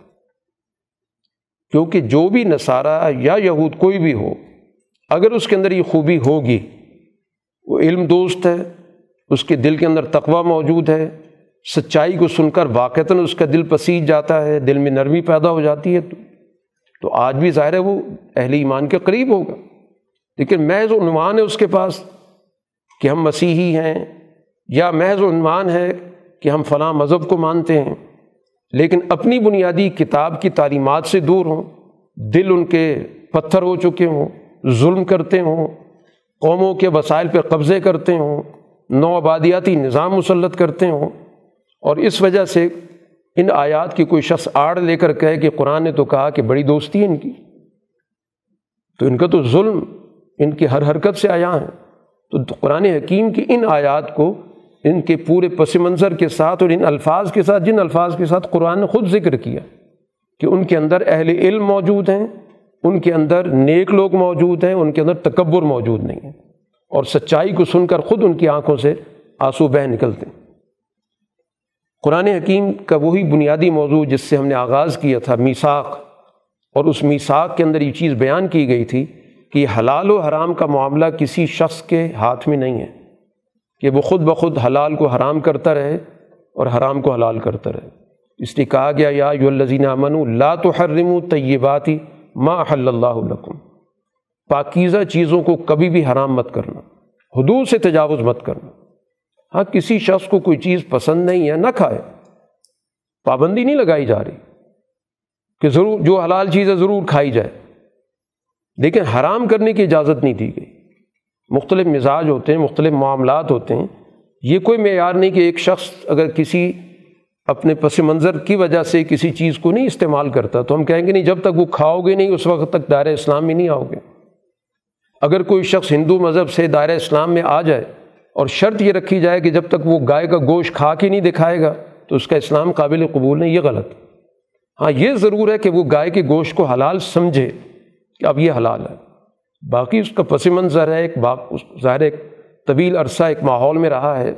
کیونکہ جو بھی نصارہ یا یہود کوئی بھی ہو، اگر اس کے اندر یہ خوبی ہوگی، وہ علم دوست ہے، اس کے دل کے اندر تقوی موجود ہے، سچائی کو سن کر واقعتاً اس کا دل پسیج جاتا ہے، دل میں نرمی پیدا ہو جاتی ہے، تو آج بھی ظاہر ہے وہ اہل ایمان کے قریب ہوگا۔ لیکن محض عنوان ہے اس کے پاس کہ ہم مسیحی ہیں یا محض عنوان ہے کہ ہم فلاں مذہب کو مانتے ہیں، لیکن اپنی بنیادی کتاب کی تعلیمات سے دور ہوں، دل ان کے پتھر ہو چکے ہوں، ظلم کرتے ہوں، قوموں کے وسائل پہ قبضے کرتے ہوں نو آبادیاتی نظام مسلط کرتے ہوں، اور اس وجہ سے ان آیات کی کوئی شخص آڑ لے کر کہے کہ قرآن نے تو کہا کہ بڑی دوستی ہے ان کی۔ تو ان کا تو ظلم ان کی ہر حرکت سے آیا ہے تو قرآن حکیم کی ان آیات کو ان کے پورے پس منظر کے ساتھ اور ان الفاظ کے ساتھ، جن الفاظ کے ساتھ قرآن نے خود ذکر کیا کہ ان کے اندر اہل علم موجود ہیں، ان کے اندر نیک لوگ موجود ہیں، ان کے اندر تکبر موجود نہیں ہے۔ اور سچائی کو سن کر خود ان کی آنکھوں سے آنسو بہ نکلتے ہیں۔ قرآن حکیم کا وہی بنیادی موضوع جس سے ہم نے آغاز کیا تھا میساک اور اس میساک کے اندر یہ چیز بیان کی گئی تھی کہ حلال و حرام کا معاملہ کسی شخص کے ہاتھ میں نہیں ہے۔ کہ وہ خود بخود حلال کو حرام کرتا رہے اور حرام کو حلال کرتا رہے۔ اس لیے کہا گیا، یا یو الزین امن لا تو حرم طیباتی ما حل اللہ لکم۔ پاکیزہ چیزوں کو کبھی بھی حرام مت کرنا۔ حدود سے تجاوز مت کرنا۔ ہاں کسی شخص کو کوئی چیز پسند نہیں ہے، نہ کھائے۔ پابندی نہیں لگائی جا رہی کہ ضرور، جو حلال چیز ہے، ضرور کھائی جائے۔ لیکن حرام کرنے کی اجازت نہیں دی گئی۔ مختلف مزاج ہوتے ہیں، مختلف معاملات ہوتے ہیں۔ یہ کوئی معیار نہیں کہ ایک شخص اگر کسی اپنے پس منظر کی وجہ سے کسی چیز کو نہیں استعمال کرتا تو ہم کہیں گے نہیں، جب تک وہ کھاؤ گے نہیں، اس وقت تک دائرۂ اسلام میں نہیں آؤ گے۔ اگر کوئی شخص ہندو مذہب سے دائرۂ اسلام میں آ جائے اور شرط یہ رکھی جائے کہ جب تک وہ گائے کا گوشت کھا کے نہیں دکھائے گا تو اس کا اسلام قابل قبول نہیں، یہ غلط۔ ہاں یہ ضرور ہے کہ وہ گائے کے گوشت کو حلال سمجھے کہ اب یہ حلال ہے۔ باقی اس کا پس منظر ہے، ایک ظاہر ایک طویل عرصہ ایک ماحول میں رہا ہے۔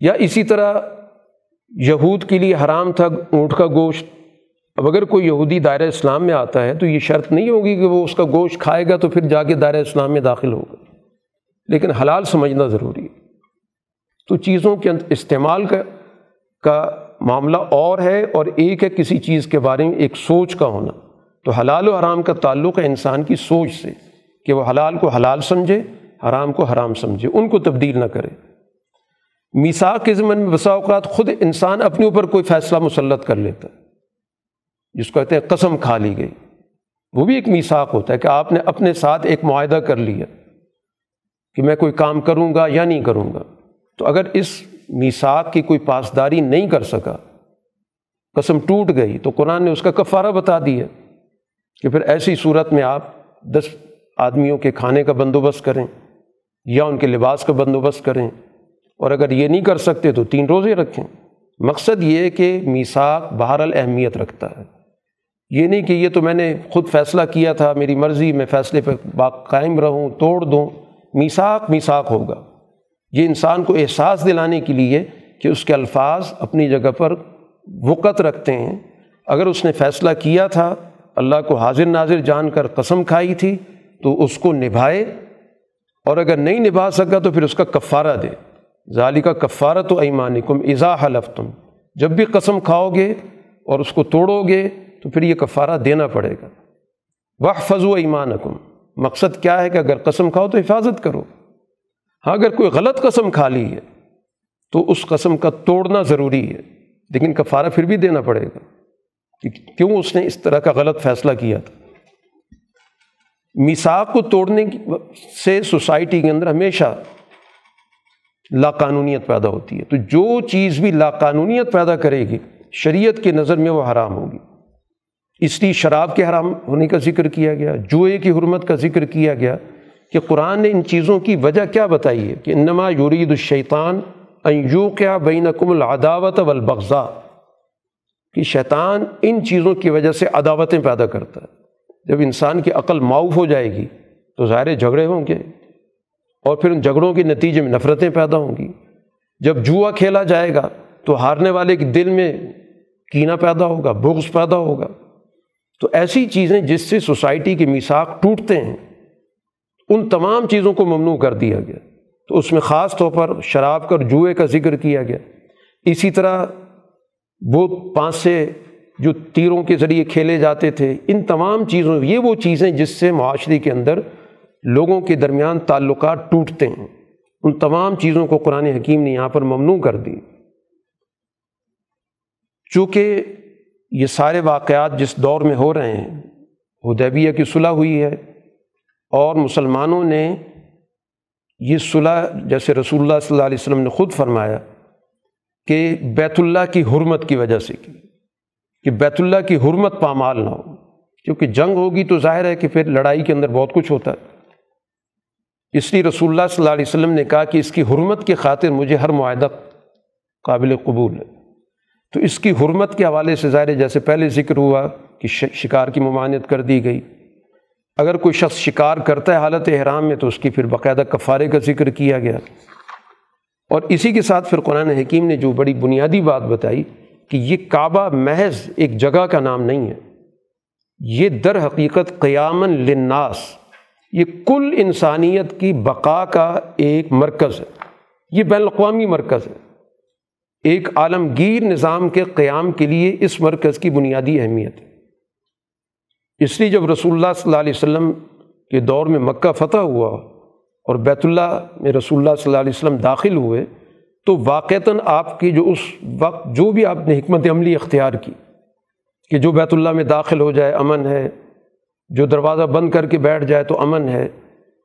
یا اسی طرح یہود کے لیے حرام تھا اونٹ کا گوشت۔ اب اگر کوئی یہودی دائرۂ اسلام میں آتا ہے تو یہ شرط نہیں ہوگی کہ وہ اس کا گوشت کھائے گا تو پھر جا کے دائرۂ اسلام میں داخل ہوگا لیکن حلال سمجھنا ضروری ہے۔ تو چیزوں کے استعمال کا کا معاملہ اور ہے اور ایک ہے کسی چیز کے بارے میں ایک سوچ کا ہونا۔ تو حلال و حرام کا تعلق ہے انسان کی سوچ سے۔ کہ وہ حلال کو حلال سمجھے، حرام کو حرام سمجھے، ان کو تبدیل نہ کرے۔ میساک کے ضمن میں بسا اوقات خود انسان اپنے اوپر کوئی فیصلہ مسلط کر لیتا ہے جس کو کہتے ہیں قسم کھا لی گئی۔ وہ بھی ایک میساک ہوتا ہے کہ آپ نے اپنے ساتھ ایک معاہدہ کر لیا کہ میں کوئی کام کروں گا یا نہیں کروں گا۔ تو اگر اس میساک کی کوئی پاسداری نہیں کر سکا، قسم ٹوٹ گئی، تو قرآن نے اس کا کفارہ بتا دیا کہ پھر ایسی صورت میں آپ دس آدمیوں کے کھانے کا بندوبست کریں یا ان کے لباس کا بندوبست کریں اور اگر یہ نہیں کر سکتے تو تین روزے رکھیں۔ مقصد یہ کہ میساک بہرحال اہمیت رکھتا ہے۔ یہ نہیں کہ یہ تو میں نے خود فیصلہ کیا تھا، میری مرضی، میں فیصلے پہ با قائم رہوں، توڑ دوں۔ میساک میساک ہوگا۔ یہ انسان کو احساس دلانے کے لیے کہ اس کے الفاظ اپنی جگہ پر وقت رکھتے ہیں۔ اگر اس نے فیصلہ کیا تھا، اللہ کو حاضر ناظر جان کر قسم کھائی تھی تو اس کو نبھائے اور اگر نہیں نبھا سکا تو پھر اس کا کفارہ دے۔ ظالی کا کفارہ تو ایمان کم ایزا حلف تم جب بھی قسم کھاؤ گے اور اس کو توڑو گے تو پھر یہ کفارہ دینا پڑے گا۔ وہ فضو ایمان مقصد کیا ہے کہ اگر قسم کھاؤ تو حفاظت کرو۔ ہاں اگر کوئی غلط قسم کھا لی ہے تو اس قسم کا توڑنا ضروری ہے، لیکن کفارہ پھر بھی دینا پڑے گا۔ کہ کیوں اس نے اس طرح کا غلط فیصلہ کیا تھا؟ میساک کو توڑنے سے سوسائٹی کے اندر ہمیشہ لاقانونیت پیدا ہوتی ہے۔ تو جو چیز بھی لاقانونیت پیدا کرے گی، شریعت کی نظر میں وہ حرام ہوگی۔ اس لیے شراب کے حرام ہونے کا ذکر کیا گیا، جوئے کی حرمت کا ذکر کیا گیا کہ قرآن نے ان چیزوں کی وجہ کیا بتائی ہے کہ انما یورید الشیطان ایو کیا بین کم العداوت والبغضاء۔ کہ شیطان ان چیزوں کی وجہ سے عداوتیں پیدا کرتا ہے۔ جب انسان کی عقل معاف ہو جائے گی تو ظاہر جھگڑے ہوں گے اور پھر ان جھگڑوں کے نتیجے میں نفرتیں پیدا ہوں گی۔ جب جوا کھیلا جائے گا تو ہارنے والے کے دل میں کینہ پیدا ہوگا، بغض پیدا ہوگا۔ تو ایسی چیزیں جس سے سوسائٹی کے میساک ٹوٹتے ہیں، ان تمام چیزوں کو ممنوع کر دیا گیا۔ تو اس میں خاص طور پر شراب کر جوئے کا ذکر کیا گیا۔ اسی طرح وہ پانچ سے جو تیروں کے ذریعے کھیلے جاتے تھے، ان تمام چیزوں، یہ وہ چیزیں جس سے معاشرے کے اندر لوگوں کے درمیان تعلقات ٹوٹتے ہیں۔ ان تمام چیزوں کو قرآن حکیم نے یہاں پر ممنوع کر دی۔ چونکہ یہ سارے واقعات جس دور میں ہو رہے ہیں ہدیبیہ کی صلح ہوئی ہے اور مسلمانوں نے یہ صلح، جیسے رسول اللہ صلی اللہ علیہ وسلم نے خود فرمایا کہ بیت اللہ کی حرمت کی وجہ سے کی۔ کہ بیت اللہ کی حرمت پامال نہ ہو۔ کیونکہ جنگ ہوگی تو ظاہر ہے کہ پھر لڑائی کے اندر بہت کچھ ہوتا ہے۔ اس لیے رسول اللہ صلی اللہ علیہ وسلم نے کہا کہ اس کی حرمت کی خاطر مجھے ہر معاہدہ قابل قبول ہے۔ تو اس کی حرمت کے حوالے سے ظاہر جیسے پہلے ذکر ہوا کہ شکار کی ممانعت کر دی گئی۔ اگر کوئی شخص شکار کرتا ہے حالت احرام میں تو اس کی پھر باقاعدہ کفارے کا ذکر کیا گیا۔ اور اسی کے ساتھ پھر قرآن حکیم نے جو بڑی بنیادی بات بتائی کہ یہ کعبہ محض ایک جگہ کا نام نہیں ہے۔ یہ در حقیقت قیامن لناس یہ کل انسانیت کی بقا کا ایک مرکز ہے۔ یہ بین الاقوامی مرکز ہے۔ ایک عالمگیر نظام کے قیام کے لیے اس مرکز کی بنیادی اہمیت ہے۔ اس لیے جب رسول اللہ صلی اللہ علیہ وسلم کے دور میں مکہ فتح ہوا اور بیت اللہ میں رسول اللہ صلی اللہ علیہ وسلم داخل ہوئے تو واقعتاً آپ کی جو اس وقت جو بھی آپ نے حکمت عملی اختیار کی کہ جو بیت اللہ میں داخل ہو جائے، امن ہے، جو دروازہ بند کر کے بیٹھ جائے تو امن ہے،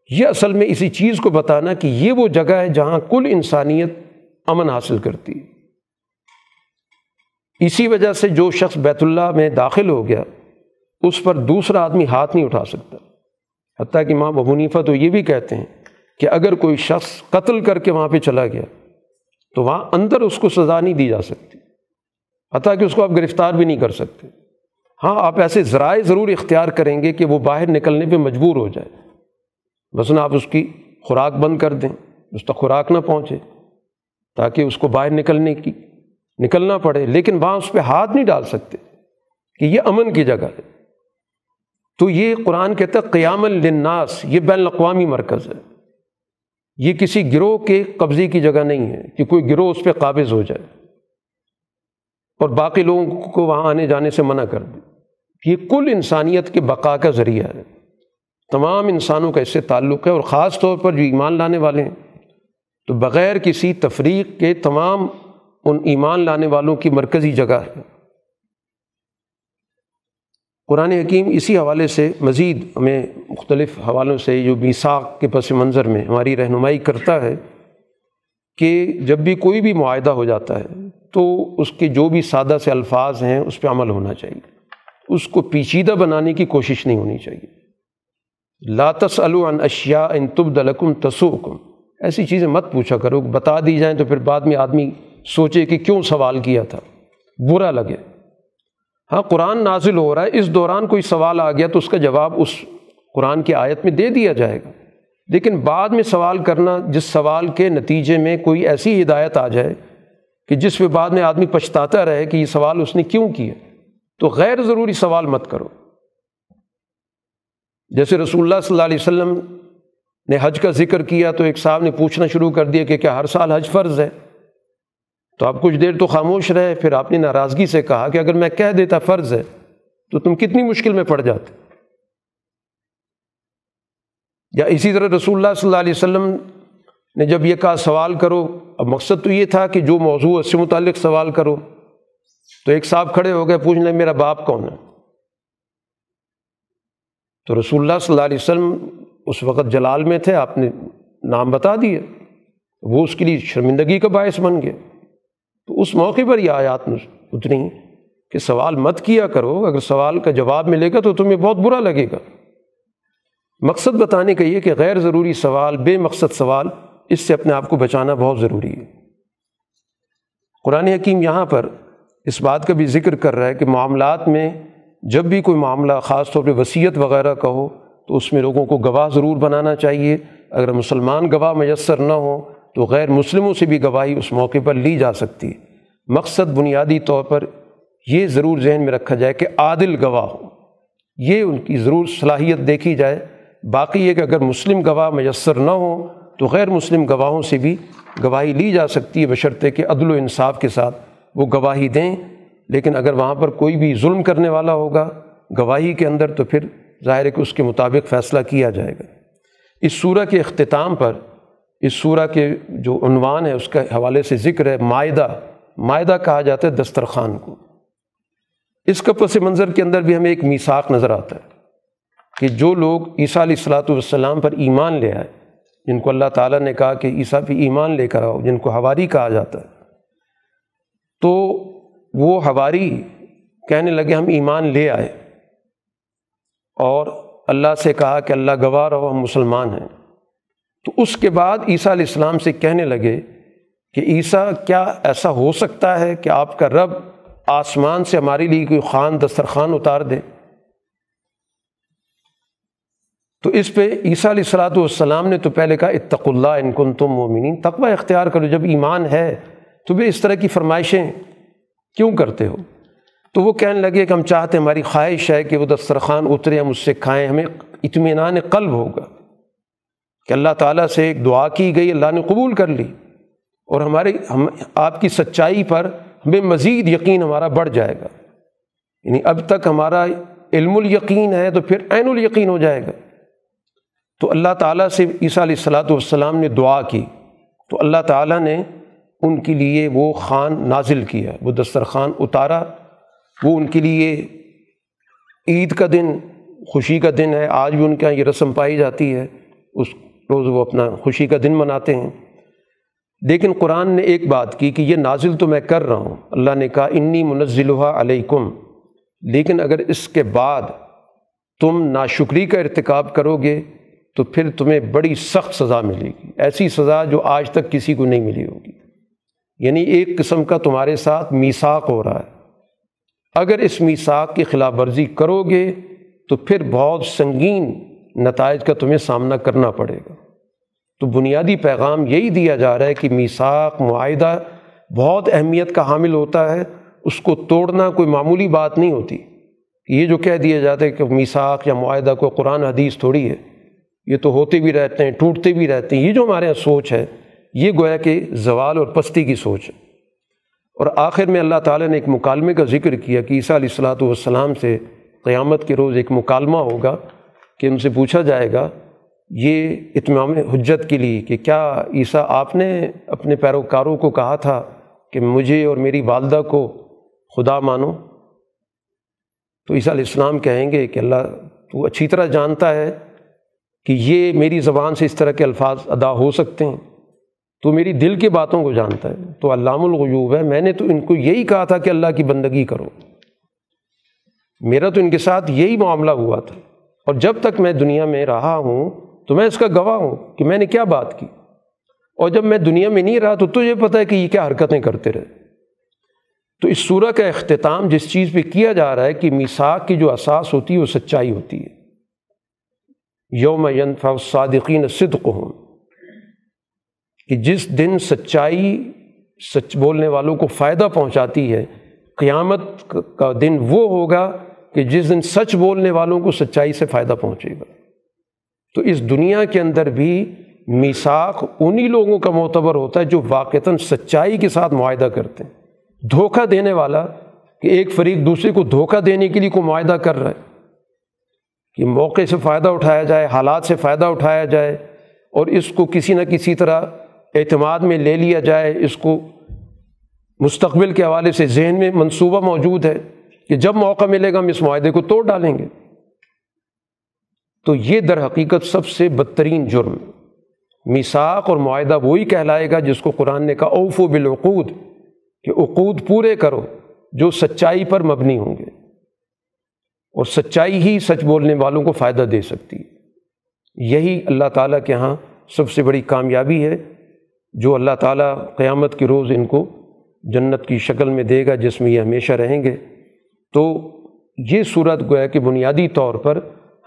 یہ اصل میں اسی چیز کو بتانا کہ یہ وہ جگہ ہے جہاں کل انسانیت امن حاصل کرتی ہے۔ اسی وجہ سے جو شخص بیت اللہ میں داخل ہو گیا، اس پر دوسرا آدمی ہاتھ نہیں اٹھا سکتا۔ حتیٰ کہ ماں ببونیفا تو یہ بھی کہتے ہیں کہ اگر کوئی شخص قتل کر کے وہاں پہ چلا گیا تو وہاں اندر اس کو سزا نہیں دی جا سکتی۔ حتیٰ کہ اس کو آپ گرفتار بھی نہیں کر سکتے۔ ہاں آپ ایسے ذرائع ضرور اختیار کریں گے کہ وہ باہر نکلنے پہ مجبور ہو جائے۔ بس آپ اس کی خوراک بند کر دیں، اس تک خوراک نہ پہنچے، تاکہ اس کو باہر نکلنے کی، نکلنا پڑے۔ لیکن وہاں اس پہ ہاتھ نہیں ڈال سکتے کہ یہ امن کی جگہ ہے۔ تو یہ قرآن کہتا ہے قیام الناس یہ بین الاقوامی مرکز ہے۔ یہ کسی گروہ کے قبضے کی جگہ نہیں ہے کہ کوئی گروہ اس پہ قابض ہو جائے اور باقی لوگوں کو وہاں آنے جانے سے منع کر دے۔ یہ کل انسانیت کے بقا کا ذریعہ ہے۔ تمام انسانوں کا اس سے تعلق ہے اور خاص طور پر جو ایمان لانے والے ہیں۔ تو بغیر کسی تفریق کے تمام ان ایمان لانے والوں کی مرکزی جگہ ہے۔ قرآن حکیم اسی حوالے سے مزید ہمیں مختلف حوالوں سے جو بیساخ کے پس منظر میں ہماری رہنمائی کرتا ہے کہ جب بھی کوئی بھی معاہدہ ہو جاتا ہے تو اس کے جو بھی سادہ سے الفاظ ہیں اس پہ عمل ہونا چاہیے۔ اس کو پیچیدہ بنانے کی کوشش نہیں ہونی چاہیے۔ لاتس عن اشیا ان تب دلکم تسوکم ایسی چیزیں مت پوچھا کرو۔ بتا دی جائیں تو پھر بعد میں آدمی سوچے کہ کیوں سوال کیا تھا۔ برا لگے۔ ہاں قرآن نازل ہو رہا ہے، اس دوران کوئی سوال آ گیا تو اس کا جواب اس قرآن کی آیت میں دے دیا جائے گا۔ لیکن بعد میں سوال کرنا، جس سوال کے نتیجے میں کوئی ایسی ہدایت آ جائے کہ جس پہ بعد میں آدمی پچھتاتا رہے کہ یہ سوال اس نے کیوں کیا، تو غیر ضروری سوال مت کرو۔ جیسے رسول اللہ صلی اللہ علیہ وسلم نے حج کا ذکر کیا تو ایک صاحب نے پوچھنا شروع کر دیا کہ کیا ہر سال حج فرض ہے؟ تو آپ کچھ دیر تو خاموش رہے، پھر آپ نے ناراضگی سے کہا کہ اگر میں کہہ دیتا فرض ہے، تو تم کتنی مشکل میں پڑ جاتے۔ یا اسی طرح رسول اللہ صلی اللہ علیہ وسلم نے جب یہ کہا سوال کرو، اب مقصد تو یہ تھا کہ جو موضوع اس سے متعلق سوال کرو۔ تو ایک صاحب کھڑے ہو گئے پوچھ لیں میرا باپ کون ہے؟ تو رسول اللہ صلی اللہ علیہ وسلم اس وقت جلال میں تھے، آپ نے نام بتا دیے۔ وہ اس کے لیے شرمندگی کا باعث بن گیا تو اس موقع پر یہ آیات اتنی کہ سوال مت کیا کرو، اگر سوال کا جواب ملے گا تو تمہیں بہت برا لگے گا۔ مقصد بتانے کا یہ کہ غیر ضروری سوال، بے مقصد سوال، اس سے اپنے آپ کو بچانا بہت ضروری ہے۔ قرآن حکیم یہاں پر اس بات کا بھی ذکر کر رہا ہے کہ معاملات میں جب بھی کوئی معاملہ، خاص طور پہ وصیت وغیرہ کا ہو، تو اس میں لوگوں کو گواہ ضرور بنانا چاہیے۔ اگر مسلمان گواہ میسر نہ ہو تو غیر مسلموں سے بھی گواہی اس موقع پر لی جا سکتی ہے۔ مقصد بنیادی طور پر یہ ضرور ذہن میں رکھا جائے کہ عادل گواہ ہو یہ ان کی ضرور صلاحیت دیکھی جائے۔ باقی یہ کہ اگر مسلم گواہ میسر نہ ہوں تو غیر مسلم گواہوں سے بھی گواہی لی جا سکتی ہے بشرطے کہ عدل و انصاف کے ساتھ وہ گواہی دیں۔ لیکن اگر وہاں پر کوئی بھی ظلم کرنے والا ہوگا، گواہی کے اندر تو پھر ظاہر ہے کہ اس کے مطابق فیصلہ کیا جائے گا۔ اس صورح کے اختتام پر اس صورح کے جو عنوان ہے، اس کے حوالے سے ذکر ہے معاہدہ معاہدہ کہا جاتا ہے دسترخوان کو۔ اس کا پس منظر کے اندر بھی ہمیں ایک میساک نظر آتا ہے کہ جو لوگ عیسیٰ علیہ السلاۃ والسلام پر ایمان لے آئے، جن کو اللہ تعالیٰ نے کہا کہ عیسیٰ پہ ایمان لے کر آؤ، جن کو ہواری کہا جاتا ہے، تو وہ ہواری کہنے لگے، ہم ایمان لے آئے۔ اور اللہ سے کہا کہ اللہ گواہ رہو، ہم مسلمان ہیں۔ تو اس کے بعد عیسیٰ علیہ السلام سے کہنے لگے کہ عیسیٰ، کیا ایسا ہو سکتا ہے کہ آپ کا رب آسمان سے ہمارے لیے کوئی خان، دسترخوان اتار دے؟ تو اس پہ عیسیٰ علیہ السلاۃ والسلام نے تو پہلے کہا اتق اللہ ان کن تم مومنین۔ تقوی اختیار کرو، جب ایمان ہے تو بھی اس طرح کی فرمائشیں کیوں کرتے ہو؟ تو وہ کہنے لگے کہ ہم چاہتے ہیں ہماری خواہش ہے کہ وہ دسترخوان اترے، ہم اس سے کھائیں، ہمیں اطمینان قلب ہوگا۔ کہ اللہ تعالیٰ سے ایک دعا کی گئی، اللہ نے قبول کر لی۔ اور ہمارے، ہم، آپ کی سچائی پر ہمیں مزید یقین ہمارا بڑھ جائے گا۔ یعنی اب تک ہمارا علم الیقین ہے تو پھر عین الیقین ہو جائے گا۔ تو اللہ تعالیٰ سے عیسیٰ علیہ السلاۃ والسلام نے دعا کی۔ تو اللہ تعالیٰ نے ان کے لیے وہ خان نازل کیا، وہ دسترخوان اتارا۔ وہ ان کے لیے عید کا دن، خوشی کا دن ہے۔ آج بھی ان کے یہاں یہ رسم پائی جاتی ہے۔ اس روز وہ اپنا خوشی کا دن مناتے ہیں۔ لیکن قرآن نے ایک بات کی کہ یہ نازل تو میں کر رہا ہوں۔ اللہ نے کہا، انی منزلہ علیکم۔ لیکن اگر اس کے بعد تم ناشکری کا ارتکاب کرو گے تو پھر تمہیں بڑی سخت سزا ملے گی۔ ایسی سزا جو آج تک کسی کو نہیں ملی ہوگی۔ یعنی ایک قسم کا تمہارے ساتھ میساک ہو رہا ہے۔ اگر اس میساک کی خلاف ورزی کرو گے تو پھر بہت سنگین نتائج کا تمہیں سامنا کرنا پڑے گا۔ تو بنیادی پیغام یہی دیا جا رہا ہے کہ میساک معاہدہ بہت اہمیت کا حامل ہوتا ہے، اس کو توڑنا کوئی معمولی بات نہیں ہوتی۔ یہ جو کہہ دیا جاتا ہے کہ میساک یا معاہدہ کوئی قرآن حدیث تھوڑی ہے، یہ تو ہوتے بھی رہتے ہیں، ٹوٹتے بھی رہتے ہیں، یہ جو ہمارے یہاں سوچ ہے، یہ گویا کہ زوال اور پستی کی سوچ ہے۔ اور آخر میں اللہ تعالیٰ نے ایک مکالمے کا ذکر کیا کہ عیسیٰ علیہ السلاۃ والسلام سے قیامت کے روز ایک مکالمہ ہوگا کہ ان سے پوچھا جائے گا یہ اتمام حجت کے لیے کہ کیا عیسیٰ آپ نے اپنے پیروکاروں کو کہا تھا کہ مجھے اور میری والدہ کو خدا مانو؟ تو عیسیٰ علیہ السلام کہیں گے کہ اللہ تو اچھی طرح جانتا ہے کہ یہ میری زبان سے اس طرح کے الفاظ ادا ہو سکتے ہیں، تو میری دل کی باتوں کو جانتا ہے۔ تو علام الغیوب ہے، میں نے تو ان کو یہی کہا تھا کہ اللہ کی بندگی کرو۔ میرا تو ان کے ساتھ یہی معاملہ ہوا تھا۔ اور جب تک میں دنیا میں رہا ہوں تو میں اس کا گواہ ہوں کہ میں نے کیا بات کی۔ اور جب میں دنیا میں نہیں رہا تو تجھے پتہ ہے کہ یہ کیا حرکتیں کرتے رہے۔ تو اس صورت کا اختتام جس چیز پہ کیا جا رہا ہے کہ میساک کی جو اساس ہوتی ہے وہ سچائی ہوتی ہے۔ یوم ینفع صادقین صدق ہوں کہ جس دن سچائی سچ بولنے والوں کو فائدہ پہنچاتی ہے، قیامت کا دن وہ ہوگا کہ جس دن سچ بولنے والوں کو سچائی سے فائدہ پہنچے گا۔ تو اس دنیا کے اندر بھی میساک انہی لوگوں کا معتبر ہوتا ہے جو واقعتاً سچائی کے ساتھ معاہدہ کرتے ہیں۔ دھوکہ دینے والا کہ ایک فریق دوسرے کو دھوکہ دینے کے لیے کوئی معاہدہ کر رہا ہے، کہ موقع سے فائدہ اٹھایا جائے، حالات سے فائدہ اٹھایا جائے اور اس کو کسی نہ کسی طرح اعتماد میں لے لیا جائے، اس کو مستقبل کے حوالے سے ذہن میں منصوبہ موجود ہے کہ جب موقع ملے گا ہم اس معاہدے کو توڑ ڈالیں گے۔ تو یہ در حقیقت سب سے بدترین جرم میساک اور معاہدہ وہی کہلائے گا جس کو قرآن نے کہا اوف و بالعقود، کہ عقود پورے کرو جو سچائی پر مبنی ہوں گے۔ اور سچائی ہی سچ بولنے والوں کو فائدہ دے سکتی ہے۔ یہی اللہ تعالیٰ کے یہاں سب سے بڑی کامیابی ہے، جو اللہ تعالیٰ قیامت کے روز ان کو جنت کی شکل میں دے گا جس میں یہ ہمیشہ رہیں گے۔ تو یہ صورت گویا کہ بنیادی طور پر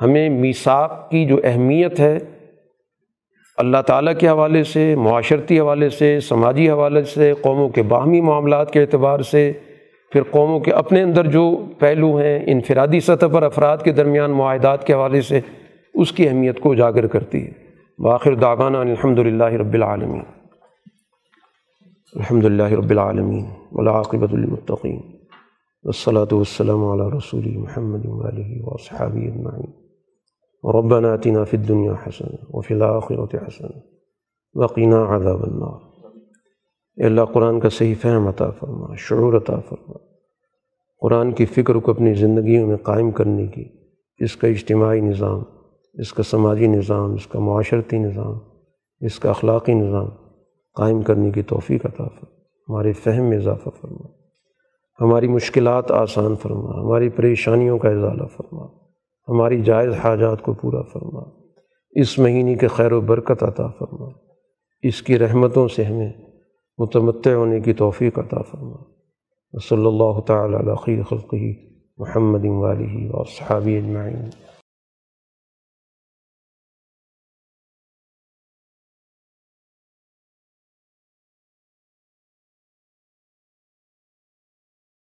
ہمیں میساک کی جو اہمیت ہے، اللہ تعالیٰ کے حوالے سے، معاشرتی حوالے سے، سماجی حوالے سے، قوموں کے باہمی معاملات کے اعتبار سے، پھر قوموں کے اپنے اندر جو پہلو ہیں، انفرادی سطح پر افراد کے درمیان معاہدات کے حوالے سے، اس کی اہمیت کو اجاگر کرتی ہے۔ باخر داغانہ الحمد للہ رب العالمین۔ الحمد للہ رب العالمین۔ ولاقبۃ المطقین والصلاة والسلام على رسول محمد وصحابی اجمعین۔ ربنا آتنا في الدنيا حسنة وفي الآخرة حسنة وقنا عذاب النار. اے اللہ قرآن کا صحیح فہم عطا فرما، شعور عطا فرما۔ قرآن کی فکر کو اپنی زندگیوں میں قائم کرنے کی، اس کا اجتماعی نظام، اس کا سماجی نظام، اس کا معاشرتی نظام، اس کا اخلاقی نظام قائم کرنے کی توفیق عطا فرما۔ ہمارے فہم میں اضافہ فرما۔ ہماری مشکلات آسان فرما۔ ہماری پریشانیوں کا اضالہ فرما۔ ہماری جائز حاجات کو پورا فرما۔ اس مہینے کے خیر و برکت عطا فرما۔ اس کی رحمتوں سے ہمیں متمتع ہونے کی توفیق عطا فرما۔ صلی اللہ تعالیٰ خیر خلقی محمد والی و صحابی اجمعین۔